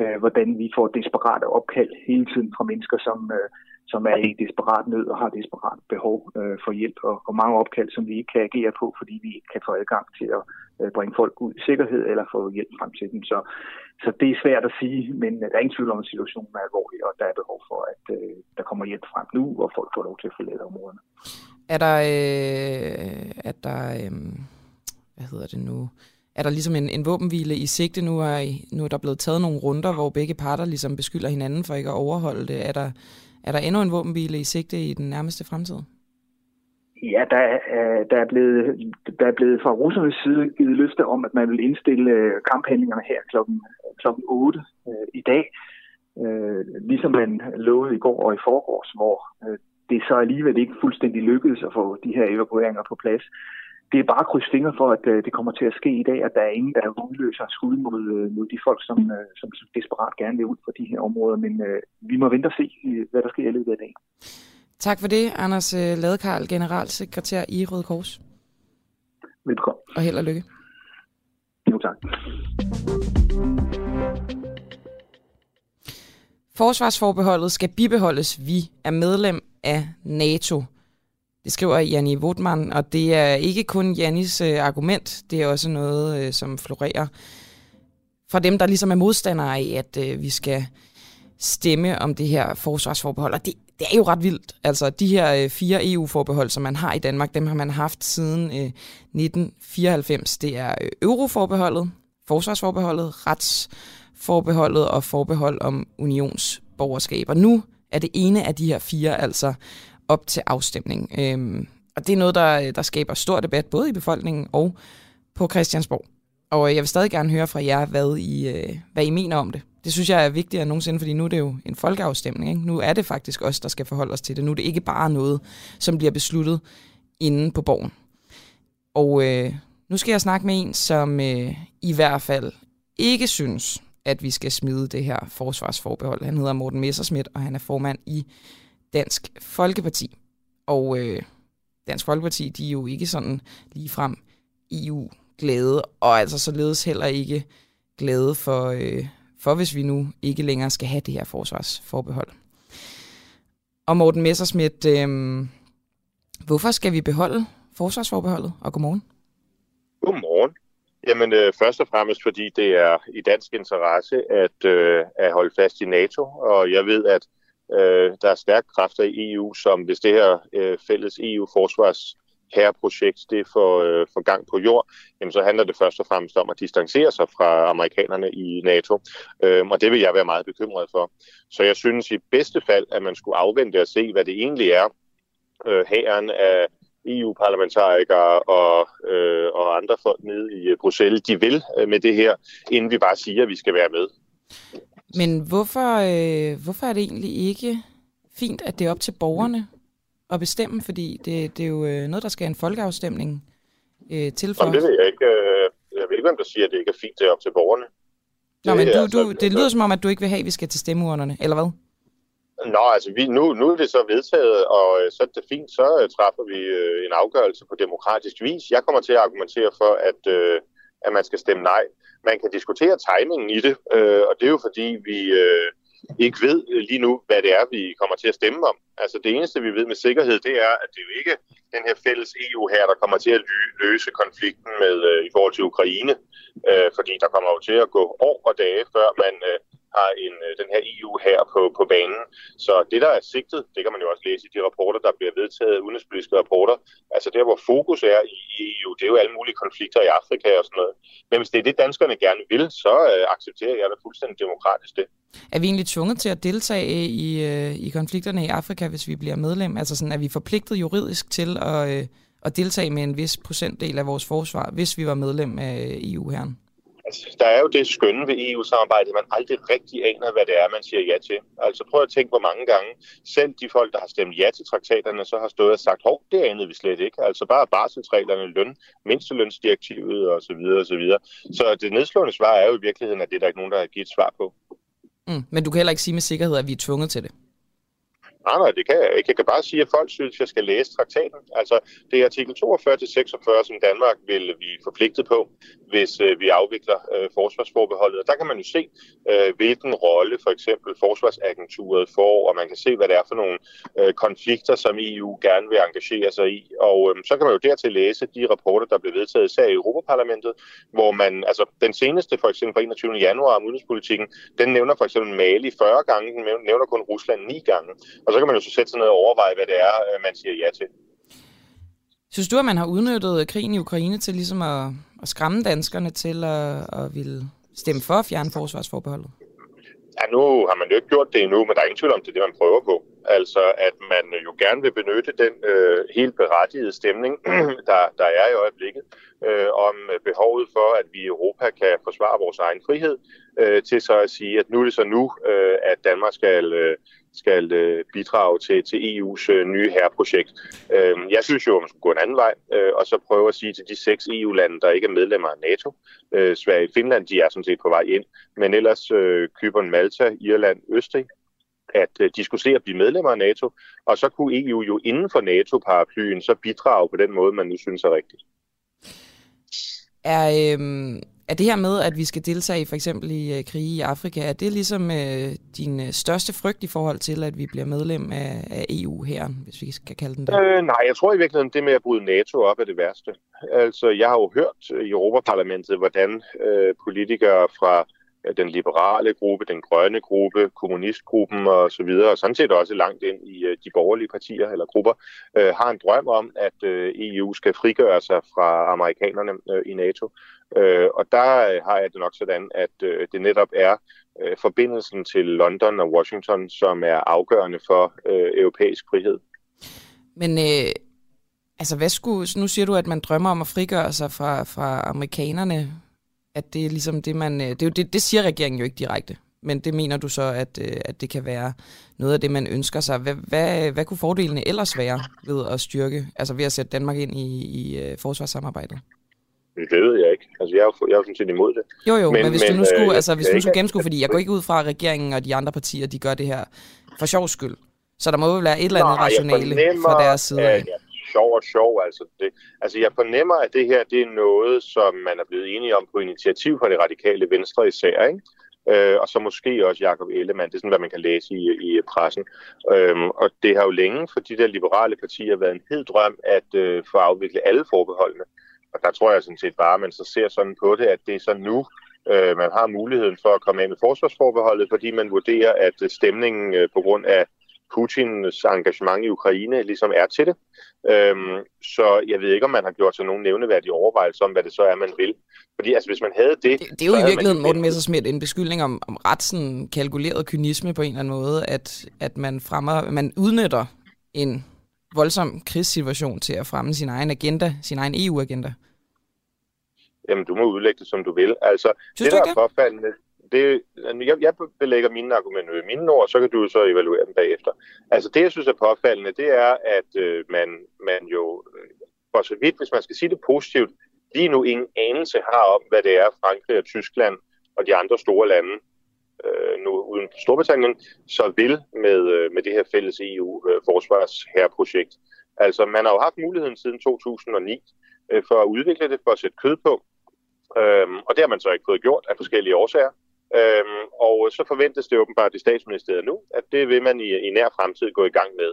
øh, hvordan vi får desperate opkald hele tiden fra mennesker, som, øh, som er i desperat nød og har desperat behov øh, for hjælp, og, og mange opkald, som vi ikke kan agere på, fordi vi ikke kan få adgang til at Øh, bringe folk ud i sikkerhed eller få hjælp frem til dem. Så, så det er svært at sige, men der er ingen tvivl om, at situationen er alvorlig, og der er behov for, at øh, der kommer hjælp frem nu, og folk får lov til at forlade områderne. Er der, øh, er der øh, hvad hedder det nu, er der ligesom en, en våbenhvile i sigte nu, er, nu er der blevet taget nogle runder, hvor begge parter ligesom beskylder hinanden for ikke at overholde det. Er der, er der endnu en våbenhvile i sigte i den nærmeste fremtid? Ja, der er, der, er blevet, der er blevet fra russernes side givet løfte om, at man vil indstille øh, kamphandlingerne her klokken, klokken 8 øh, i dag. Øh, ligesom man lovede i går og i forgårs, hvor øh, det så alligevel ikke fuldstændig lykkedes at få de her evakueringer på plads. Det er bare at krydse fingre for, at øh, det kommer til at ske i dag, at der er ingen, der udløser skud mod, øh, mod de folk, som, øh, som, som desperat gerne vil ud fra de her områder. Men øh, vi må vente og se, øh, hvad der sker i løbet af dagen. Tak for det, Anders Ladekarl, generalsekretær i Røde Kors. Velkommen. Og held og lykke. Jo, tak. Forsvarsforbeholdet skal bibeholdes. Vi er medlem af NATO. Det skriver Janni Wotman, og det er ikke kun Jannis øh, argument, det er også noget, øh, som florerer fra dem, der ligesom er modstandere af, at øh, vi skal stemme om det her forsvarsforbehold. Og det, det er jo ret vildt. Altså, de her øh, fire EU-forbehold, som man har i Danmark, dem har man haft siden øh, 1994. Det er øh, euroforbeholdet, forsvarsforbeholdet, retsforbeholdet og forbehold om unionsborgerskab. Og nu er det ene af de her fire altså op til afstemning. Øhm, og det er noget, der, der skaber stor debat, både i befolkningen og på Christiansborg. Og jeg vil stadig gerne høre fra jer, hvad I, øh, hvad I mener om det. Det synes jeg er vigtigere end nogensinde, fordi nu er det jo en folkeafstemning. Ikke? Nu er det faktisk os, der skal forholde os til det. Nu er det ikke bare noget, som bliver besluttet inde på borgen. Og øh, nu skal jeg snakke med en, som øh, i hvert fald ikke synes, at vi skal smide det her forsvarsforbehold. Han hedder Morten Messerschmidt, og han er formand i Dansk Folkeparti. Og øh, Dansk Folkeparti, de er jo ikke sådan ligefrem EU-glade, og altså således heller ikke glade for, øh, for, hvis vi nu ikke længere skal have det her forsvarsforbehold. Og Morten Messersmith, øh, hvorfor skal vi beholde forsvarsforbeholdet? Og godmorgen. Godmorgen. Jamen øh, først og fremmest fordi det er i dansk interesse at, øh, at holde fast i NATO, og jeg ved, at Øh, der er stærke kræfter i EU, som hvis det her øh, fælles EU-forsvars herreprojekt det får, øh, for gang på jord, jamen så handler det først og fremmest om at distancere sig fra amerikanerne i NATO. Øhm, og det vil jeg være meget bekymret for. Så jeg synes i bedste fald, at man skulle afvente og se, hvad det egentlig er, øh, hæren af EU-parlamentarikere og, øh, og andre folk nede i øh, Bruxelles, de vil øh, med det her, inden vi bare siger, at vi skal være med. Men hvorfor, øh, hvorfor er det egentlig ikke fint, at det er op til borgerne at bestemme? Fordi det, det er jo øh, noget, der skal en folkeafstemning øh, til for. Jamen, det ved jeg ikke. Øh, jeg ved ikke, hvem der siger, at det ikke er fint, det er op til borgerne. Nå, det, men du, altså, du, det lyder som om, at du ikke vil have, at vi skal til stemmeurnerne, eller hvad? Nå, altså vi, nu, nu er det så vedtaget, og øh, så er det fint, så træffer vi uh, en afgørelse på demokratisk vis. Jeg kommer til at argumentere for, at, uh, at man skal stemme nej man kan diskutere timingen i det, øh, og det er jo fordi, vi øh, ikke ved øh, lige nu, hvad det er, vi kommer til at stemme om. Altså det eneste, vi ved med sikkerhed, det er, at det er jo ikke den her fælles EU her, der kommer til at løse konflikten med øh, i forhold til Ukraine, øh, fordi der kommer jo til at gå år og dage, før man øh, har en, øh, den her EU her på, på banen. Så det, der er sigtet, det kan man jo også læse i de rapporter, der bliver vedtaget, udenrigspolitiske rapporter, altså der, hvor fokus er i EU, det er jo alle mulige konflikter i Afrika og sådan noget. Men hvis det er det, danskerne gerne vil, så øh, accepterer jeg det fuldstændig demokratisk det. Er vi egentlig tvunget til at deltage i, øh, i konflikterne i Afrika, hvis vi bliver medlem? Altså sådan, er vi forpligtet juridisk til at, øh, at deltage med en vis procentdel af vores forsvar, hvis vi var medlem af EU-herren? Altså, der er jo det skønne ved EU-samarbejdet, man aldrig rigtig aner, hvad det er, man siger ja til. Altså prøv at tænke, hvor mange gange selv de folk, der har stemt ja til traktaterne, så har stået og sagt, hov, det anede vi slet ikke. Altså bare barselsreglerne, løn, mindstelønsdirektivet osv. Så, videre, og så, videre. så det nedslående svar er jo i virkeligheden, at det er der ikke nogen, der har givet svar på. Mm, men du kan heller ikke sige med sikkerhed, at vi er tvunget til det. Nej, nej, det kan jeg ikke. Jeg kan bare sige, at folk synes, at jeg skal læse traktaten. Altså, det er artikel 42-46, som Danmark vil blive forpligtet på. hvis øh, vi afvikler øh, forsvarsforbeholdet. Og der kan man jo se, øh, hvilken rolle for eksempel forsvarsagenturet får, og man kan se, hvad det er for nogle øh, konflikter, som EU gerne vil engagere sig i. Og øh, så kan man jo dertil læse de rapporter, der blev vedtaget især i Europaparlamentet, hvor man, altså den seneste for eksempel fra 21. januar om udenrigspolitikken, den nævner for eksempel Mali 40 gange, den nævner kun Rusland 9 gange. Og så kan man jo så sætte sig ned og overveje, hvad det er, øh, man siger ja til. Synes du, at man har udnyttet krigen i Ukraine til ligesom at, at skræmme danskerne til at, at ville stemme for at fjerne forsvarsforbeholdet? Ja, nu har man jo ikke gjort det endnu, men der er ingen tvivl om, det er det, man prøver på. Altså, at man jo gerne vil benytte den øh, helt berettigede stemning, [clears throat] der, der er i øjeblikket, øh, om behovet for, at vi i Europa kan forsvare vores egen frihed, øh, til så at sige, at nu er det så nu, øh, at Danmark skal, øh, skal øh, bidrage til, til EU's øh, nye herreprojekt. Øh, jeg synes jo, at man skulle gå en anden vej, øh, og så prøve at sige til de seks EU-lande, der ikke er medlemmer af NATO, øh, Sverige og Finland, de er sådan set på vej ind, men ellers øh, Kypern, Malta, Irland, Østrig, at øh, de skulle se at blive medlemmer af NATO, og så kunne EU jo inden for NATO-paraplyen så bidrage på den måde, man nu synes er rigtigt. Er, øhm, er det her med, at vi skal deltage i for eksempel i øh, krige i Afrika, er det ligesom øh, din øh, største frygt i forhold til, at vi bliver medlem af, af EU her, hvis vi skal kalde den det? Øh, nej, jeg tror i virkeligheden, det med at bryde NATO op er det værste. Altså, jeg har jo hørt i Europaparlamentet, hvordan øh, politikere fra Øh, den liberale gruppe, den grønne gruppe, kommunistgruppen og så videre, og sådan set også langt ind i øh, de borgerlige partier eller grupper, øh, har en drøm om, at øh, EU skal frigøre sig fra amerikanerne øh, i NATO. Øh, og der øh, har jeg det nok sådan, at øh, det netop er øh, forbindelsen til London og Washington, som er afgørende for øh, europæisk frihed. Men øh, altså, hvad skulle, nu siger du, at man drømmer om at frigøre sig fra, fra amerikanerne at det er ligesom det, man... Øh, det, er jo det, det siger regeringen jo ikke direkte, men det mener du så, at, øh, at det kan være noget af det, man ønsker sig. Hvad, hvad, hvad kunne fordelene ellers være ved at styrke, altså ved at sætte Danmark ind i, i uh, forsvarssamarbejdet? Det ved jeg ikke. Altså, jeg er jo, jeg er jo sådan set imod det. Jo, jo, men, men hvis men, du nu skulle, øh, altså, hvis du nu skulle gennemskue, fordi jeg går ikke ud fra, at regeringen og de andre partier, de gør det her for sjov skyld. Så der må jo være et eller andet rationale fra deres side af. Ja, sjov og sjov. Altså, det, altså jeg fornemmer, at det her det er noget, som man er blevet enige om på initiativ fra det radikale venstre især, ikke? Øh, og så måske også Jakob Ellemann. Det er sådan, hvad man kan læse i, i pressen. Øhm, og det har jo længe for de der liberale partier været en hed drøm at øh, få afviklet alle forbeholdene. Og der tror jeg sådan set bare, at man så ser sådan på det, at det er så nu, øh, man har muligheden for at komme af med forsvarsforbeholdet, fordi man vurderer, at øh, stemningen øh, på grund af Putins engagement i Ukraine ligesom er til det. Øhm, så jeg ved ikke, om man har gjort sig nogen nævneværdige overvejelser om, hvad det så er, man vil. Fordi altså, hvis man havde det... Det, det er jo i virkeligheden, Morten Messersmith, en beskyldning om, om ret sådan kalkuleret kynisme på en eller anden måde, at, at man, fremmer, man udnytter en voldsom krigssituation til at fremme sin egen agenda, sin egen EU-agenda. Jamen, du må udlægge det, som du vil. Altså, Synes det, der er påfaldende, det, altså, jeg, jeg belægger mine argumenter ved mine ord, så kan du så evaluere dem bagefter. Altså det, jeg synes er påfaldende, det er, at øh, man, man jo, øh, for så vidt, hvis man skal sige det positivt, lige nu ingen anelse har om, hvad det er, Frankrig og Tyskland og de andre store lande, øh, nu uden Storbritannien, så vil med, øh, med det her fælles EU-forsvarsherreprojekt. Øh, altså man har jo haft muligheden siden 2009 øh, for at udvikle det, for at sætte kød på, Øhm, og det har man så ikke fået gjort af forskellige årsager. Øhm, og så forventes det åbenbart i statsministeriet nu, at det vil man i, i nær fremtid gå i gang med.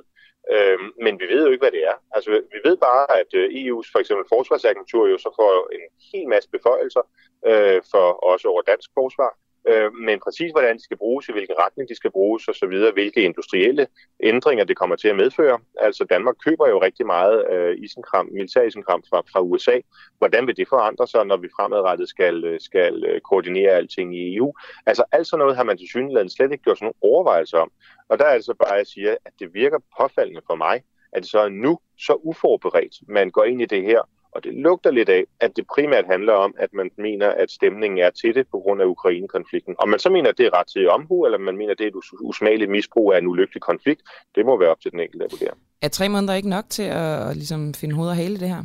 Øhm, men vi ved jo ikke, hvad det er. Altså, vi ved bare, at øh, EU's for eksempel forsvarsagentur jo så får en hel masse beføjelser øh, for også over dansk forsvar. Øh, men præcis hvordan de skal bruges, i hvilken retning de skal bruges osv., hvilke industrielle ændringer det kommer til at medføre. Altså Danmark køber jo rigtig meget øh, isenkram, militær isenkram fra, fra USA. Hvordan vil det forandre sig, når vi fremadrettet skal, øh, skal øh, koordinere alting i EU? Altså alt sådan noget har man til synligheden slet ikke gjort sådan nogle overvejelser om. Og der er altså bare, at jeg siger, at det virker påfaldende for mig, at det så er nu så uforberedt, man går ind i det her, og det lugter lidt af, at det primært handler om, at man mener, at stemningen er til det på grund af Ukraine-konflikten. Om man så mener, at det er ret til omhu, eller man mener, at det er et usmageligt misbrug af en ulykkelig konflikt, det må være op til den enkelte at vurdere. Er tre måneder ikke nok til at ligesom, finde hoved og hale det her?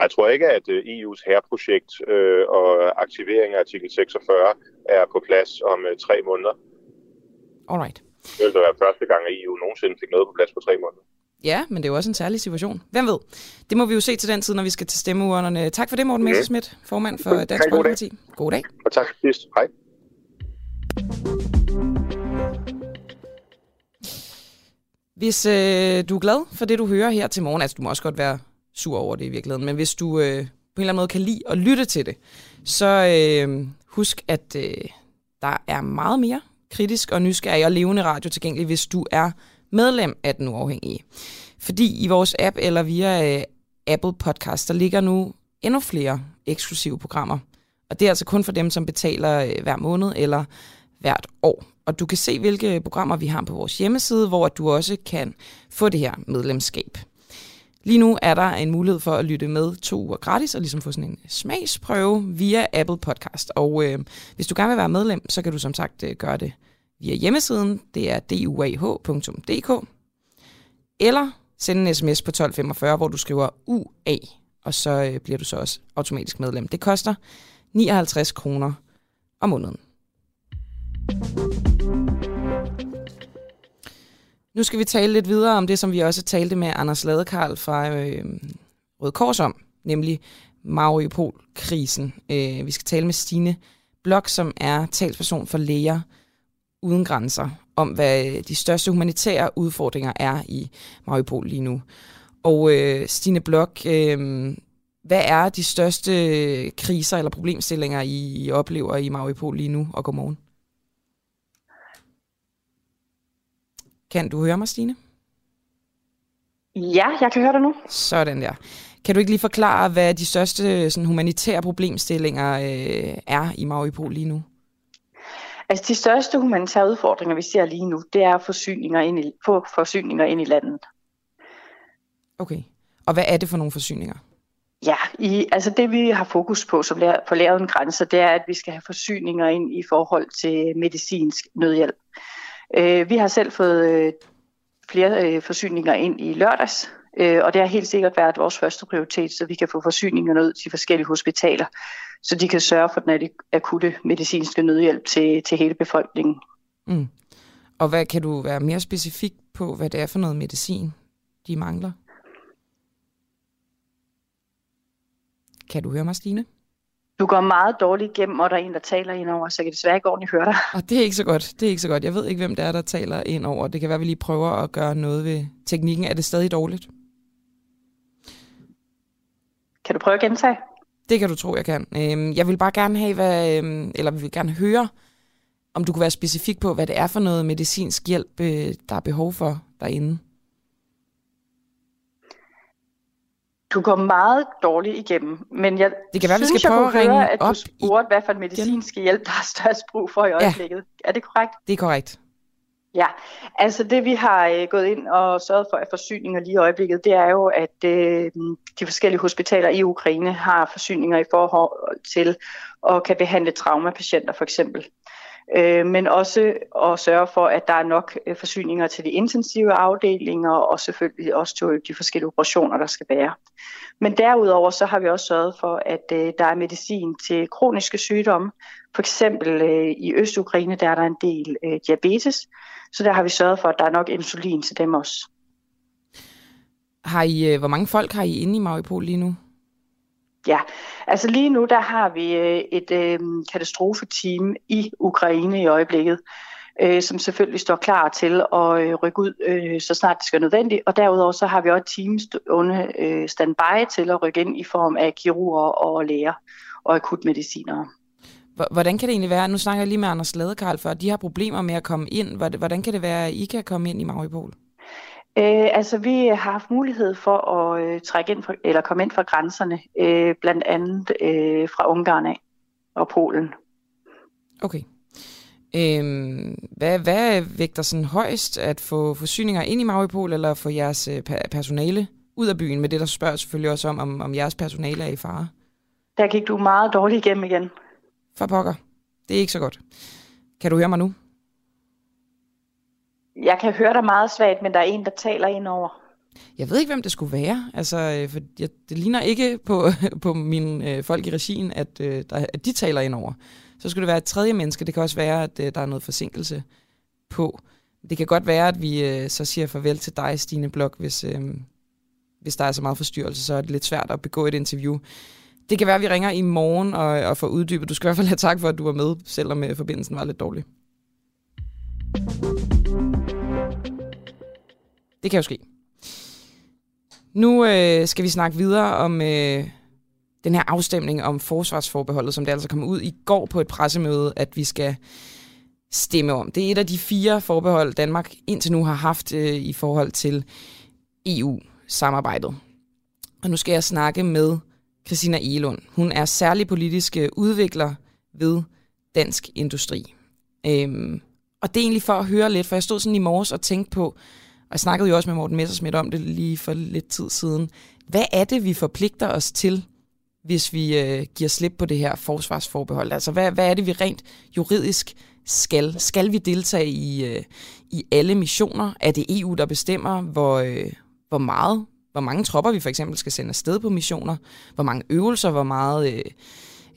Jeg tror ikke, at øh, EU's herreprojekt øh, og aktivering af artikel 46 er på plads om øh, tre måneder. Alright. Det vil være første gang, at EU nogensinde fik noget på plads på tre måneder. Ja, men det er jo også en særlig situation. Hvem ved? Det må vi jo se til den tid, når vi skal til stemmeurnerne. Tak for det, Morten Ja. Messerschmidt, formand for Dansk god dag. Folkeparti. God dag. Og tak sidst. Hej. Hvis øh, du er glad for det, du hører her til morgen, altså du må også godt være sur over det i virkeligheden, men hvis du øh, på en eller anden måde kan lide at lytte til det, så øh, husk, at øh, der er meget mere kritisk og nysgerrig og levende radio tilgængelig, hvis du er medlem af Den Uafhængige. Fordi i vores app eller via øh, Apple Podcast, der ligger nu endnu flere eksklusive programmer. Og det er altså kun for dem, som betaler øh, hver måned eller hvert år. Og du kan se, hvilke programmer vi har på vores hjemmeside, hvor du også kan få det her medlemskab. Lige nu er der en mulighed for at lytte med to uger gratis og ligesom få sådan en øh, smagsprøve via Apple Podcast. Og øh, hvis du gerne vil være medlem, så kan du som sagt øh, gøre det via hjemmesiden. Det er duah.dk eller sende en sms på 1245, hvor du skriver UA, og så øh, bliver du så også automatisk medlem. Det koster 59 kroner om måneden. Nu skal vi tale lidt videre om det, som vi også talte med Anders Ladekarl fra øh, Røde Kors om, nemlig Mariupol-krisen. Øh, vi skal tale med Stine Blok, som er talsperson for Læger Uden Grænser, om hvad de største humanitære udfordringer er i Mariupol lige nu. Og øh, Stine Blok, øh, hvad er de største kriser eller problemstillinger, I, I oplever i Mariupol lige nu? Og godmorgen. Kan du høre mig, Stine? Ja, jeg kan høre dig nu. Sådan der. Kan du ikke lige forklare, hvad de største sådan, humanitære problemstillinger øh, er i Mariupol lige nu? Altså de største humanitære udfordringer, vi ser lige nu, det er forsyninger ind i, få forsyninger ind i landet. Okay. Og hvad er det for nogle forsyninger? Ja, i, altså det vi har fokus på som lærer, for lavet en grænse, det er, at vi skal have forsyninger ind i forhold til medicinsk nødhjælp. Øh, vi har selv fået øh, flere øh, forsyninger ind i lørdags, øh, og det har helt sikkert været vores første prioritet, så vi kan få forsyninger ud til forskellige hospitaler, så de kan sørge for den akutte medicinske nødhjælp til, til hele befolkningen. Mm. Og hvad kan du være mere specifik på, hvad det er for noget medicin, de mangler? Kan du høre mig, Stine? Du går meget dårligt igennem, og der er en, der taler ind over, så jeg kan desværre ikke ordentligt høre dig. Og det er ikke så godt. Det er ikke så godt. Jeg ved ikke, hvem det er, der taler ind over. Det kan være, at vi lige prøver at gøre noget ved teknikken. Er det stadig dårligt? Kan du prøve at gentage? Det kan du tro, jeg kan. Øhm, jeg vil bare gerne have, hvad, øhm, eller vi vil gerne høre, om du kunne være specifik på, hvad det er for noget medicinsk hjælp, øh, der er behov for derinde. Du går meget dårligt igennem, men jeg det kan være, synes, vi skal jeg kunne ringe høre, at du spurgte, hvad for en medicinsk hjælp, der er størst brug for i øjeblikket. Ja. Er det korrekt? Det er korrekt. Ja, altså det vi har øh, gået ind og sørget for af forsyninger lige i øjeblikket, det er jo, at øh, de forskellige hospitaler i Ukraine har forsyninger i forhold til at kan behandle traumapatienter for eksempel. Øh, men også at sørge for, at der er nok øh, forsyninger til de intensive afdelinger og selvfølgelig også til de forskellige operationer, der skal være. Men derudover så har vi også sørget for, at øh, der er medicin til kroniske sygdomme. For eksempel øh, i Øst-Ukraine, der er der en del øh, diabetes, så der har vi sørget for, at der er nok insulin til dem også. Har I, øh, hvor mange folk har I inde i Mariupol lige nu? Ja, altså lige nu der har vi øh, et øh, katastrofeteam i Ukraine i øjeblikket, øh, som selvfølgelig står klar til at øh, rykke ud, øh, så snart det skal nødvendigt. Og derudover så har vi også et team stående øh, standby til at rykke ind i form af kirurger og læger og akutmedicinere. Hvordan kan det egentlig være, nu snakker jeg lige med Anders Ladekarl før, de har problemer med at komme ind. Hvordan kan det være, at I kan komme ind i Mariupol? Øh, altså, vi har haft mulighed for at øh, trække ind for, eller komme ind fra grænserne, øh, blandt andet øh, fra Ungarn af og Polen. Okay. Øhm, hvad, hvad vægter sådan højst at få forsyninger ind i Mariupol, eller få jeres øh, personale ud af byen? Med det, der spørger selvfølgelig også om, om, om jeres personale er i fare. Der gik du meget dårligt igennem igen. For pokker. Det er ikke så godt. Kan du høre mig nu? Jeg kan høre dig meget svagt, men der er en, der taler ind over. Jeg ved ikke, hvem det skulle være. Altså, for jeg, det ligner ikke på, [laughs] på mine øh, folk i regien, at, øh, der, at de taler ind over. Så skulle det være et tredje menneske. Det kan også være, at øh, der er noget forsinkelse på. Det kan godt være, at vi øh, så siger farvel til dig, Stine Blok, hvis, øh, hvis der er så meget forstyrrelse, så er det lidt svært at begå et interview. Det kan være, at vi ringer i morgen og, og får uddybet. Du skal i hvert fald have tak for, at du var med, selvom øh, forbindelsen var lidt dårlig. Det kan jo ske. Nu øh, skal vi snakke videre om øh, den her afstemning om forsvarsforbeholdet, som det altså kom ud i går på et pressemøde, at vi skal stemme om. Det er et af de fire forbehold, Danmark indtil nu har haft øh, i forhold til EU-samarbejdet. Og nu skal jeg snakke med Christina Egelund. Hun er særlig politisk øh, udvikler ved Dansk Industri. Øhm, og det er egentlig for at høre lidt, for jeg stod sådan i morges og tænkte på, og jeg snakkede jo også med Morten Messersmith om det lige for lidt tid siden. Hvad er det, vi forpligter os til, hvis vi øh, giver slip på det her forsvarsforbehold? Altså, hvad, hvad er det, vi rent juridisk skal? Skal vi deltage i, øh, i alle missioner? Er det EU, der bestemmer, hvor, øh, hvor meget, hvor mange tropper vi for eksempel skal sende afsted på missioner? Hvor mange øvelser, hvor meget øh,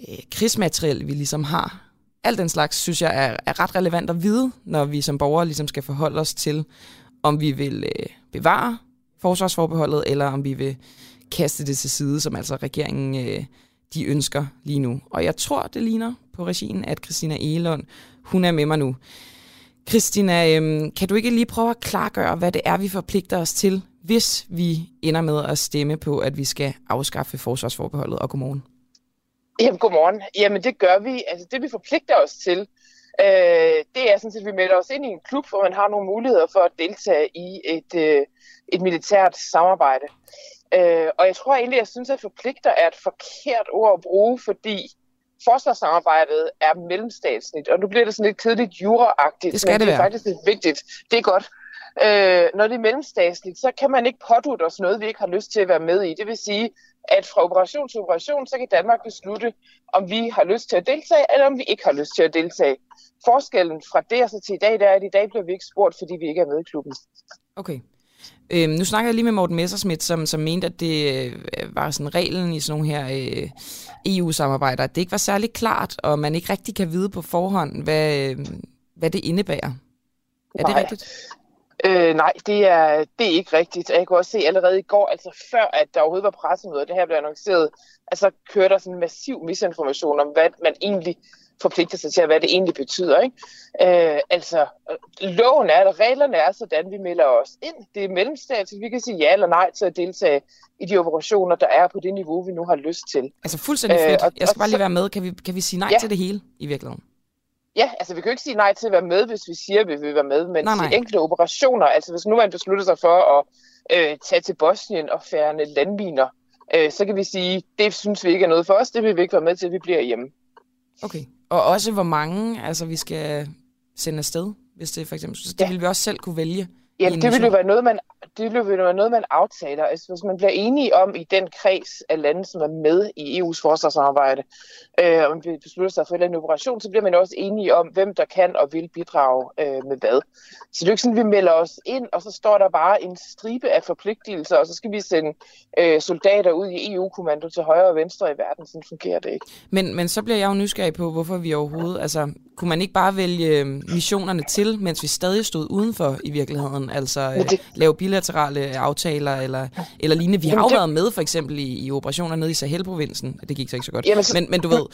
øh, krigsmateriel vi ligesom har? Alt den slags, synes jeg, er, er ret relevant at vide, når vi som borgere ligesom skal forholde os til, om vi vil øh, bevare forsvarsforbeholdet, eller om vi vil kaste det til side, som altså regeringen øh, de ønsker lige nu. Og jeg tror, det ligner på regien, at Christina Elund, hun er med mig nu. Christina, øh, kan du ikke lige prøve at klargøre, hvad det er, vi forpligter os til, hvis vi ender med at stemme på, at vi skal afskaffe forsvarsforbeholdet? Og godmorgen. Jamen, godmorgen. Jamen, det gør vi. Altså, det vi forpligter os til, Øh, det er sådan set, at vi melder os ind i en klub, hvor man har nogle muligheder for at deltage i et, øh, et militært samarbejde. Øh, og jeg tror egentlig, jeg synes, at forpligter er et forkert ord at bruge, fordi forsvarssamarbejdet er mellemstatsligt, og nu bliver det sådan lidt kedeligt juraagtigt, det skal men det, det er være. faktisk lidt vigtigt. Det er godt. Øh, når det er mellemstatsligt, så kan man ikke pådute os noget, vi ikke har lyst til at være med i. Det vil sige, at fra operation til operation, så kan Danmark beslutte, om vi har lyst til at deltage, eller om vi ikke har lyst til at deltage. Forskellen fra det og så til i dag, det er, at i dag bliver vi ikke spurgt, fordi vi ikke er med i klubben. Okay. Øhm, nu snakker jeg lige med Morten Messersmith, som, som mente, at det øh, var sådan reglen i sådan nogle her øh, EU-samarbejder, at det ikke var særlig klart, og man ikke rigtig kan vide på forhånd, hvad, øh, hvad det indebærer. Er Nej. det rigtigt? Øh, nej, det er, det er ikke rigtigt. Jeg kunne også se allerede i går, altså før at der overhovedet var pressemøde, og det her blev annonceret, altså kørte der sådan en massiv misinformation om, hvad man egentlig forpligter sig til, og hvad det egentlig betyder. Ikke? Øh, altså, øh, loven er, at reglerne er sådan, vi melder os ind. Det er mellemstatsligt. Vi kan sige ja eller nej til at deltage i de operationer, der er på det niveau, vi nu har lyst til. Altså fuldstændig Øh, frit. og- Jeg skal bare lige være med. Kan vi, kan vi sige nej Ja. til det hele i virkeligheden? Ja, altså vi kan jo ikke sige nej til at være med, hvis vi siger, at vi vil være med, men Nej, nej, til enkelte operationer, altså hvis nu man beslutter sig for at øh, tage til Bosnien og fjerne landminer, øh, så kan vi sige, det synes vi ikke er noget for os, det vil vi ikke være med til, vi bliver hjemme. Okay. Og også hvor mange altså, vi skal sende afsted, hvis det for eksempel... Så det Ja. vil vi også selv kunne vælge. En det vil jo være noget, man, det vil jo være noget, man aftaler. Altså, hvis man bliver enige om i den kreds af lande, som er med i EU's forsvarssamarbejde, øh, og man beslutter sig for en eller anden operation, så bliver man også enige om, hvem der kan og vil bidrage øh, med hvad. Så det er jo ikke sådan, at vi melder os ind, og så står der bare en stribe af forpligtelser, og så skal vi sende øh, soldater ud i EU-kommando til højre og venstre i verden. Sådan fungerer det ikke. Men, men så bliver jeg jo nysgerrig på, hvorfor vi overhovedet... Altså, kunne man ikke bare vælge øh, missionerne til, mens vi stadig stod udenfor i virkeligheden? Altså øh, Men det- lave bilaterale aftaler eller, eller lignende. Vi har jo det- været med for eksempel i, i operationer nede i Sahelprovinsen. Det gik så ikke så godt. Jamen, så- Men, men du ved,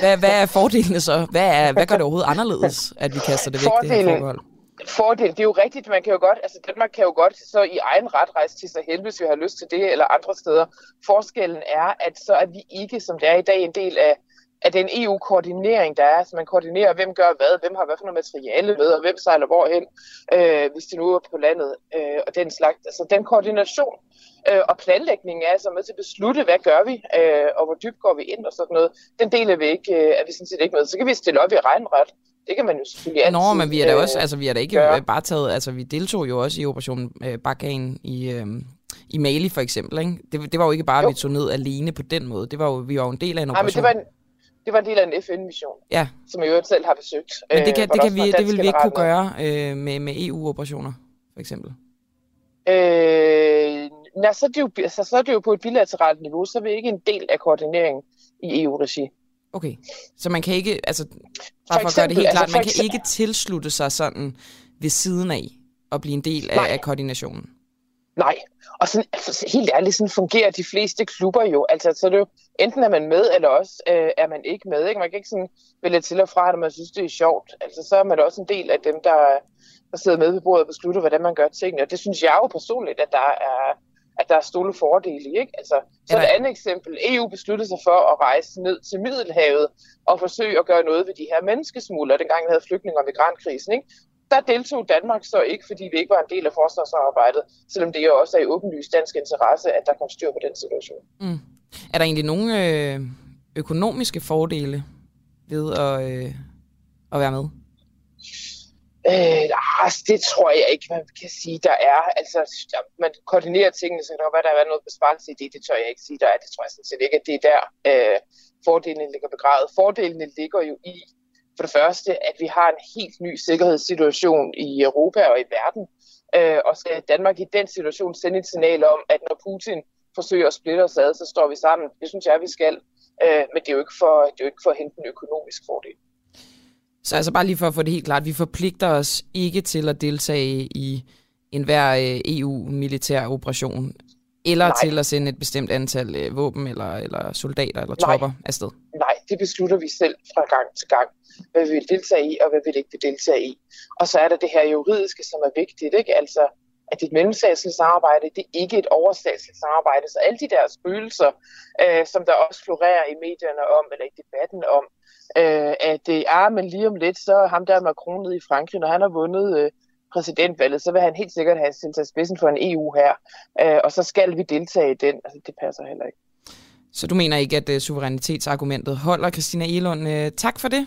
hvad, hvad er fordelene så? Hvad, er, hvad gør det overhovedet anderledes, at vi kaster det væk, det her Fordelen- forbehold? Fordel, det er jo rigtigt, man kan jo godt, altså Danmark kan jo godt så i egen ret rejse til Sahel, hvis vi har lyst til det, eller andre steder. Forskellen er, at så er vi ikke, som det er i dag, en del af, af den EU-koordinering, der er. Så man koordinerer, hvem gør hvad, hvem har hvad for noget materiale med, og hvem sejler hvorhen, øh, hvis det nu er på landet, øh, og den slags. Altså den koordination øh, og planlægningen er altså med til at beslutte, hvad gør vi, øh, og hvor dybt går vi ind og sådan noget. Den del er vi, ikke, øh, er vi sådan set ikke med. Så kan vi stille op i regnret. Det kan man jo selvfølgelig altid. Nå, men vi er da øh, også, altså vi er da ikke gøre. øh, bare taget, altså vi deltog jo også i Operation øh, Barkhane i, øh, i Mali for eksempel, ikke? Det, det var jo ikke bare, at Jo. vi tog ned alene på den måde. Det var jo, vi var jo en del af en Nej, men operation. det var en, det var en del af en FN-mission, Ja, som jeg jo selv har besøgt. men det øh, kan, hvor det, kan vi, det vil vi ikke kunne gøre øh, med, med EU-operationer, for eksempel. Øh, nej, så, er det jo, så, så er det jo på et bilateralt niveau, så er vi ikke en del af koordineringen i EU-regi. Okay, så man kan ikke, altså, For bare for at gøre det eksempel, helt altså klart, man for kan eksempel- ikke tilslutte sig sådan ved siden af og blive en del af, af koordinationen? Nej, og sådan, altså, helt ærligt, sådan fungerer de fleste klubber jo. Altså, så er det jo, enten er man med, eller også øh, er man ikke med. Ikke? Man kan ikke sådan vælge til og fra, når man synes, det er sjovt. Altså, så er man også en del af dem, der, der sidder med ved bordet og beslutter, hvordan man gør tingene. Og det synes jeg jo personligt, at der er, at der er store fordele i. Ikke? Altså, så et andet eksempel. EU besluttede sig for at rejse ned til Middelhavet og forsøge at gøre noget ved de her menneskesmuglere, dengang vi havde flygtninge- og migrantkrisen. Ikke? Der deltog Danmark så ikke, fordi vi ikke var en del af forsvarsarbejdet, selvom det jo også er i åbenlyst dansk interesse, at der kom styr på den situation. Mm. Er der egentlig nogle øh, økonomiske fordele ved at, øh, at være med? Øh, altså, det tror jeg ikke, man kan sige, der er. Altså, man koordinerer tingene, så kan der være, der er noget besparelse i det. Det tør jeg ikke sige, der er. Det tror jeg sådan set ikke, at det er der, øh, fordelene ligger begravet. Fordelene ligger jo i, for det første, at vi har en helt ny sikkerhedssituation i Europa og i verden. Øh, og skal Danmark i den situation sende et signal om, at når Putin forsøger at splitte os ad, så står vi sammen. Det synes jeg, vi skal. Øh, men det er jo ikke for, det er jo ikke for at hente en økonomisk fordel. Så altså bare lige for at få det helt klart, vi forpligter os ikke til at deltage i enhver øh, EU-militær operation, eller Nej. til at sende et bestemt antal øh, våben eller, eller soldater eller Nej. tropper afsted. Nej, det beslutter vi selv fra gang til gang, hvad vi vil deltage i og hvad vi ikke vil deltage i. Og så er der det her juridiske, som er vigtigt, ikke? Altså, at det er et mellemstatsligt samarbejde, det er ikke et overstatsligt samarbejde. Så alle de der spøgelser, øh, som der også florerer i medierne om, eller i debatten om, øh, at det er, men lige om lidt, så ham der Macron nede i Frankrig, når han har vundet øh, præsidentvalget, så vil han helt sikkert have sin sig spidsen for en EU her, øh, og så skal vi deltage i den. Altså, det passer heller ikke. Så du mener ikke, at uh, suverænitetsargumentet holder, Christina Elund. Uh, øh, tak for det.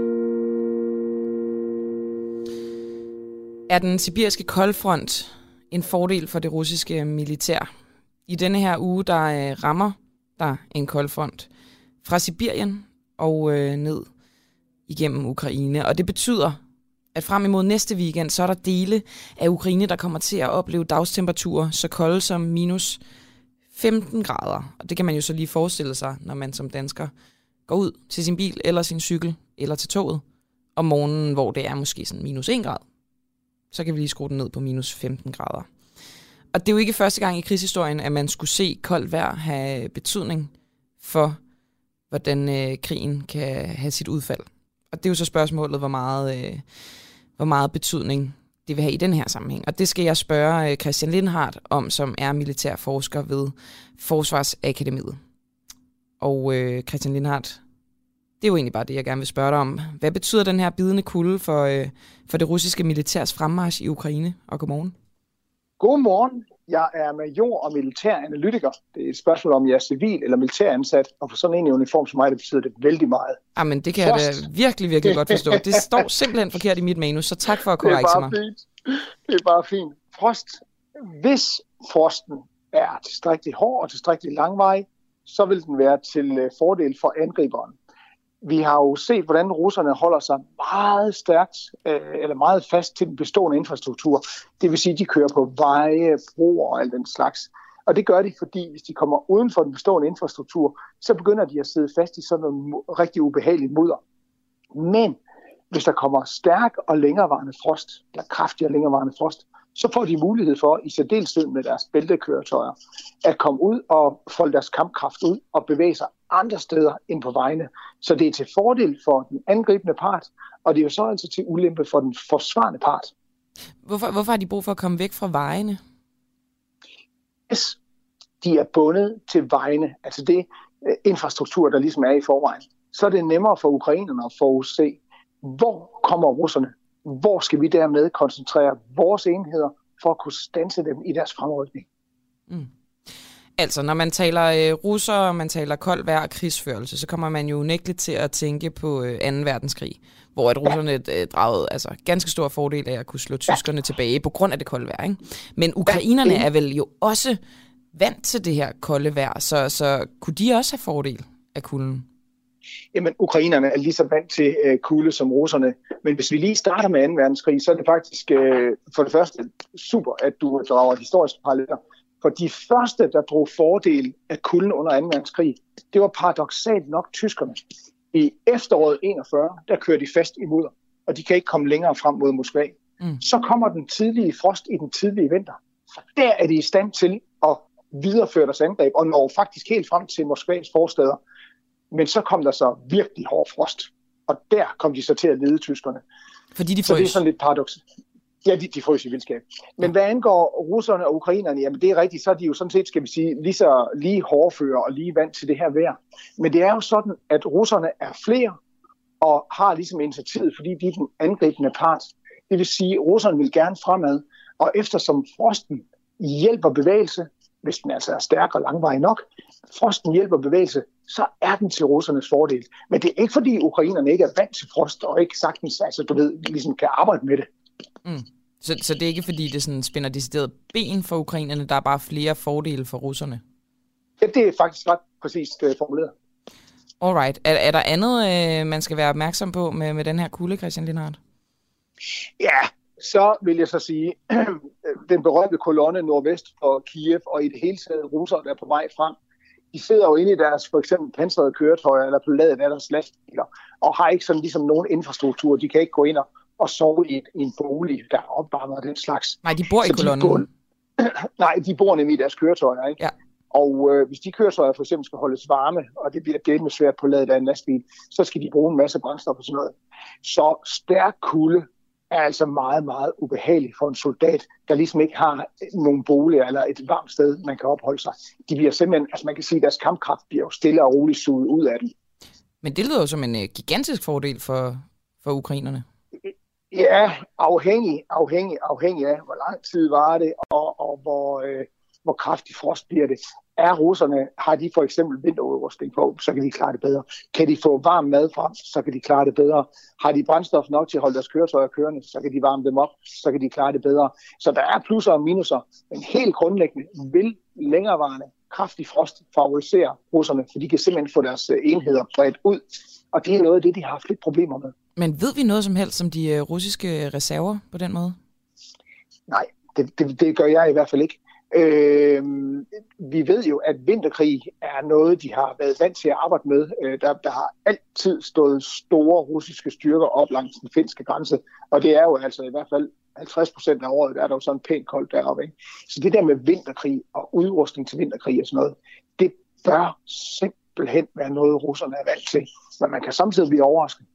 Er den sibiriske koldfront en fordel for det russiske militær? I denne her uge, der øh, rammer der en koldfront fra Sibirien og øh, ned igennem Ukraine. Og det betyder, at frem imod næste weekend, så er der dele af Ukraine, der kommer til at opleve dagstemperaturer så kolde som minus 15 grader. Og det kan man jo så lige forestille sig, når man som dansker går ud til sin bil eller sin cykel eller til toget om morgenen, hvor det er måske sådan minus 1 grad. Så kan vi lige skrue den ned på minus 15 grader. Og det er jo ikke første gang i krigshistorien, at man skulle se koldt vejr have betydning for, hvordan øh, krigen kan have sit udfald. Og det er jo så spørgsmålet, hvor meget, øh, hvor meget betydning det vil have i den her sammenhæng. Og det skal jeg spørge øh, Christian Lindhardt om, som er militærforsker ved Forsvarsakademiet. Og øh, Christian Lindhardt, det er jo egentlig bare det, jeg gerne vil spørge dig om. Hvad betyder den her bidende kulde for, øh, for det russiske militærs fremmarsch i Ukraine? Og godmorgen. Godmorgen. Jeg er major og militær analytiker. Det er et spørgsmål om, jeg er civil eller militær ansat, og for sådan en i uniform som mig, det betyder det vældig meget. Jamen, det kan Frost. jeg da virkelig, virkelig godt forstå. Det [laughs] står simpelthen forkert i mit manus, så tak for at korrekte mig. Fint. Det er bare fint. Frost, hvis frosten er tilstrækkeligt hård og tilstrækkeligt langvej, så vil den være til øh, fordel for angriberen vi har jo set, hvordan russerne holder sig meget stærkt, øh, eller meget fast til den bestående infrastruktur. Det vil sige, at de kører på veje, broer og alt den slags. Og det gør de, fordi hvis de kommer uden for den bestående infrastruktur, så begynder de at sidde fast i sådan noget rigtig ubehageligt mudder. Men hvis der kommer stærk og længerevarende frost, eller kraftig og længerevarende frost, så får de mulighed for, i særdeleshed med deres bæltekøretøjer, at komme ud og folde deres kampkraft ud og bevæge sig andre steder end på vejene. Så det er til fordel for den angribende part, og det er jo så altså til ulempe for den forsvarende part. Hvorfor, hvorfor har de brug for at komme væk fra vejene? Hvis de er bundet til vejene, altså det øh, infrastruktur, der ligesom er i forvejen, så er det nemmere for ukrainerne at forudse, hvor kommer russerne hvor skal vi dermed koncentrere vores enheder for at kunne stanse dem i deres fremrykning. Mm. Altså, når man taler øh, russer, og man taler kold vejr og krigsførelse, så kommer man jo nægteligt til at tænke på øh, 2. verdenskrig, hvor at russerne øh, dragede altså, ganske stor fordel af at kunne slå tyskerne tilbage på grund af det kolde vejr. Ikke? Men ukrainerne er vel jo også vant til det her kolde vejr, så, så kunne de også have fordel af kulden? Jamen, ukrainerne er lige så vant til øh, kulde som russerne. Men hvis vi lige starter med 2. verdenskrig, så er det faktisk øh, for det første super, at du drager historiske paralleller. For de første, der drog fordel af kulden under 2. verdenskrig, det var paradoxalt nok tyskerne. I efteråret 41, der kører de fast i mudder, og de kan ikke komme længere frem mod Moskva. Mm. Så kommer den tidlige frost i den tidlige vinter. Der er de i stand til at videreføre deres angreb, og når faktisk helt frem til Moskvas forsteder. Men så kom der så virkelig hård frost, og der kom de så til at lede tyskerne. Fordi de så det er sådan lidt paradoks. Ja, de, de frøs i vildskab. Men hvad angår russerne og ukrainerne, jamen det er rigtigt, så er de jo sådan set, skal vi sige, lige så lige hårdfører og lige vant til det her vejr. Men det er jo sådan, at russerne er flere og har ligesom initiativet, fordi de er den angribende part. Det vil sige, at russerne vil gerne fremad, og eftersom frosten hjælper bevægelse, hvis den altså er stærk og langvarig nok, frosten hjælper bevægelse, så er den til russernes fordel. Men det er ikke fordi ukrainerne ikke er vant til frost, og ikke sagtens, altså du ved, ligesom kan arbejde med det. Mm. Så, så det er ikke fordi, det sådan spænder decideret ben for ukrainerne, der er bare flere fordele for russerne? Ja, det er faktisk ret præcist uh, formuleret. Alright. Er, er der andet, uh, man skal være opmærksom på med, med den her kulde, Christian Lindhardt? Ja, så vil jeg så sige, [clears throat] den berømte kolonne nordvest for Kiev, og i det hele taget russere, der er på vej frem, de sidder jo inde i deres for eksempel pansrede køretøjer eller på ladet af deres lastbiler, og har ikke sådan ligesom nogen infrastruktur. De kan ikke gå ind og, og sove i, et, i en bolig, der er opvarmet og den slags. Nej, de bor i kolonnen. [clears throat] Nej, de bor nemlig i deres køretøjer, ikke? Ja. Og øh, hvis de køretøjer for eksempel skal holdes varme, og det bliver det med svært på ladet af en lastbil, så skal de bruge en masse brændstof og sådan noget. Så stærk kulde er altså meget, meget ubehageligt for en soldat, der ligesom ikke har nogen bolig eller et varmt sted, man kan opholde sig. De bliver simpelthen, altså man kan sige, at deres kampkraft bliver jo stille og roligt suget ud af dem. Men det lyder jo som en uh, gigantisk fordel for, for ukrainerne. Ja, afhængig, afhængig, afhængig af, hvor lang tid var det, og, og hvor, øh, hvor kraftig frost bliver det. Er russerne, har de for eksempel vinterudrustning på, så kan de klare det bedre. Kan de få varm mad frem, så kan de klare det bedre. Har de brændstof nok til at holde deres køretøjer kørende, så kan de varme dem op, så kan de klare det bedre. Så der er plusser og minuser, men helt grundlæggende vil længerevarende kraftig frost favorisere russerne, for de kan simpelthen få deres enheder bredt ud. Og det er noget af det, de har haft lidt problemer med. Men ved vi noget som helst om de russiske reserver på den måde? Nej, det, det, det gør jeg i hvert fald ikke. Øh, vi ved jo, at vinterkrig er noget, de har været vant til at arbejde med. Øh, der, der har altid stået store russiske styrker op langs den finske grænse, og det er jo altså i hvert fald 50 procent af året, der er der jo sådan pænt koldt deroppe. Ikke? Så det der med vinterkrig og udrustning til vinterkrig og sådan noget, det bør simpelthen være noget, russerne er vant til. Men man kan samtidig blive overrasket.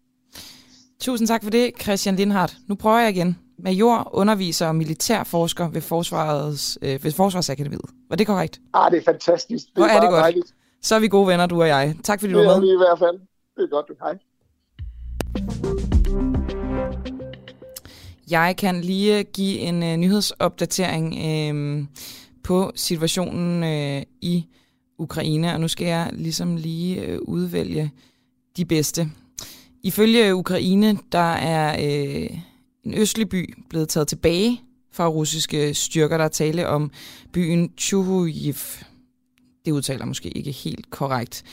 Tusind tak for det, Christian Lindhardt. Nu prøver jeg igen. Major, underviser og militærforsker ved, Forsvarets, øh, ved Forsvarsakademiet. Var det korrekt? Ah, det er fantastisk. Det er, er det godt. Dejligt. Så er vi gode venner, du og jeg. Tak fordi du var med. Det er i hvert fald. Det er godt, du hej. Jeg kan lige give en uh, nyhedsopdatering uh, på situationen uh, i Ukraine, og nu skal jeg ligesom lige uh, udvælge de bedste. Ifølge Ukraine, der er uh, en østlig by blevet taget tilbage fra russiske styrker, der er tale om byen Chuhujiv. Det udtaler måske ikke helt korrekt.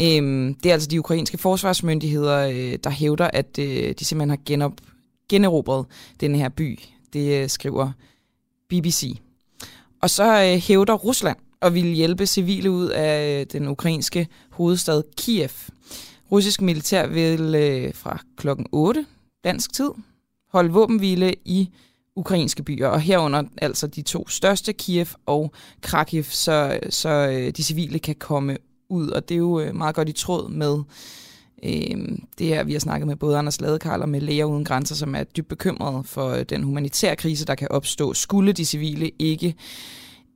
Øhm, det er altså de ukrainske forsvarsmyndigheder, øh, der hævder, at øh, de simpelthen har genop, generobret den her by. Det øh, skriver BBC. Og så øh, hævder Rusland og vil hjælpe civile ud af øh, den ukrainske hovedstad Kiev. Russisk militær vil øh, fra klokken 8 dansk tid holde våbenhvile i ukrainske byer, og herunder altså de to største, Kiev og Krakiv, så, så øh, de civile kan komme ud, og det er jo øh, meget godt i tråd med øh, det her, vi har snakket med både Anders Ladekarl og med Læger Uden Grænser, som er dybt bekymrede for øh, den humanitære krise, der kan opstå, skulle de civile ikke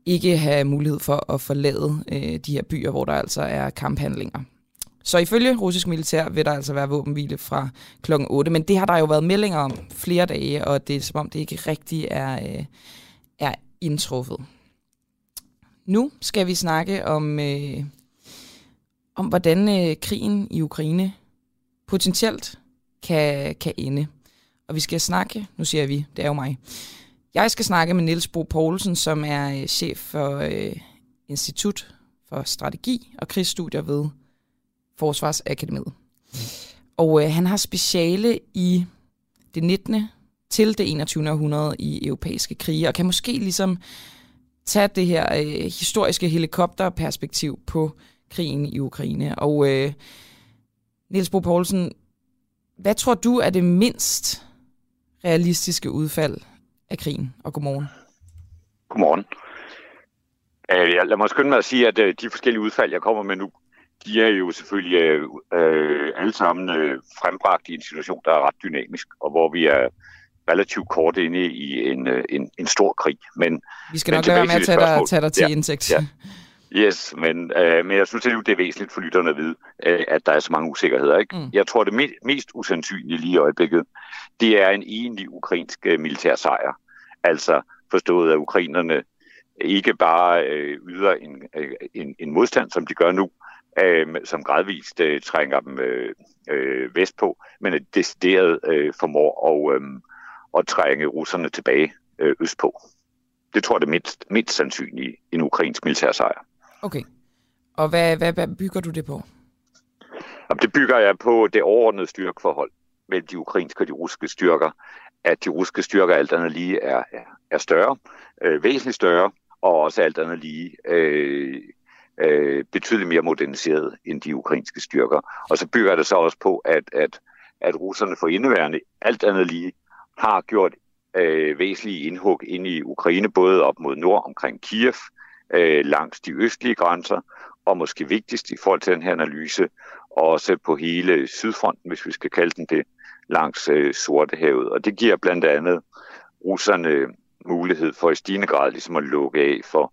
ikke have mulighed for at forlade øh, de her byer, hvor der altså er kamphandlinger. Så ifølge russisk militær vil der altså være våbenhvile fra klokken 8, men det har der jo været meldinger om flere dage, og det er som om det ikke rigtig er, øh, er indtruffet. Nu skal vi snakke om, øh, om hvordan øh, krigen i Ukraine potentielt kan, kan ende. Og vi skal snakke, nu siger vi, det er jo mig, jeg skal snakke med Niels Bo Poulsen, som er øh, chef for øh, Institut for Strategi og Krigsstudier ved Forsvarsakademiet. Og øh, han har speciale i det 19. til det 21. århundrede i europæiske krige, og kan måske ligesom tage det her øh, historiske helikopterperspektiv på krigen i Ukraine. Og øh, Niels Bo Poulsen, hvad tror du er det mindst realistiske udfald af krigen? Og godmorgen. Godmorgen. Øh, lad mig skynde mig at sige, at øh, de forskellige udfald, jeg kommer med nu, de er jo selvfølgelig øh, øh, alle sammen øh, frembragt i en situation, der er ret dynamisk, og hvor vi er relativt kort inde i en, øh, en, en stor krig. Men, vi skal nok lade være med at tage dig, tage dig til ja, indsigt. Ja. Yes, men, øh, men jeg synes, det er væsentligt for lytterne at vide, øh, at der er så mange usikkerheder. Ikke? Mm. Jeg tror, det me- mest usandsynlige lige i øjeblikket, det er en egentlig ukrainsk øh, militær sejr. Altså forstået, at ukrainerne ikke bare øh, yder en, øh, en, en modstand, som de gør nu, øh, som gradvist øh, trænger dem øh, øh, vestpå, men at decideret øh, formår at, øh, at trænge russerne tilbage øh, østpå. Det tror jeg er det mindst, mindst sandsynlige en ukrainsk militær sejr. Okay. Og hvad, hvad, hvad bygger du det på? Jamen, det bygger jeg på det overordnede styrkeforhold mellem de ukrainske og de russiske styrker. At de russiske styrker alt andet lige er, er, er større, øh, væsentligt større, og også alt andet lige øh, øh, betydeligt mere moderniseret end de ukrainske styrker. Og så bygger det så også på, at, at, at russerne for indeværende alt andet lige har gjort øh, væsentlige indhug ind i Ukraine, både op mod nord omkring Kiev, øh, langs de østlige grænser, og måske vigtigst i forhold til den her analyse, også på hele Sydfronten, hvis vi skal kalde den det, langs øh, Sortehavet. Og det giver blandt andet russerne mulighed for i stigende grad ligesom at lukke af for,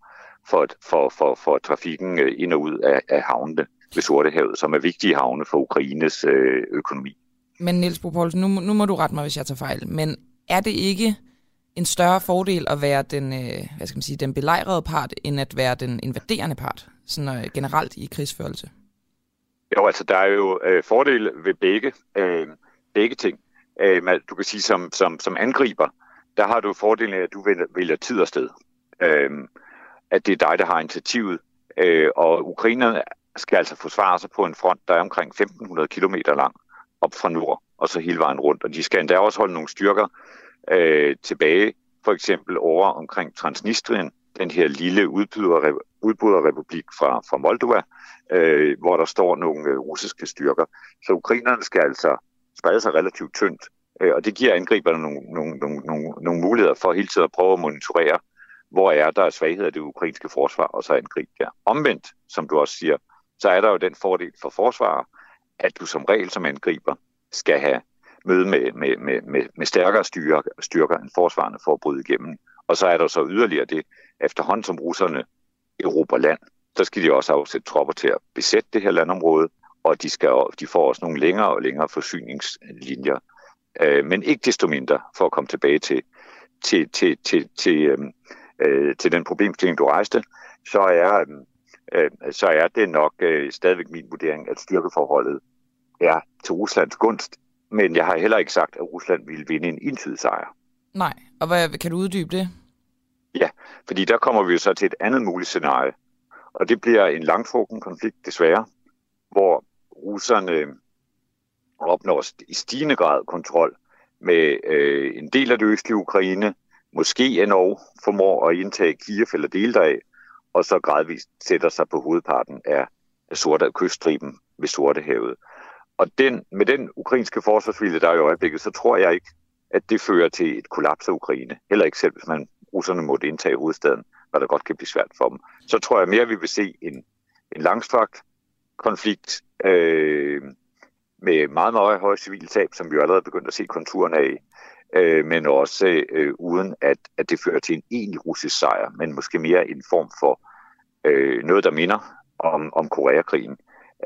for, for, for, for trafikken øh, ind og ud af, af havnene ved Sortehavet, som er vigtige havne for Ukraines øh, økonomi. Men Niels Bo Poulsen, nu, nu må du rette mig, hvis jeg tager fejl, men er det ikke en større fordel at være den, øh, hvad skal man sige, den belejrede part, end at være den invaderende part, sådan øh, generelt i krigsførelse? Jo, altså der er jo øh, fordele ved begge, øh, begge ting. Øh, du kan sige, som, som, som angriber, der har du fordelen af, at du vælger tid og sted. Øh, at det er dig, der har initiativet. Øh, og ukrainerne skal altså forsvare sig på en front, der er omkring 1500 km lang op fra nord, og så hele vejen rundt. Og de skal endda også holde nogle styrker øh, tilbage, for eksempel over omkring Transnistrien, den her lille udbryderrepublik fra, fra Moldova, øh, hvor der står nogle øh, russiske styrker. Så ukrainerne skal altså sprede sig relativt tyndt, øh, og det giver angriberne nogle, nogle, nogle, nogle, nogle muligheder for hele tiden at prøve at monitorere, hvor er der svagheder i det ukrainske forsvar, og så angribe der. Omvendt, som du også siger, så er der jo den fordel for forsvarer, at du som regel som angriber skal have møde med, med, med, med, med stærkere styrker, styrker end forsvarende for at bryde igennem. Og så er der så yderligere det, efterhånden som russerne erobrer land, så skal de også afsætte tropper til at besætte det her landområde, og de, skal, de får også nogle længere og længere forsyningslinjer. Øh, men ikke desto mindre, for at komme tilbage til, til, til, til, til, til, øh, til den problemstilling, du rejste, så er, øh, så er det nok øh, stadigvæk min vurdering, at styrkeforholdet er til Ruslands gunst, men jeg har heller ikke sagt, at Rusland ville vinde en entydig sejr. Nej, og hvad, kan du uddybe det? Ja, fordi der kommer vi jo så til et andet muligt scenarie. Og det bliver en langtrukken konflikt, desværre, hvor russerne opnår i stigende grad kontrol med øh, en del af det østlige Ukraine, måske endnu formår at indtage Kiev eller dele deraf, og så gradvist sætter sig på hovedparten af, sorte kyststriben ved Sortehavet. Og den, med den ukrainske forsvarsvilje, der er i øjeblikket, så tror jeg ikke, at det fører til et kollaps af Ukraine. Heller ikke selv, hvis man russerne måtte indtage hovedstaden, hvad der godt kan blive svært for dem. Så tror jeg mere, at vi vil se en, en langstrakt konflikt øh, med meget, meget høje civile tab, som vi jo allerede begyndt at se konturerne af, øh, men også øh, uden at, at det fører til en egentlig russisk sejr, men måske mere en form for øh, noget, der minder om, om Koreakrigen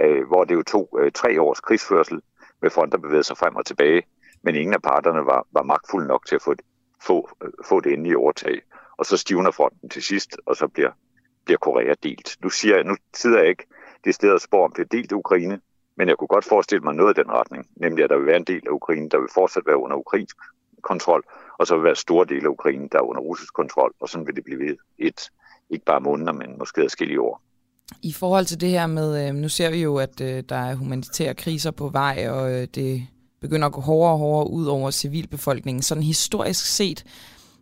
øh, hvor det jo tog øh, tre års krigsførsel med fronter bevægede sig frem og tilbage, men ingen af parterne var, var magtfulde nok til at få, få, øh, få det endelige overtag. Og så stivner fronten til sidst, og så bliver, bliver Korea delt. Nu, siger jeg, nu sidder jeg ikke det sted at spore, om det er delt Ukraine, men jeg kunne godt forestille mig noget i den retning, nemlig at der vil være en del af Ukraine, der vil fortsat være under ukrainsk kontrol, og så vil være store dele af Ukraine, der er under russisk kontrol, og sådan vil det blive et, ikke bare måneder, men måske adskillige år. I forhold til det her med, øh, nu ser vi jo, at øh, der er humanitære kriser på vej, og øh, det begynder at gå hårdere og hårdere ud over civilbefolkningen. Sådan historisk set,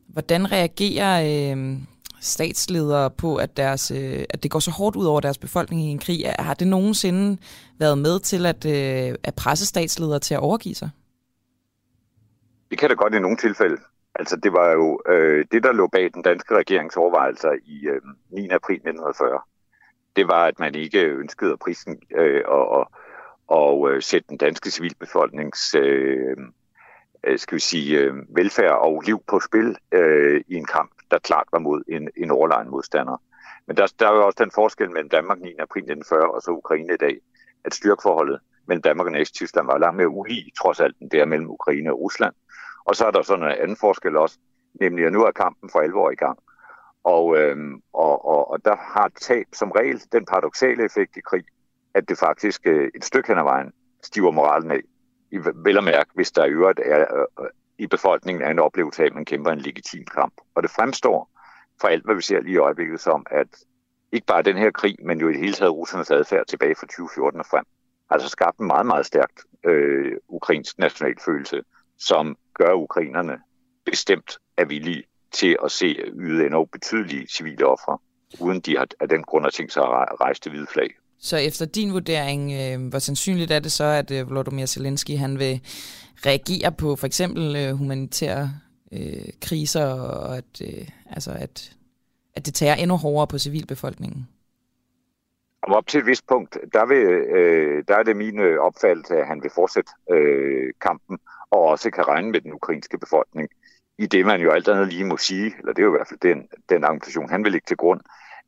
hvordan reagerer øh, statsledere på, at, deres, øh, at det går så hårdt ud over deres befolkning i en krig? Har det nogensinde været med til at, øh, at presse statsledere til at overgive sig? Det kan da godt i nogle tilfælde. Altså det var jo øh, det, der lå bag den danske regerings overvejelser i øh, 9. april 1940. Det var, at man ikke ønskede at prisen øh, og, og, og øh, sætte den danske civilbefolknings øh, øh, skal vi sige, øh, velfærd og liv på spil øh, i en kamp, der klart var mod en, en overlegen modstander. Men der, der er jo også den forskel mellem Danmark 9. april 1940 og så Ukraine i dag, at styrkeforholdet mellem Danmark og Næst Tyskland var langt mere ulig, trods alt, den der mellem Ukraine og Rusland. Og så er der sådan en anden forskel også, nemlig at nu er kampen for alvor i gang. Og, øhm, og, og, og der har tab som regel den paradoxale effekt i krig, at det faktisk øh, et stykke hen ad vejen stiver moralen af. I, vel at mærke, hvis der i øvrigt er, øh, øh, i befolkningen er en oplevelse af, at man kæmper en legitim kamp. Og det fremstår for alt, hvad vi ser lige i øjeblikket, som at ikke bare den her krig, men jo i det hele taget russernes adfærd tilbage fra 2014 og frem, altså skabt en meget, meget stærkt øh, ukrainsk nationalfølelse, som gør ukrainerne bestemt er villige til at se yde endnu betydelige civile ofre, uden de har af den grund har tænkt sig at rejse det hvide flag. Så efter din vurdering, øh, hvor sandsynligt er det så, at øh, Volodymyr Zelensky han vil reagere på for eksempel øh, humanitære øh, kriser, og at, øh, altså at, at det tager endnu hårdere på civilbefolkningen? Og op til et vist punkt, der, vil, øh, der er det min øh, opfattelse, at han vil fortsætte øh, kampen, og også kan regne med den ukrainske befolkning. I det man jo alt andet lige må sige, eller det er jo i hvert fald den, den argumentation, han vil lægge til grund,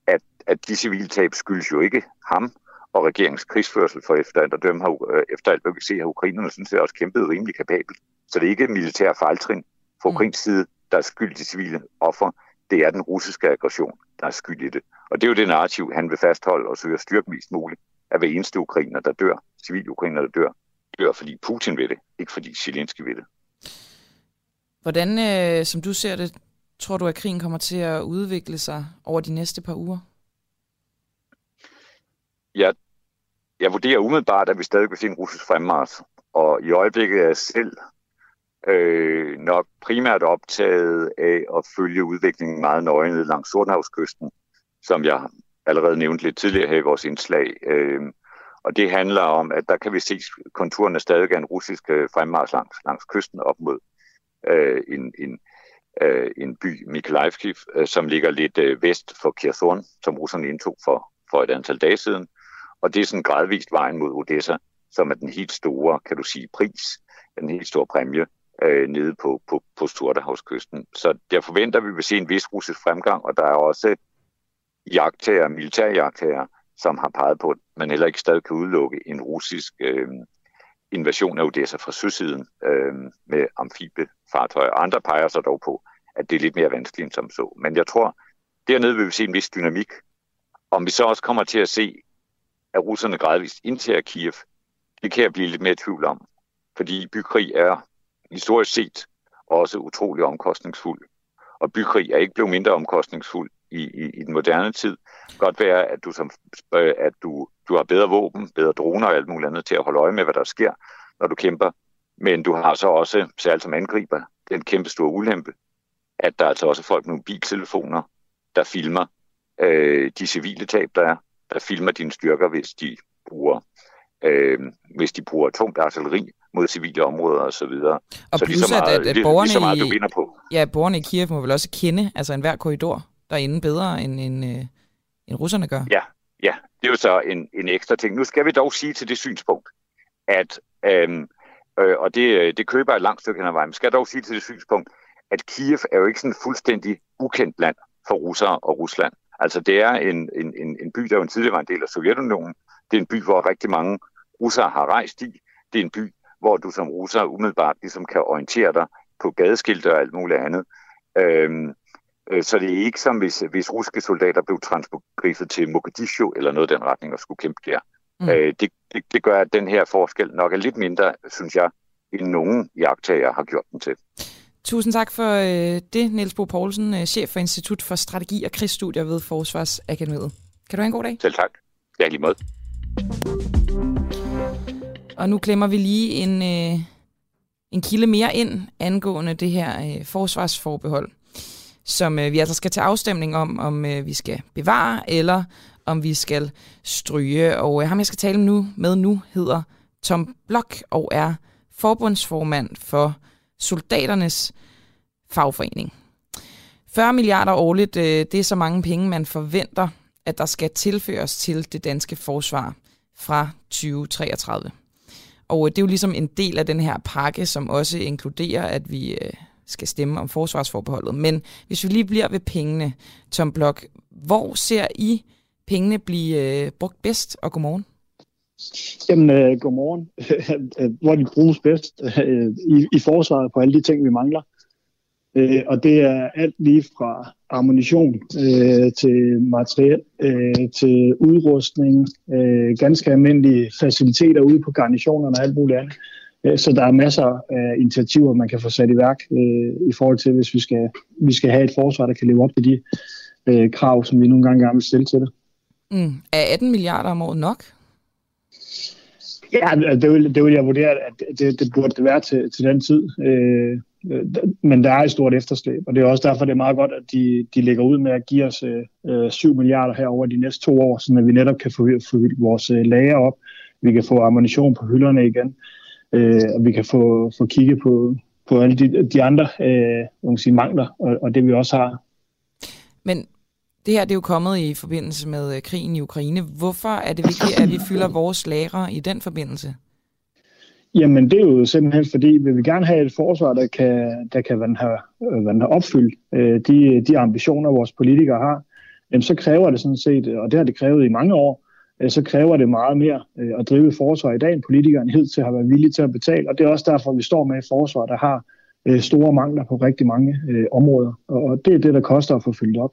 at, at de civile tab skyldes jo ikke ham og regeringens krigsførsel, for efter at dømme har, øh, efter alt hvad vi ser, har ukrainerne synes jeg også kæmpet rimelig kapabelt. Så det er ikke militær fejltrin fra mm. ukrainsk side, der er skyld i civile offer. Det er den russiske aggression, der er skyld i det. Og det er jo det narrativ, han vil fastholde og søge at styrke mest muligt, at hver eneste ukrainer, der dør, civile ukrainer, der dør, dør fordi Putin vil det, ikke fordi Zelensky vil det. Hvordan, øh, som du ser det, tror du, at krigen kommer til at udvikle sig over de næste par uger? Jeg, jeg vurderer umiddelbart, at vi stadig vil se en russisk fremmars. Og i øjeblikket er jeg selv øh, nok primært optaget af at følge udviklingen meget nøje ned langs Sortenhavskysten, som jeg allerede nævnte lidt tidligere her i vores indslag. Øh, og det handler om, at der kan vi se konturerne stadig af en russisk øh, fremmars langs, langs kysten op mod øh, en, en, øh, en by, Mykolaiv, øh, som ligger lidt øh, vest for Kherson, som russerne indtog for, for et antal dage siden. Og det er sådan gradvist vejen mod Odessa, som er den helt store, kan du sige, pris, den helt store præmie øh, nede på, på, på Sortehavskysten. Så der forventer vi vil se en vis russisk fremgang, og der er også jagttager, militærjagttager, som har peget på, at man heller ikke stadig kan udelukke en russisk øh, invasion af Odessa fra sydsiden øh, med amfibiefartøjer. Andre peger sig dog på, at det er lidt mere vanskeligt end som så. Men jeg tror, dernede vil vi se en vis dynamik. Om vi så også kommer til at se, at russerne gradvist indtager Kiev, det kan jeg blive lidt mere i tvivl om. Fordi bykrig er historisk set også utrolig omkostningsfuld. Og bykrig er ikke blevet mindre omkostningsfuld i, i, i den moderne tid. Godt være, at du, som, øh, at du, du har bedre våben, bedre droner og alt muligt andet til at holde øje med, hvad der sker, når du kæmper. Men du har så også, særligt som angriber, den kæmpe store ulempe, at der er altså også folk med mobiltelefoner, der filmer øh, de civile tab, der er, der filmer dine styrker, hvis de bruger, øh, hvis de bruger tungt artilleri mod civile områder osv. Så, videre. og så plus, lige så meget, at, at borgerne, lige så meget, du vinder på. Ja, borgerne i Kiev må vel også kende altså enhver korridor derinde bedre, end, end, øh, end russerne gør. Ja, ja, det er jo så en, en ekstra ting. Nu skal vi dog sige til det synspunkt, at, øhm, øh, og det, det køber et langt stykke hen ad vejen, men skal dog sige til det synspunkt, at Kiev er jo ikke sådan fuldstændig ukendt land for russere og Rusland. Altså det er en, en, en, en by, der jo en tidligere var en del af Sovjetunionen. Det er en by, hvor rigtig mange russere har rejst i. Det er en by, hvor du som russer umiddelbart ligesom kan orientere dig på gadeskilte og alt muligt andet. Øhm, øh, så det er ikke som hvis, hvis russiske soldater blev transporteret til Mogadishu eller noget af den retning og skulle kæmpe der. Mm. Øh, det, det, det gør, at den her forskel nok er lidt mindre, synes jeg, end nogen jagttager har gjort den til. Tusind tak for øh, det, Niels Bo Poulsen, øh, chef for Institut for Strategi og Krigsstudier ved Forsvarsakademiet. Kan du have en god dag? Selv tak. Ja, lige måde. Og nu klemmer vi lige en, øh, en kilde mere ind angående det her øh, forsvarsforbehold, som øh, vi altså skal til afstemning om, om øh, vi skal bevare eller om vi skal stryge. Og øh, ham, jeg skal tale nu med nu, hedder Tom Blok og er forbundsformand for soldaternes fagforening. 40 milliarder årligt, øh, det er så mange penge, man forventer, at der skal tilføres til det danske forsvar fra 2033. Og øh, det er jo ligesom en del af den her pakke, som også inkluderer, at vi øh, skal stemme om forsvarsforbeholdet. Men hvis vi lige bliver ved pengene, Tom Blok, hvor ser I pengene blive øh, brugt bedst, og godmorgen? Jamen, øh, godmorgen. [laughs] Hvor de bruges bedst øh, i, i forsvaret på alle de ting, vi mangler. Øh, og det er alt lige fra ammunition øh, til materiel, øh, til udrustning, øh, ganske almindelige faciliteter ude på garnitionerne og alt muligt andet. Øh, så der er masser af initiativer, man kan få sat i værk øh, i forhold til, hvis vi skal, vi skal have et forsvar, der kan leve op til de øh, krav, som vi nogle gange gerne vil stille til det. Mm. Er 18 milliarder om året nok? Ja, det vil, det vil jeg vurdere, at det, det burde det være til, til den tid. Øh, Øh, men der er et stort efterslæb, og det er også derfor, det er meget godt, at de, de lægger ud med at give os øh, øh 7 milliarder her over de næste to år, så vi netop kan få, få vores øh, lager op, vi kan få ammunition på hylderne igen, øh, og vi kan få, få kigget på, på alle de, de andre øh, sige, mangler, og, og det vi også har. Men det her det er jo kommet i forbindelse med øh, krigen i Ukraine. Hvorfor er det vigtigt, at vi fylder vores lagre i den forbindelse? Jamen, det er jo simpelthen fordi, vi vil gerne have et forsvar, der kan, der kan hvad have, hvad have opfyldt øh, de, de ambitioner, vores politikere har. Jamen, så kræver det sådan set, og det har det krævet i mange år, øh, så kræver det meget mere øh, at drive forsvar i dag, end politikerne helt til har været villige til at betale. Og det er også derfor, vi står med et forsvar, der har øh, store mangler på rigtig mange øh, områder. Og, og det er det, der koster at få fyldt op.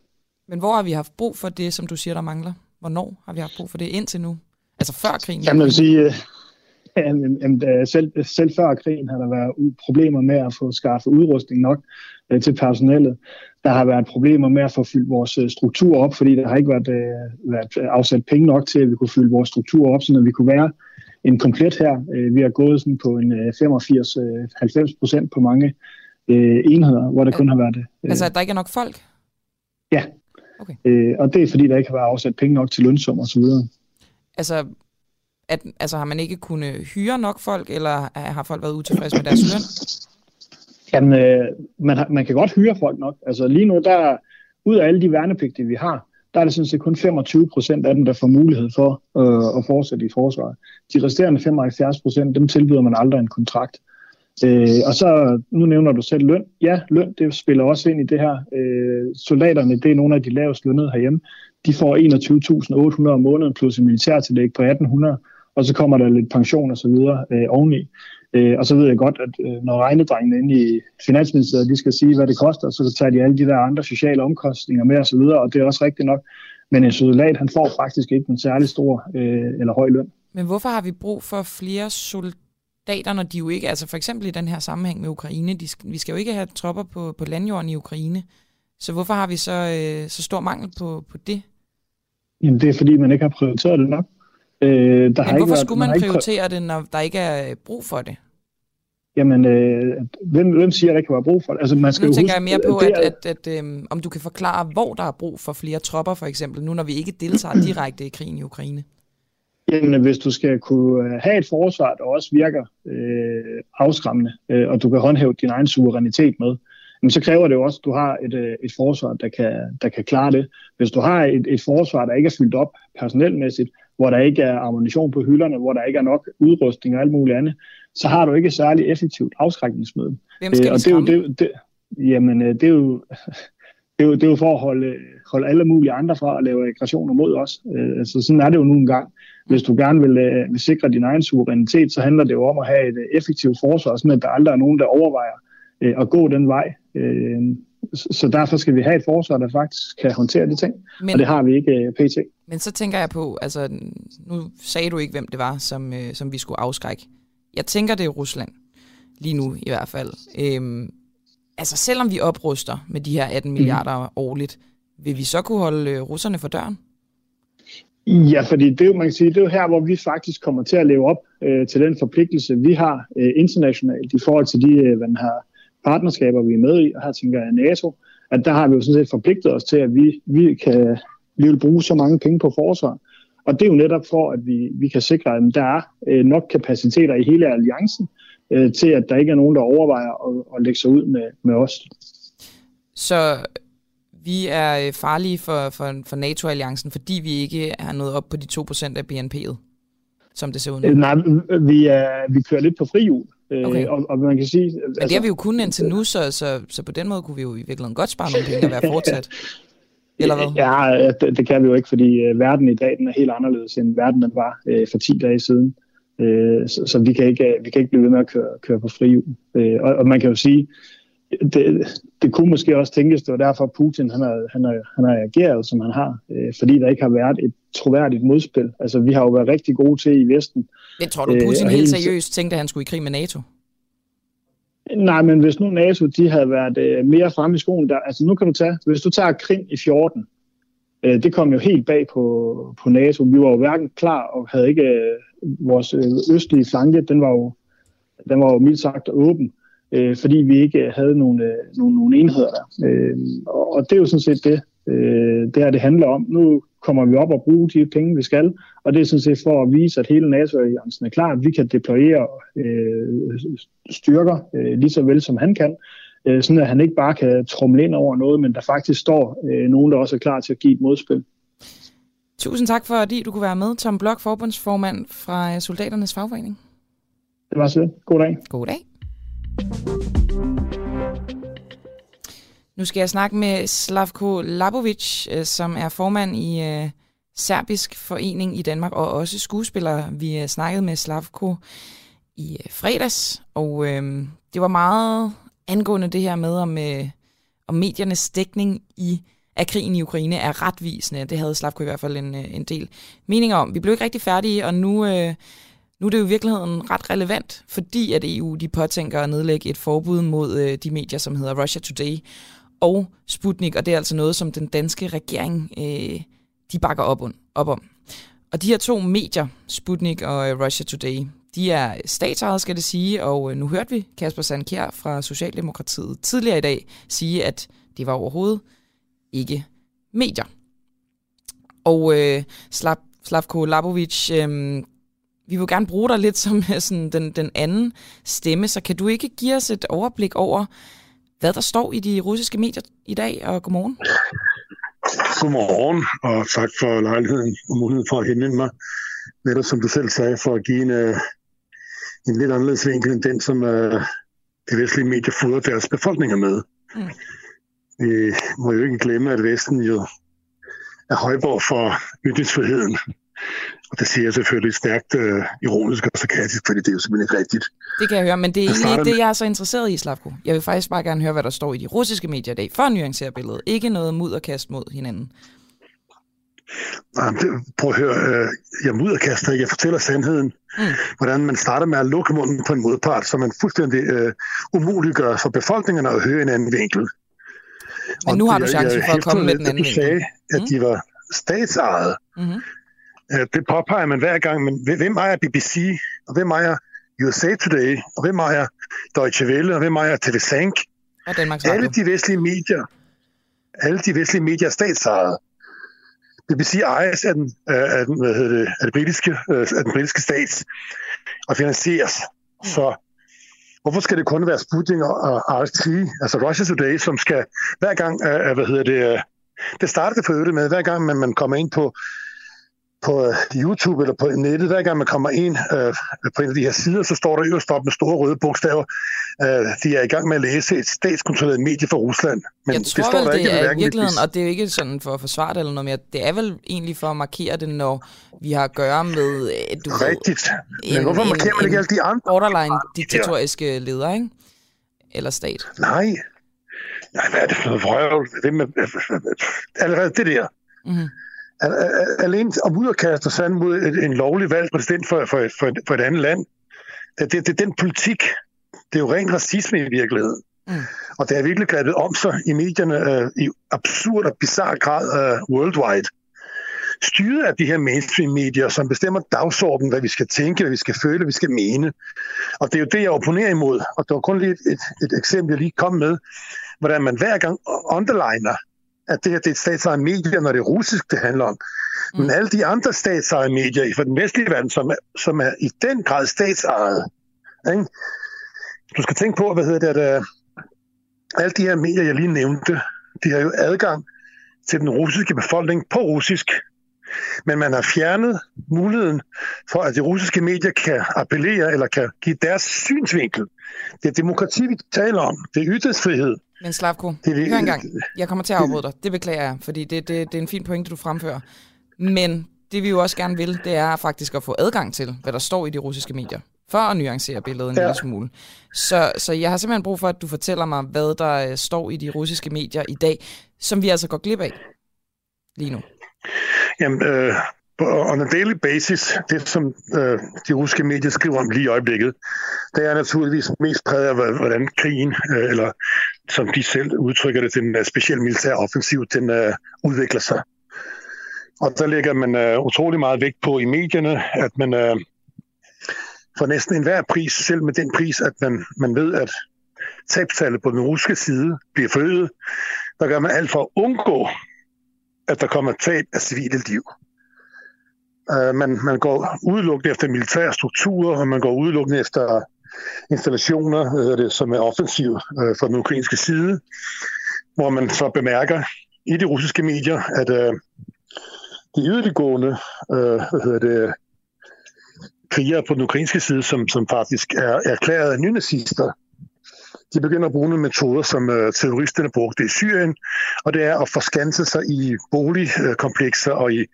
Men hvor har vi haft brug for det, som du siger, der mangler? Hvornår har vi haft brug for det indtil nu? Altså før krigen? Jamen, jeg vil sige, øh, [laughs] jamen, selv, selv før krigen har der været problemer med at få skaffet udrustning nok øh, til personellet. Der har været problemer med at få fyldt vores øh, struktur op, fordi der har ikke været, øh, været afsat penge nok til, at vi kunne fylde vores struktur op, så vi kunne være en komplet her. Øh, vi har gået sådan på en øh, 85-90 øh, procent på mange øh, enheder, hvor der kun har været... Øh, altså, at der ikke er nok folk? Ja, Okay. Øh, og det er fordi, der ikke har været afsat penge nok til lønsum og så videre. Altså, at, altså har man ikke kunnet hyre nok folk, eller har folk været utilfredse med deres løn? Jamen, øh, man, har, man kan godt hyre folk nok. Altså lige nu, der ud af alle de værnepligtige, vi har, der er det sådan set kun 25 procent af dem, der får mulighed for øh, at fortsætte i forsvaret. De resterende 75 procent, dem tilbyder man aldrig en kontrakt. Øh, og så, nu nævner du selv løn. Ja, løn, det spiller også ind i det her. Øh, soldaterne, det er nogle af de lavest lønnede herhjemme. De får 21.800 om måneden plus en militærtillæg på 1.800, og så kommer der lidt pension og så videre øh, oveni. Øh, og så ved jeg godt, at øh, når regnedrengene inde i Finansministeriet, de skal sige, hvad det koster, så tager de alle de der andre sociale omkostninger med og så videre, og det er også rigtigt nok. Men en soldat, han får faktisk ikke en særlig stor øh, eller høj løn. Men hvorfor har vi brug for flere soldater? når de jo ikke, altså for eksempel i den her sammenhæng med Ukraine, de, vi skal jo ikke have tropper på, på landjorden i Ukraine. Så hvorfor har vi så, øh, så stor mangel på, på det? Jamen det er fordi, man ikke har prioriteret det nok. Øh, der Men har hvorfor ikke været, skulle man, prioritere ikke... det, når der ikke er øh, brug for det? Jamen, øh, hvem, hvem siger, at der ikke kan være brug for det? Altså, man skal nu tænker huske, jeg mere på, at, at, at, at øh, om du kan forklare, hvor der er brug for flere tropper, for eksempel, nu når vi ikke deltager [clears throat] direkte i krigen i Ukraine. Jamen, hvis du skal kunne øh, have et forsvar, der også virker øh, afskræmmende, øh, og du kan håndhæve din egen suverænitet med, men så kræver det jo også, at du har et, øh, et forsvar, der kan, der kan klare det. Hvis du har et, et forsvar, der ikke er fyldt op personelmæssigt, hvor der ikke er ammunition på hylderne, hvor der ikke er nok udrustning og alt muligt andet, så har du ikke særlig effektivt afskrækningsmiddel. Hvem skal øh, og det er jo, det, det, jamen, det er jo... [laughs] Det er, jo, det er jo for at holde, holde alle mulige andre fra at lave aggressioner mod os. Øh, altså, sådan er det jo nu engang hvis du gerne vil, øh, vil sikre din egen suverænitet, så handler det jo om at have et øh, effektivt forsvar, sådan at der aldrig er nogen, der overvejer øh, at gå den vej. Øh, så derfor skal vi have et forsvar, der faktisk kan håndtere de ting, men, og det har vi ikke øh, pt. Men så tænker jeg på, altså nu sagde du ikke, hvem det var, som, øh, som vi skulle afskrække. Jeg tænker, det er Rusland, lige nu i hvert fald. Øhm, altså selvom vi opruster med de her 18 milliarder mm. årligt, vil vi så kunne holde øh, russerne for døren? Ja, fordi det, man kan sige, det er jo her, hvor vi faktisk kommer til at leve op øh, til den forpligtelse, vi har øh, internationalt i forhold til de øh, hvad her, partnerskaber, vi er med i, og her tænker jeg NATO, at der har vi jo sådan set forpligtet os til, at vi, vi, kan, vi vil bruge så mange penge på forsvar. Og det er jo netop for, at vi, vi kan sikre, at der er øh, nok kapaciteter i hele alliancen, øh, til at der ikke er nogen, der overvejer at, at lægge sig ud med, med os. Så vi er øh, farlige for, for, for NATO-alliancen, fordi vi ikke har nået op på de 2% af BNP'et, som det ser ud nu? Nej, vi, er, vi kører lidt på frihjul. Øh, okay. Og, og man kan sige... Men altså, det har vi jo kun indtil nu, så, så, så på den måde kunne vi jo i virkeligheden godt spare nogle penge og være fortsat. [laughs] Eller hvad? Ja, det, det kan vi jo ikke, fordi verden i dag den er helt anderledes, end verden den var øh, for 10 dage siden. Øh, så, så vi kan ikke vi kan ikke blive ved med at køre, køre på frihjul. Øh, og, og man kan jo sige, det, det kunne måske også tænkes, det var derfor Putin han har, han har, han har ageret, som han har, øh, fordi der ikke har været et troværdigt modspil. Altså, vi har jo været rigtig gode til i Vesten. Men tror du, Putin øh, helt seriøst tænkte, at han skulle i krig med NATO? Nej, men hvis nu NATO de havde været øh, mere fremme i skolen, der, altså nu kan du tage, hvis du tager Krim i 14, øh, det kom jo helt bag på, på NATO. Vi var jo hverken klar og havde ikke øh, vores øh, østlige flanke, den var jo, den var jo mildt sagt åben øh, fordi vi ikke havde nogle, øh, nogle, nogle enheder der. Øh, og, og det er jo sådan set det, øh, det her det handler om. Nu kommer vi op og bruge de penge, vi skal, og det er sådan set for at vise, at hele NATO-alliancen er klar, at vi kan deployere øh, styrker øh, lige så vel som han kan, øh, sådan at han ikke bare kan trumle ind over noget, men der faktisk står øh, nogen, der også er klar til at give et modspil. Tusind tak for, at du kunne være med, Tom Blok, forbundsformand fra Soldaternes Fagforening. Det var så God dag. God dag. Nu skal jeg snakke med Slavko Labovic, øh, som er formand i øh, Serbisk Forening i Danmark, og også skuespiller. Vi øh, snakkede med Slavko i øh, fredags, og øh, det var meget angående det her med, om, øh, om mediernes dækning i af krigen i Ukraine er retvisende. Det havde Slavko i hvert fald en, øh, en del mening om. Vi blev ikke rigtig færdige, og nu... øh, nu er det jo i virkeligheden ret relevant, fordi at EU de påtænker at nedlægge et forbud mod øh, de medier, som hedder Russia Today og Sputnik, og det er altså noget, som den danske regering øh, de bakker op, on, op om. Og de her to medier, Sputnik og øh, Russia Today, de er statsejet, skal det sige, og øh, nu hørte vi Kasper Sandkjær fra Socialdemokratiet tidligere i dag sige, at det var overhovedet ikke medier. Og øh, Slav, Slavko Labovic øh, vi vil gerne bruge dig lidt som øh, sådan den, den anden stemme, så kan du ikke give os et overblik over, hvad der står i de russiske medier i dag, og godmorgen. Godmorgen, og tak for lejligheden og muligheden for at henvende mig. Netop som du selv sagde, for at give en, øh, en lidt anderledes vinkel end den, som uh, de vestlige medier fodrer deres befolkninger med. Mm. Vi må jo ikke glemme, at Vesten jo er højborg for ytringsfriheden. Og det siger jeg selvfølgelig stærkt uh, ironisk og sarkastisk, fordi det er jo simpelthen ikke rigtigt. Det kan jeg høre, men det er egentlig ikke det, jeg er så interesseret i, Slavko. Jeg vil faktisk bare gerne høre, hvad der står i de russiske medier i dag, for at nuancere billedet. Ikke noget mudderkast mod hinanden. Nej, det, prøv at høre, uh, jeg mudderkaster jeg fortæller sandheden. Mm. Hvordan man starter med at lukke munden på en modpart, så man fuldstændig uh, umuliggør for befolkningerne at høre en anden vinkel. Men og nu har du chancen for at komme med den anden vinkel. Du sagde, at mm. de var statsejet. Mm-hmm. Øh, det påpeger man hver gang, men hvem ejer BBC, og hvem ejer USA Today, og hvem ejer Deutsche Welle, og hvem ejer TV5? Og Danmarks Alle de vestlige medier, alle de vestlige medier er statsejet. BBC ejes af den, af den, hvad hedder det, af det britiske, øh, af den britiske stat og finansieres. Mm. Så hvorfor skal det kun være Sputnik og RT, altså Russia Today, som skal hver gang, hvad hedder det, det startede for øvrigt med, hver gang man, man kommer ind på på øh, YouTube eller på nettet, hver gang man kommer ind øh, på en af de her sider, så står der øverst op med store røde bogstaver, øh, de er i gang med at læse et statskontrolleret medie fra Rusland. Men jeg tror det står vel, der det ikke er i virkeligheden, og det er jo ikke sådan for at forsvare det eller noget mere, det er vel egentlig for at markere det, når vi har at gøre med, øh, du Rigtigt. Ved, Men hvorfor en, markerer man ikke alle de andre? Borderline diktatoriske ledere, ikke? Eller stat. Nej. Nej, hvad er det for noget vrøvl? Det med, allerede det der. Mm-hmm alene at udkaste sig mod en lovlig valgt præsident for, for, for, for et andet land, det, det, det er den politik. Det er jo ren racisme i virkeligheden. Mm. Og det er virkelig grebet om sig i medierne øh, i absurd og bizarre grad øh, worldwide. Styret af de her mainstream-medier, som bestemmer dagsordenen, hvad vi skal tænke, hvad vi skal føle, hvad vi skal mene. Og det er jo det, jeg opponerer imod. Og det var kun lige et, et, et eksempel, jeg lige kom med, hvordan man hver gang underliner, at det her det er et statsejet medie, når det er russisk, det handler om. Mm. Men alle de andre statsejede medier i den vestlige verden, som er, som er i den grad statsejet, ikke? du skal tænke på, hvad hedder det, at uh, alle de her medier, jeg lige nævnte, de har jo adgang til den russiske befolkning på russisk. Men man har fjernet muligheden for, at de russiske medier kan appellere eller kan give deres synsvinkel. Det er demokrati, vi taler om. Det er ytringsfrihed. Men Slavko, det, hør engang. Jeg kommer til at afbryde dig. Det beklager jeg, fordi det, det, det er en fin pointe, du fremfører. Men det vi jo også gerne vil, det er faktisk at få adgang til, hvad der står i de russiske medier, for at nuancere billedet en ja. lille smule. Så, så jeg har simpelthen brug for, at du fortæller mig, hvad der øh, står i de russiske medier i dag, som vi altså går glip af lige nu. Jamen, øh, on a daily basis, det som øh, de russiske medier skriver om lige i øjeblikket, det er naturligvis mest præget af, hvordan krigen, øh, eller som de selv udtrykker det, den øh, uh, specielle militær offensiv, den øh, udvikler sig. Og der lægger man øh, utrolig meget vægt på i medierne, at man øh, for næsten enhver pris, selv med den pris, at man, man ved, at tabstallet på den russiske side bliver forøget, der gør man alt for at undgå, at der kommer tab af civile liv. Øh, man, man går udelukkende efter militære strukturer, og man går udelukkende efter installationer, hvad det, som er offensiv øh, fra den ukrainske side, hvor man så bemærker i de russiske medier, at øh, de yderliggående øh, hvad hedder det, krigere på den ukrainske side, som, som faktisk er erklærede nynazister, de begynder at bruge nogle metoder, som uh, terroristerne brugte i Syrien, og det er at forskanse sig i boligkomplekser og i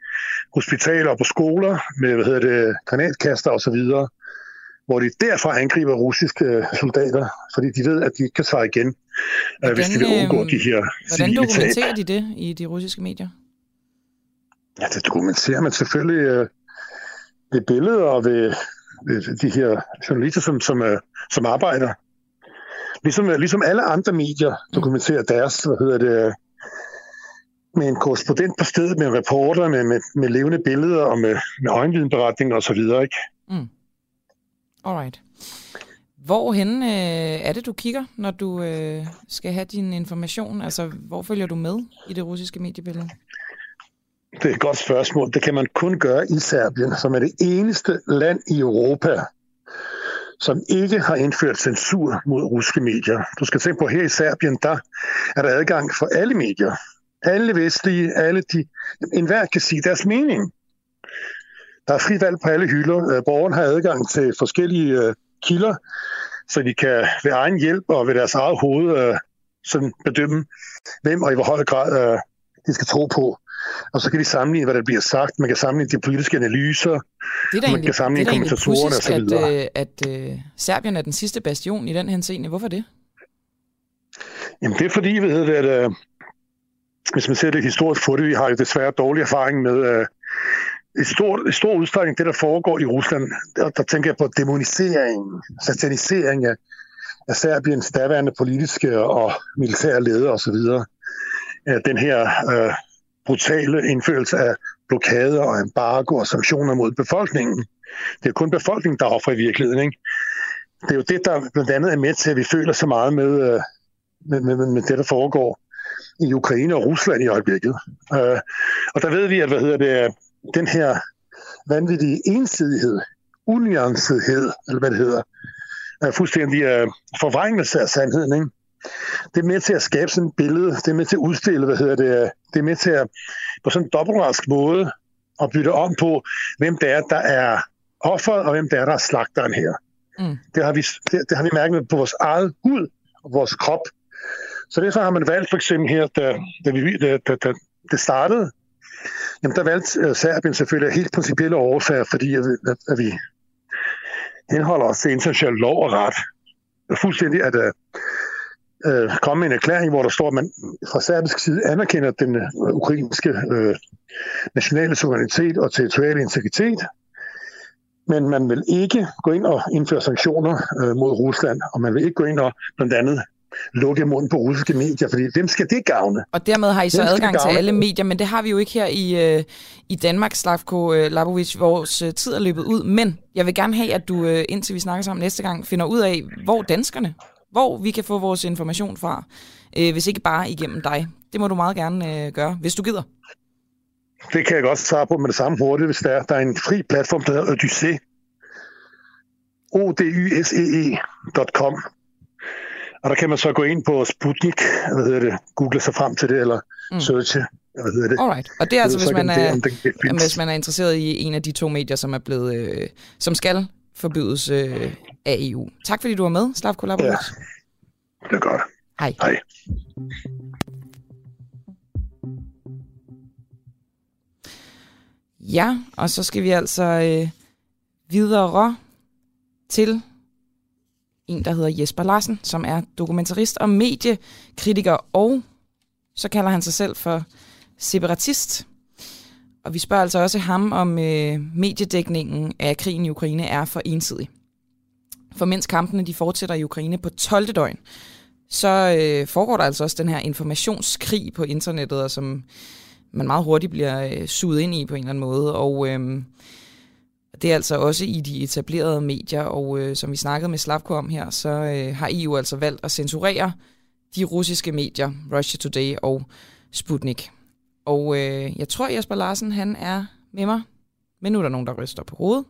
hospitaler og på skoler med hvad hedder det, granatkaster osv., hvor de derfra angriber russiske øh, soldater, fordi de ved, at de ikke kan svare igen, øh, hvordan, hvis de vil undgå de her Hvordan dokumenterer tab. de det i de russiske medier? Ja, det dokumenterer man selvfølgelig øh, ved billeder og ved, ved de her journalister, som, som, øh, som arbejder Ligesom, ligesom alle andre medier dokumenterer deres, hvad hedder det, med en korrespondent på stedet, med en reporter, med, med, med levende billeder og med, med øjenvidenberetninger osv. Ikke? Mm. Alright. Hvorhen øh, er det, du kigger, når du øh, skal have din information? Altså, hvor følger du med i det russiske mediebillede? Det er et godt spørgsmål. Det kan man kun gøre i Serbien, som er det eneste land i Europa, som ikke har indført censur mod russiske medier. Du skal tænke på, her i Serbien, der er der adgang for alle medier. Alle vestlige, alle de... Enhver kan sige deres mening. Der er frit valg på alle hylder. Øh, borgeren har adgang til forskellige uh, kilder, så de kan ved egen hjælp og ved deres eget hoved uh, sådan bedømme, hvem og i hvor høj grad uh, de skal tro på. Og så kan de sammenligne, hvad der bliver sagt. Man kan sammenligne de politiske analyser. Det er man kan sammenligne det er kommentatorerne osv. At, at, at uh, Serbien er den sidste bastion i den henseende. Hvorfor det? Jamen det er fordi, ved det, at uh, hvis man ser det historisk på det, vi har jo desværre dårlig erfaring med øh, i stor, i stor udstrækning det, der foregår i Rusland. Der, der tænker jeg på demonisering, satanisering af, af Serbiens daværende politiske og militære ledere osv. Øh, den her øh, brutale indførelse af blokader og embargo og sanktioner mod befolkningen. Det er kun befolkningen, der offrer i virkeligheden. Ikke? Det er jo det, der blandt andet er med til, at vi føler så meget med, øh, med, med, med det, der foregår i Ukraine og Rusland i øjeblikket. Uh, og der ved vi, at hvad hedder det, den her vanvittige ensidighed, unuancethed, eller hvad det hedder, er fuldstændig uh, forvrængelse af sandheden. Ikke? det er med til at skabe sådan et billede, det er med til at udstille, hvad hedder det, det er med til at på sådan en dobbeltrask måde at bytte om på, hvem det er, der er offeret, og hvem det er, der er slagteren her. Mm. Det, har vi, det, det har vi mærket på vores eget hud og vores krop. Så derfor har man valgt for eksempel her, da, da, vi, da, da, da det startede, jamen der valgte øh, Serbien selvfølgelig helt principielle årsager, fordi at, at, at vi henholder os til international lov og ret. Fuldstændig, at uh, øh, komme med en erklæring, hvor der står, at man fra serbisk side anerkender den øh, ukrainske øh, nationale suverænitet og territoriale integritet, men man vil ikke gå ind og indføre sanktioner øh, mod Rusland, og man vil ikke gå ind og blandt andet lukke munden på russiske medier, fordi hvem skal det gavne? Og dermed har I så Hvem adgang til alle medier, men det har vi jo ikke her i, øh, i Danmark, Slavko øh, Labovic. Vores øh, tid er løbet ud, men jeg vil gerne have, at du, øh, indtil vi snakker sammen næste gang, finder ud af, hvor danskerne, hvor vi kan få vores information fra, øh, hvis ikke bare igennem dig. Det må du meget gerne øh, gøre, hvis du gider. Det kan jeg godt svare på med det samme hurtigt, hvis der er. Der er en fri platform, der hedder Odyssey. odysee.com. Og der kan man så gå ind på Sputnik, hvad hedder det, google sig frem til det, eller Mm. searche, hvad hedder det. Alright. Og det er altså, Så hvis man det- er, det findes. hvis man er interesseret i en af de to medier, som er blevet, øh, som skal forbydes øh, af EU. Tak fordi du var med, Slavko Labovic. Ja. Det er godt. Hej. Hej. Ja, og så skal vi altså øh, videre til en, der hedder Jesper Larsen, som er dokumentarist og mediekritiker, og så kalder han sig selv for separatist. Og vi spørger altså også ham, om øh, mediedækningen af krigen i Ukraine er for ensidig. For mens kampene de fortsætter i Ukraine på 12. døgn, så øh, foregår der altså også den her informationskrig på internettet, og som man meget hurtigt bliver øh, suget ind i på en eller anden måde. Og øh, det er altså også i de etablerede medier, og øh, som vi snakkede med Slavko om her, så øh, har EU altså valgt at censurere de russiske medier, Russia Today og Sputnik. Og øh, jeg tror, Jesper Larsen han er med mig, men nu er der nogen, der ryster på hovedet.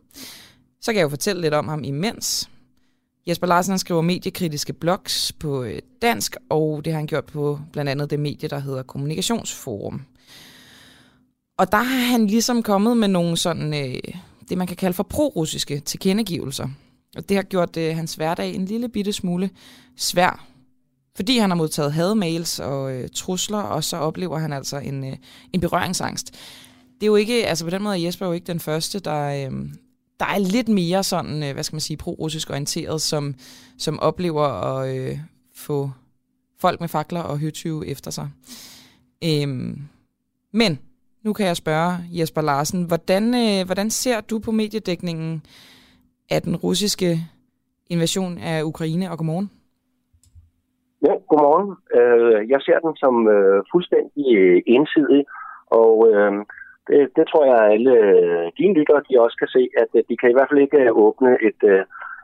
Så kan jeg jo fortælle lidt om ham imens. Jesper Larsen han skriver mediekritiske blogs på øh, dansk, og det har han gjort på blandt andet det medie, der hedder Kommunikationsforum. Og der har han ligesom kommet med nogle sådan, øh, det man kan kalde for pro-russiske tilkendegivelser. Og det har gjort øh, hans hverdag en lille bitte smule svær. Fordi han har modtaget hademails og øh, trusler, og så oplever han altså en, øh, en berøringsangst. Det er jo ikke, altså på den måde er Jesper jo ikke den første, der, øh, der er lidt mere sådan, øh, hvad skal man sige, pro-russisk orienteret, som, som oplever at øh, få folk med fakler og høtyve efter sig. Øh, men nu kan jeg spørge Jesper Larsen, hvordan, øh, hvordan ser du på mediedækningen af den russiske invasion af Ukraine, og godmorgen? Ja, godmorgen. Øh, Jeg ser den som øh, fuldstændig øh, ensidig, og øh, det, det tror jeg, at alle øh, dine lyttere de også kan se, at øh, de kan i hvert fald ikke øh, åbne et, øh,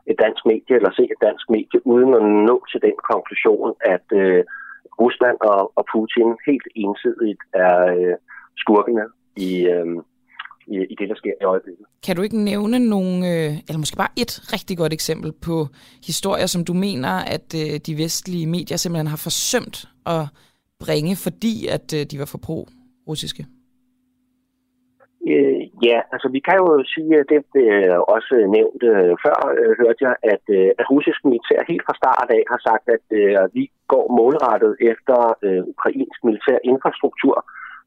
et dansk medie eller se et dansk medie, uden at nå til den konklusion, at øh, Rusland og, og Putin helt ensidigt er øh, skurkene i, øh, i, i det, der sker i øjeblikket. Kan du ikke nævne nogle, øh, eller måske bare et rigtig godt eksempel på historier, som du mener, at øh, de vestlige medier simpelthen har forsømt at bringe, fordi at øh, de var for pro-russiske? Øh, ja, altså vi kan jo sige, at det blev også nævnt øh, før, øh, hørte jeg, at, øh, at russisk militær helt fra start af har sagt, at øh, vi går målrettet efter øh, ukrainsk militær infrastruktur.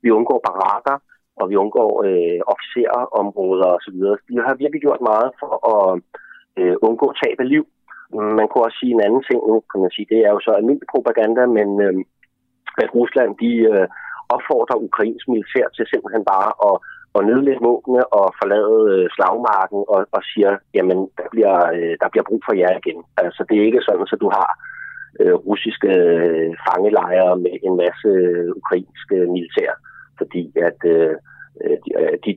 Vi undgår barakker, og vi undgår øh, officerområder osv. De har virkelig gjort meget for at øh, undgå tab af liv. Man kunne også sige en anden ting nu, kan man sige, det er jo så almindelig propaganda, men øh, at Rusland de øh, opfordrer ukrainsk militær til simpelthen bare at, at nedlægge våbne og forlade øh, slagmarken og, og siger, jamen der bliver, øh, der bliver brug for jer igen. Altså det er ikke sådan, at du har øh, russiske øh, fangelejre med en masse øh, ukrainske øh, militær, fordi at øh, øh, de, øh, de,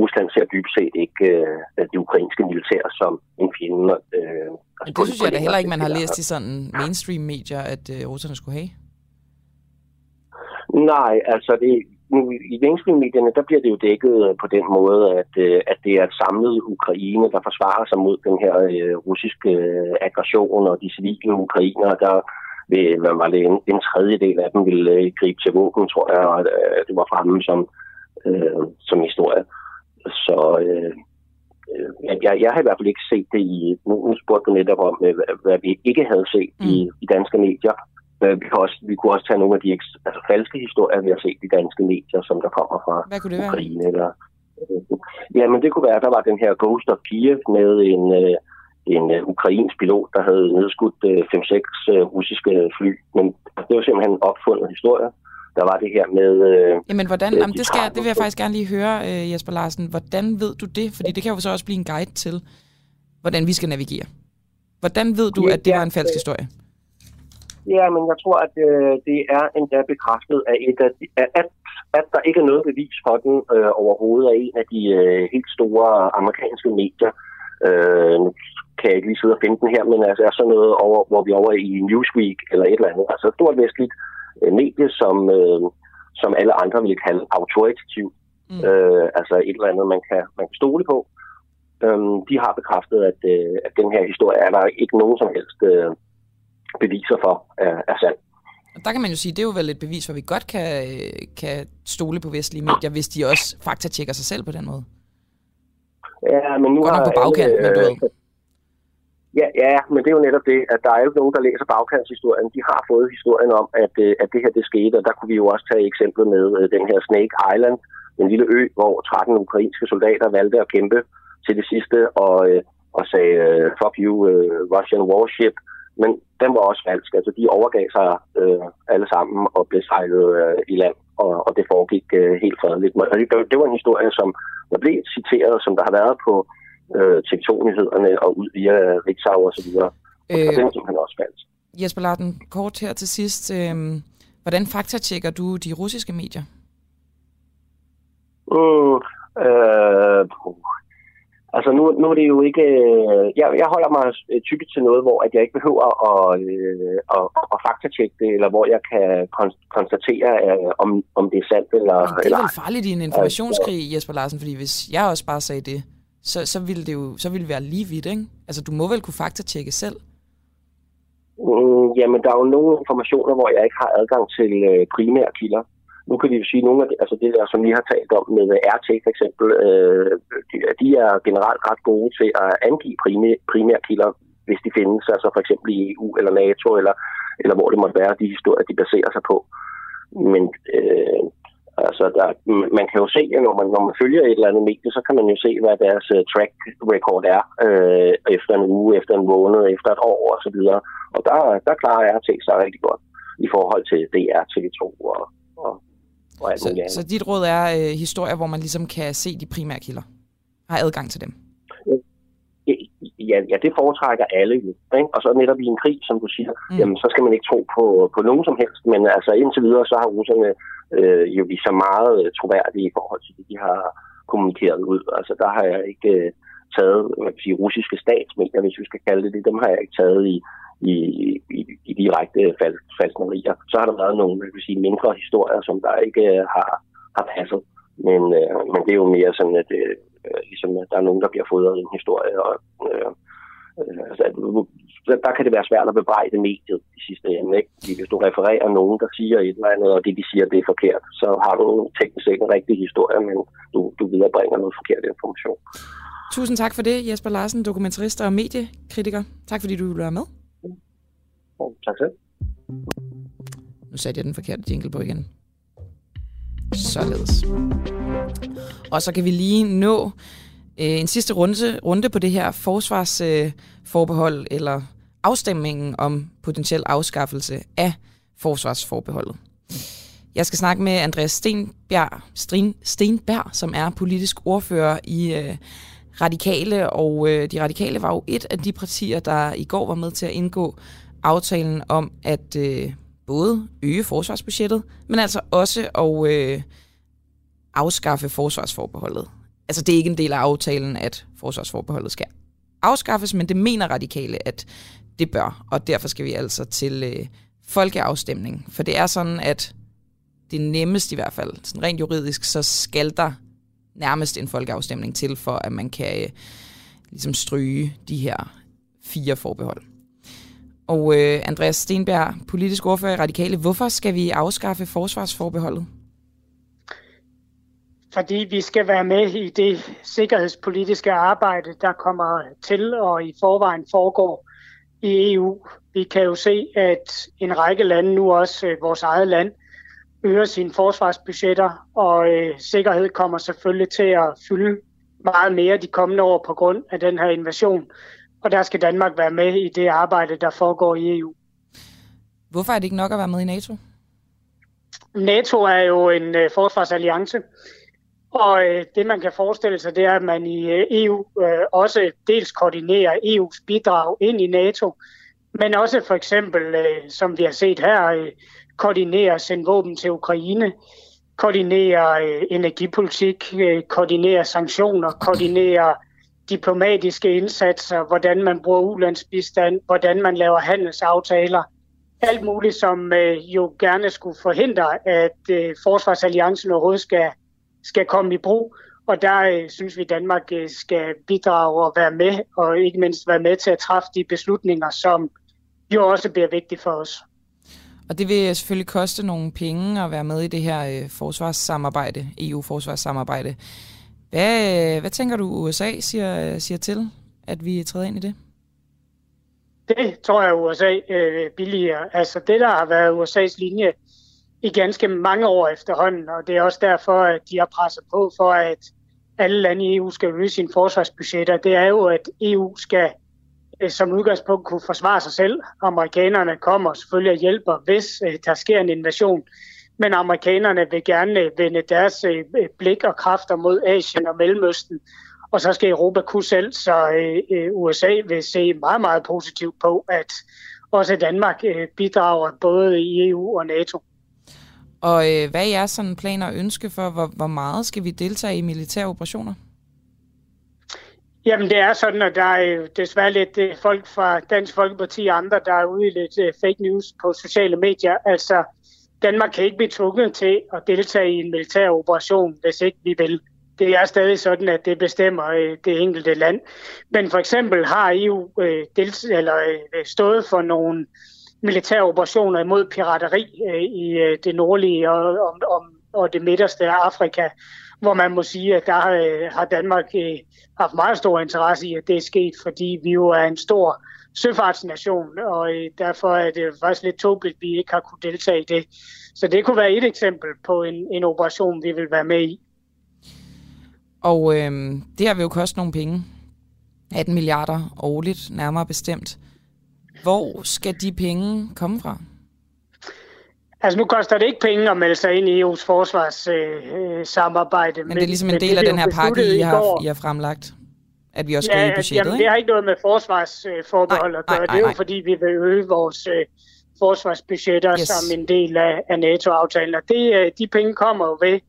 Rusland ser dybest set ikke øh, de ukrainske militær som en fjende. Øh, Men det synes jeg da heller ikke, man har læst i sådan mainstream-medier, at øh, russerne skulle have. Nej, altså det, nu, i mainstream-medierne, der bliver det jo dækket øh, på den måde, at, at det er et samlet Ukraine, der forsvarer sig mod den her øh, russiske øh, aggression, og de civile ukrainere, der vil, hvad var det, en, en tredjedel af dem ville øh, gribe til våben, tror jeg, og øh, det var fremme som, øh, som historie. Så øh, øh, jeg, jeg har i hvert fald ikke set det i, nu, nu spurgte du netop om, øh, hvad, hvad vi ikke havde set mm. i, i danske medier. Øh, Vi, kan også, vi kunne også tage nogle af de altså, falske historier, vi har set i danske medier, som der kommer fra Hvad kunne det være? Ukraine. Eller, øh, jamen det kunne være, at der var den her Ghost of Kiev med en, øh, en øh, ukrainsk pilot, der havde nedskudt øh, 5-6 øh, russiske fly. Men det var simpelthen en opfundet historie. Der var det her med... Øh, Jamen, hvordan, øh, jamen, de det, skal, det vil jeg faktisk gerne lige høre, øh, Jesper Larsen. Hvordan ved du det? Fordi det kan jo så også blive en guide til, hvordan vi skal navigere. Hvordan ved du, at det var en falsk øh, historie? Ja, men jeg tror, at øh, det er endda bekræftet af et af de, at, at der ikke er noget bevis for den øh, overhovedet af en af de øh, helt store amerikanske medier. Øh, kan jeg ikke lige sidde og finde den her, men altså er sådan noget, over, hvor vi er over i Newsweek eller et eller andet. Altså et stort vestligt øh, medie, som, øh, som alle andre vil kalde autoritativ. Mm. Øh, altså et eller andet, man kan, man kan stole på. Øhm, de har bekræftet, at, øh, at den her historie er der ikke nogen som helst øh, beviser for er, er sand. Der kan man jo sige, det er jo vel et bevis, hvor vi godt kan, kan stole på vestlige medier, hvis de også faktatjekker sig selv på den måde. Ja, men nu Godt har nok på bagkant, alle, men du øh, ved. Ja, ja, men det er jo netop det, at der er jo ikke nogen, der læser bagkantshistorien. De har fået historien om, at, øh, at det her det skete, og der kunne vi jo også tage eksemplet med øh, den her Snake Island, en lille ø, hvor 13 ukrainske soldater valgte at kæmpe til det sidste og, øh, og sagde, fuck you, Russian warship. Men den var også falsk. Altså, de overgav sig øh, alle sammen og blev sejlet øh, i land, og, og det foregik øh, helt fredeligt. Og det, det var en historie, som der blev citeret, som der har været på øh, TV2-nyhederne og ud via Ritzau og så videre. Og Øh. den simpelthen også falsk. Jesper Larten, kort her til sidst. Øh, hvordan faktatjekker du de russiske medier? Mm, øh, altså nu, nu er det jo ikke... øh, Jeg, jeg holder mig øh, typisk til noget, hvor at jeg ikke behøver at, øh, at, at faktatjekke det, eller hvor jeg kan kon- konstatere, øh, om, om det er sandt eller, Det er vel farligt i en informationskrig, Jesper Larsen, fordi hvis jeg også bare sagde det, så, så ville det jo så ville det være lige vidt, ikke? Altså, du må vel kunne faktatjekke selv? Mm, jamen, der er jo nogle informationer, hvor jeg ikke har adgang til øh, primære kilder. Nu kan vi jo sige, at nogle af det, altså det der, som vi har talt om med øh, RT for eksempel, øh, de, de er generelt ret gode til at angive primæ, primære kilder, hvis de findes, altså for eksempel i EU eller NATO, eller, eller hvor det måtte være, de historier, de baserer sig på. Men øh, altså, der, man kan jo se, at når man, når man følger et eller andet medie, så kan man jo se, hvad deres uh, track record er øh, efter en uge, efter en måned, efter et år og så videre. Og der, der klarer RT sig rigtig godt i forhold til DR, TV2 og, og, og alt Så, muligt andet. så dit råd er øh, historier, hvor man ligesom kan se de primære kilder? Har adgang til dem? Ja, ja, det foretrækker alle jo. Ikke? Og så netop i en krig, som du siger, mm. jamen, så skal man ikke tro på, på nogen som helst. Men altså indtil videre, så har russerne øh, jo vist sig meget øh, troværdige i forhold til det, de har kommunikeret ud. Altså der har jeg ikke øh, taget hvad kan sige, russiske statsmedier, hvis vi skal kalde det det. Dem har jeg ikke taget i, i, i, i direkte fal, falsknerier. Så har der været nogle hvad kan sige, mindre historier, som der ikke øh, har, har passet. Men, øh, men det er jo mere sådan, at øh, ligesom, at der er nogen, der bliver fodret en historie. Og, øh, øh, altså, der kan det være svært at bebrejde mediet i sidste ende. Ikke? Hvis du refererer nogen, der siger et eller andet, og det, de siger, det er forkert, så har du teknisk ikke en rigtig historie, men du, du viderebringer noget forkert information. Tusind tak for det, Jesper Larsen, dokumentarist og mediekritiker. Tak fordi du ville være med. Tak selv. Nu satte jeg den forkerte jingle på igen. Således. Og så kan vi lige nå øh, en sidste runde, runde på det her forsvarsforbehold, øh, eller afstemningen om potentiel afskaffelse af forsvarsforbeholdet. Jeg skal snakke med Andreas Stenbjerg, Sten, Stenberg, som er politisk ordfører i øh, Radikale, og øh, de Radikale var jo et af de partier, der i går var med til at indgå aftalen om at øh, både øge forsvarsbudgettet, men altså også at øh, afskaffe forsvarsforbeholdet. Altså det er ikke en del af aftalen, at forsvarsforbeholdet skal afskaffes, men det mener radikale, at det bør, og derfor skal vi altså til øh, folkeafstemning. For det er sådan, at det nemmest i hvert fald, sådan rent juridisk, så skal der nærmest en folkeafstemning til, for at man kan øh, ligesom stryge de her fire forbehold. Og øh, Andreas Stenberg, politisk ordfører i Radikale, hvorfor skal vi afskaffe forsvarsforbeholdet? Fordi vi skal være med i det sikkerhedspolitiske arbejde, der kommer til og i forvejen foregår i EU. Vi kan jo se, at en række lande, nu også øh, vores eget land, øger sine forsvarsbudgetter, og øh, sikkerhed kommer selvfølgelig til at fylde meget mere de kommende år på grund af den her invasion. Og der skal Danmark være med i det arbejde, der foregår i EU. Hvorfor er det ikke nok at være med i NATO? NATO er jo en øh, forsvarsalliance, og øh, det man kan forestille sig, det er, at man i øh, EU øh, også dels koordinerer EU's bidrag ind i NATO, men også for eksempel, øh, som vi har set her, øh, koordinere sende våben til Ukraine, koordinerer øh, energipolitik, øh, sanktioner, koordinerer diplomatiske indsatser, hvordan man bruger ulandsbistand, hvordan man laver handelsaftaler, alt muligt, som øh, jo gerne skulle forhindre, at øh, forsvarsalliancen overhovedet skal, skal komme i brug. Og der øh, synes vi, at Danmark øh, skal bidrage og være med, og ikke mindst være med til at træffe de beslutninger, som jo også bliver vigtige for os. Og det vil selvfølgelig koste nogle penge at være med i det her øh, forsvarssamarbejde, EU-forsvarssamarbejde. Hvad, hvad tænker du, USA siger, siger til, at vi træder ind i det? Det tror jeg, USA øh, billiger. Altså det, der har været USA's linje i ganske mange år efterhånden, og det er også derfor, at de har presset på for, at alle lande i EU skal øge sine forsvarsbudgetter. Det er jo, at EU skal øh, som udgangspunkt kunne forsvare sig selv. Amerikanerne kommer selvfølgelig og hjælper, hvis øh, der sker en invasion. Men amerikanerne vil gerne øh, vende deres blik og kræfter mod Asien og Mellemøsten. Og så skal Europa kunne selv, så USA vil se meget, meget positivt på, at også Danmark bidrager både i EU og NATO. Og øh, hvad er jeres sådan planer og ønske for, hvor, hvor meget skal vi deltage i militære operationer? Jamen det er sådan, at der er øh, desværre lidt øh, folk fra Dansk Folkeparti og andre, der er ude i lidt øh, fake news på sociale medier. Altså Danmark kan ikke blive tvunget til at deltage i en militær operation, hvis ikke vi vil. Det er stadig sådan, at det bestemmer det enkelte land. Men for eksempel har EU øh, dels, eller, øh, stået for nogle militære operationer imod pirateri øh, i øh, det nordlige og, og, og, og det midterste af Afrika, hvor man må sige, at der øh, har Danmark øh, haft meget stor interesse i, at det er sket, fordi vi jo er en stor søfartsnation, og øh, derfor er det faktisk lidt tåbeligt, at vi ikke har kunne deltage i det. Så det kunne være et eksempel på en, en operation, vi vil være med i. Og øh, det har vi jo kostet nogle penge. 18 milliarder årligt, nærmere bestemt. Hvor skal de penge komme fra? Altså nu koster det ikke penge at melde sig ind i EU's forsvarssamarbejde. Øh, men det er ligesom en del af den her pakke, I har, I har fremlagt? At vi også skal ja, i budgettet, jamen, det har ikke noget med forsvarsforbehold at gøre. Nej, nej, nej. Det er jo fordi, vi vil øge vores øh, forsvarsbudgetter yes. som en del af, af NATO-aftalen. Og det, øh, de penge kommer jo ved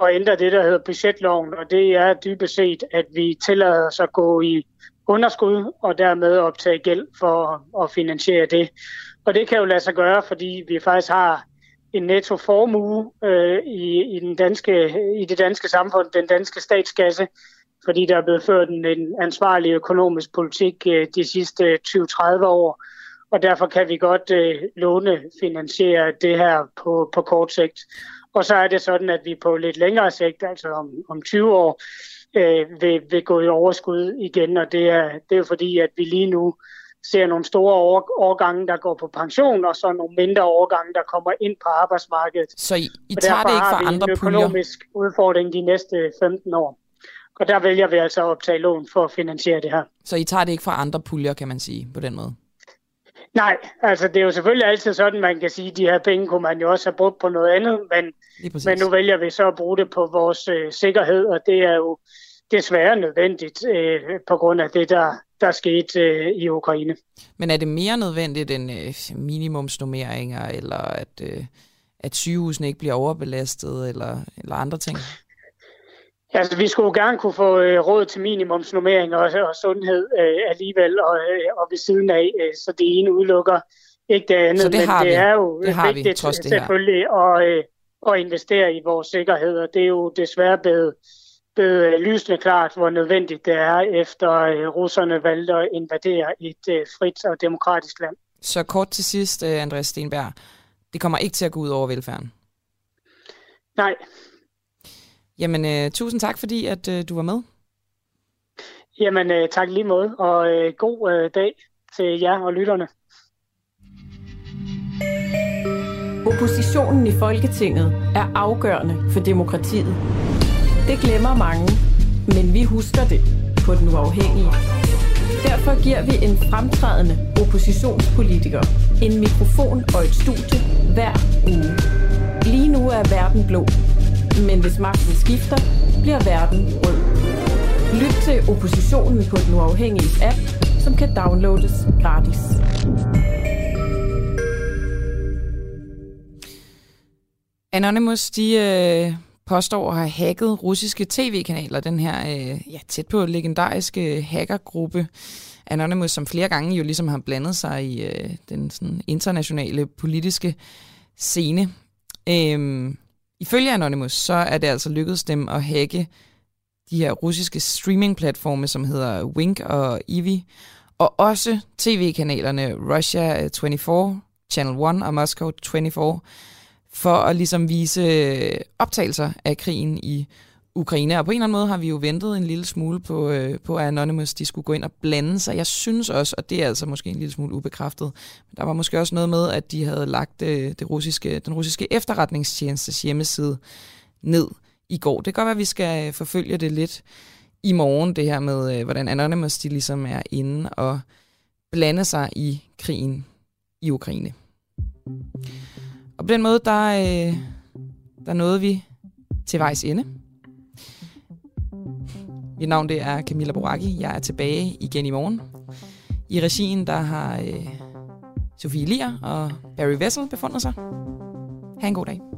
at ændre det, der hedder budgetloven. Og det er dybest set, at vi tillader os at gå i underskud og dermed optage gæld for at finansiere det. Og det kan jo lade sig gøre, fordi vi faktisk har en netto formue øh, i, i, den danske, i det danske samfund, den danske statskasse, fordi der er blevet ført en, en ansvarlig økonomisk politik øh, de sidste øh, 20-30 år. Og derfor kan vi godt øh, låne finansiere det her på, på kort sigt. Og så er det sådan, at vi på lidt længere sigt, altså om, om 20 år, øh, vil, vil gå i overskud igen. Og det er, det er jo fordi, at vi lige nu ser nogle store årgange, der går på pension, og så nogle mindre årgange, der kommer ind på arbejdsmarkedet. Så I, I tager det ikke fra andre puljer? en økonomisk puljer. udfordring de næste 15 år. Og der vælger vi altså at optage lån for at finansiere det her. Så I tager det ikke fra andre puljer, kan man sige, på den måde? Nej, altså det er jo selvfølgelig altid sådan, man kan sige, at de her penge kunne man jo også have brugt på noget andet, men, men nu vælger vi så at bruge det på vores øh, sikkerhed, og det er jo desværre nødvendigt øh, på grund af det, der, der skete øh, i Ukraine. Men er det mere nødvendigt end øh, minimumsnummeringer, eller at, øh, at sygehusene ikke bliver overbelastet, eller, eller andre ting? Altså, vi skulle jo gerne kunne få øh, råd til minimumsnummering og, og sundhed øh, alligevel, og, øh, og ved siden af, øh, så det ene udelukker ikke det andet. Så det har men det vi. er jo det har vigtigt vi, trods det selvfølgelig at, øh, at investere i vores sikkerhed, og det er jo desværre blevet, blevet øh, lysende klart, hvor nødvendigt det er, efter øh, russerne valgte at invadere et øh, frit og demokratisk land. Så kort til sidst, øh, Andreas Stenberg, det kommer ikke til at gå ud over velfærden? Nej, Jamen, øh, tusind tak, fordi at øh, du var med. Jamen, øh, tak lige måde, og øh, god øh, dag til jer og lytterne. Oppositionen i Folketinget er afgørende for demokratiet. Det glemmer mange, men vi husker det på den uafhængige. Derfor giver vi en fremtrædende oppositionspolitiker en mikrofon og et studie hver uge. Lige nu er verden blå, men hvis magten skifter, bliver verden rød. Lyt til oppositionen på den uafhængige app, som kan downloades gratis. Anonymous, de øh, påstår at have hacket russiske tv-kanaler, den her øh, ja, tæt på legendariske hackergruppe Anonymous, som flere gange jo ligesom har blandet sig i øh, den sådan, internationale politiske scene. Øhm, ifølge Anonymous, så er det altså lykkedes dem at hacke de her russiske streamingplatforme, som hedder Wink og Ivi, og også tv-kanalerne Russia 24, Channel 1 og Moscow 24, for at ligesom vise optagelser af krigen i Ukraine. Og på en eller anden måde har vi jo ventet en lille smule på, øh, på at Anonymous de skulle gå ind og blande sig. Jeg synes også, og det er altså måske en lille smule ubekræftet, men der var måske også noget med, at de havde lagt øh, det russiske, den russiske efterretningstjenestes hjemmeside ned i går. Det kan godt være, at vi skal øh, forfølge det lidt i morgen, det her med, øh, hvordan Anonymous de ligesom er inde og blande sig i krigen i Ukraine. Og på den måde, der, øh, der nåede vi til vejs ende. Mit navn det er Camilla Boracchi. Jeg er tilbage igen i morgen. I regien der har øh, Sofie Lier og Barry Vessel befundet sig. Ha' en god dag.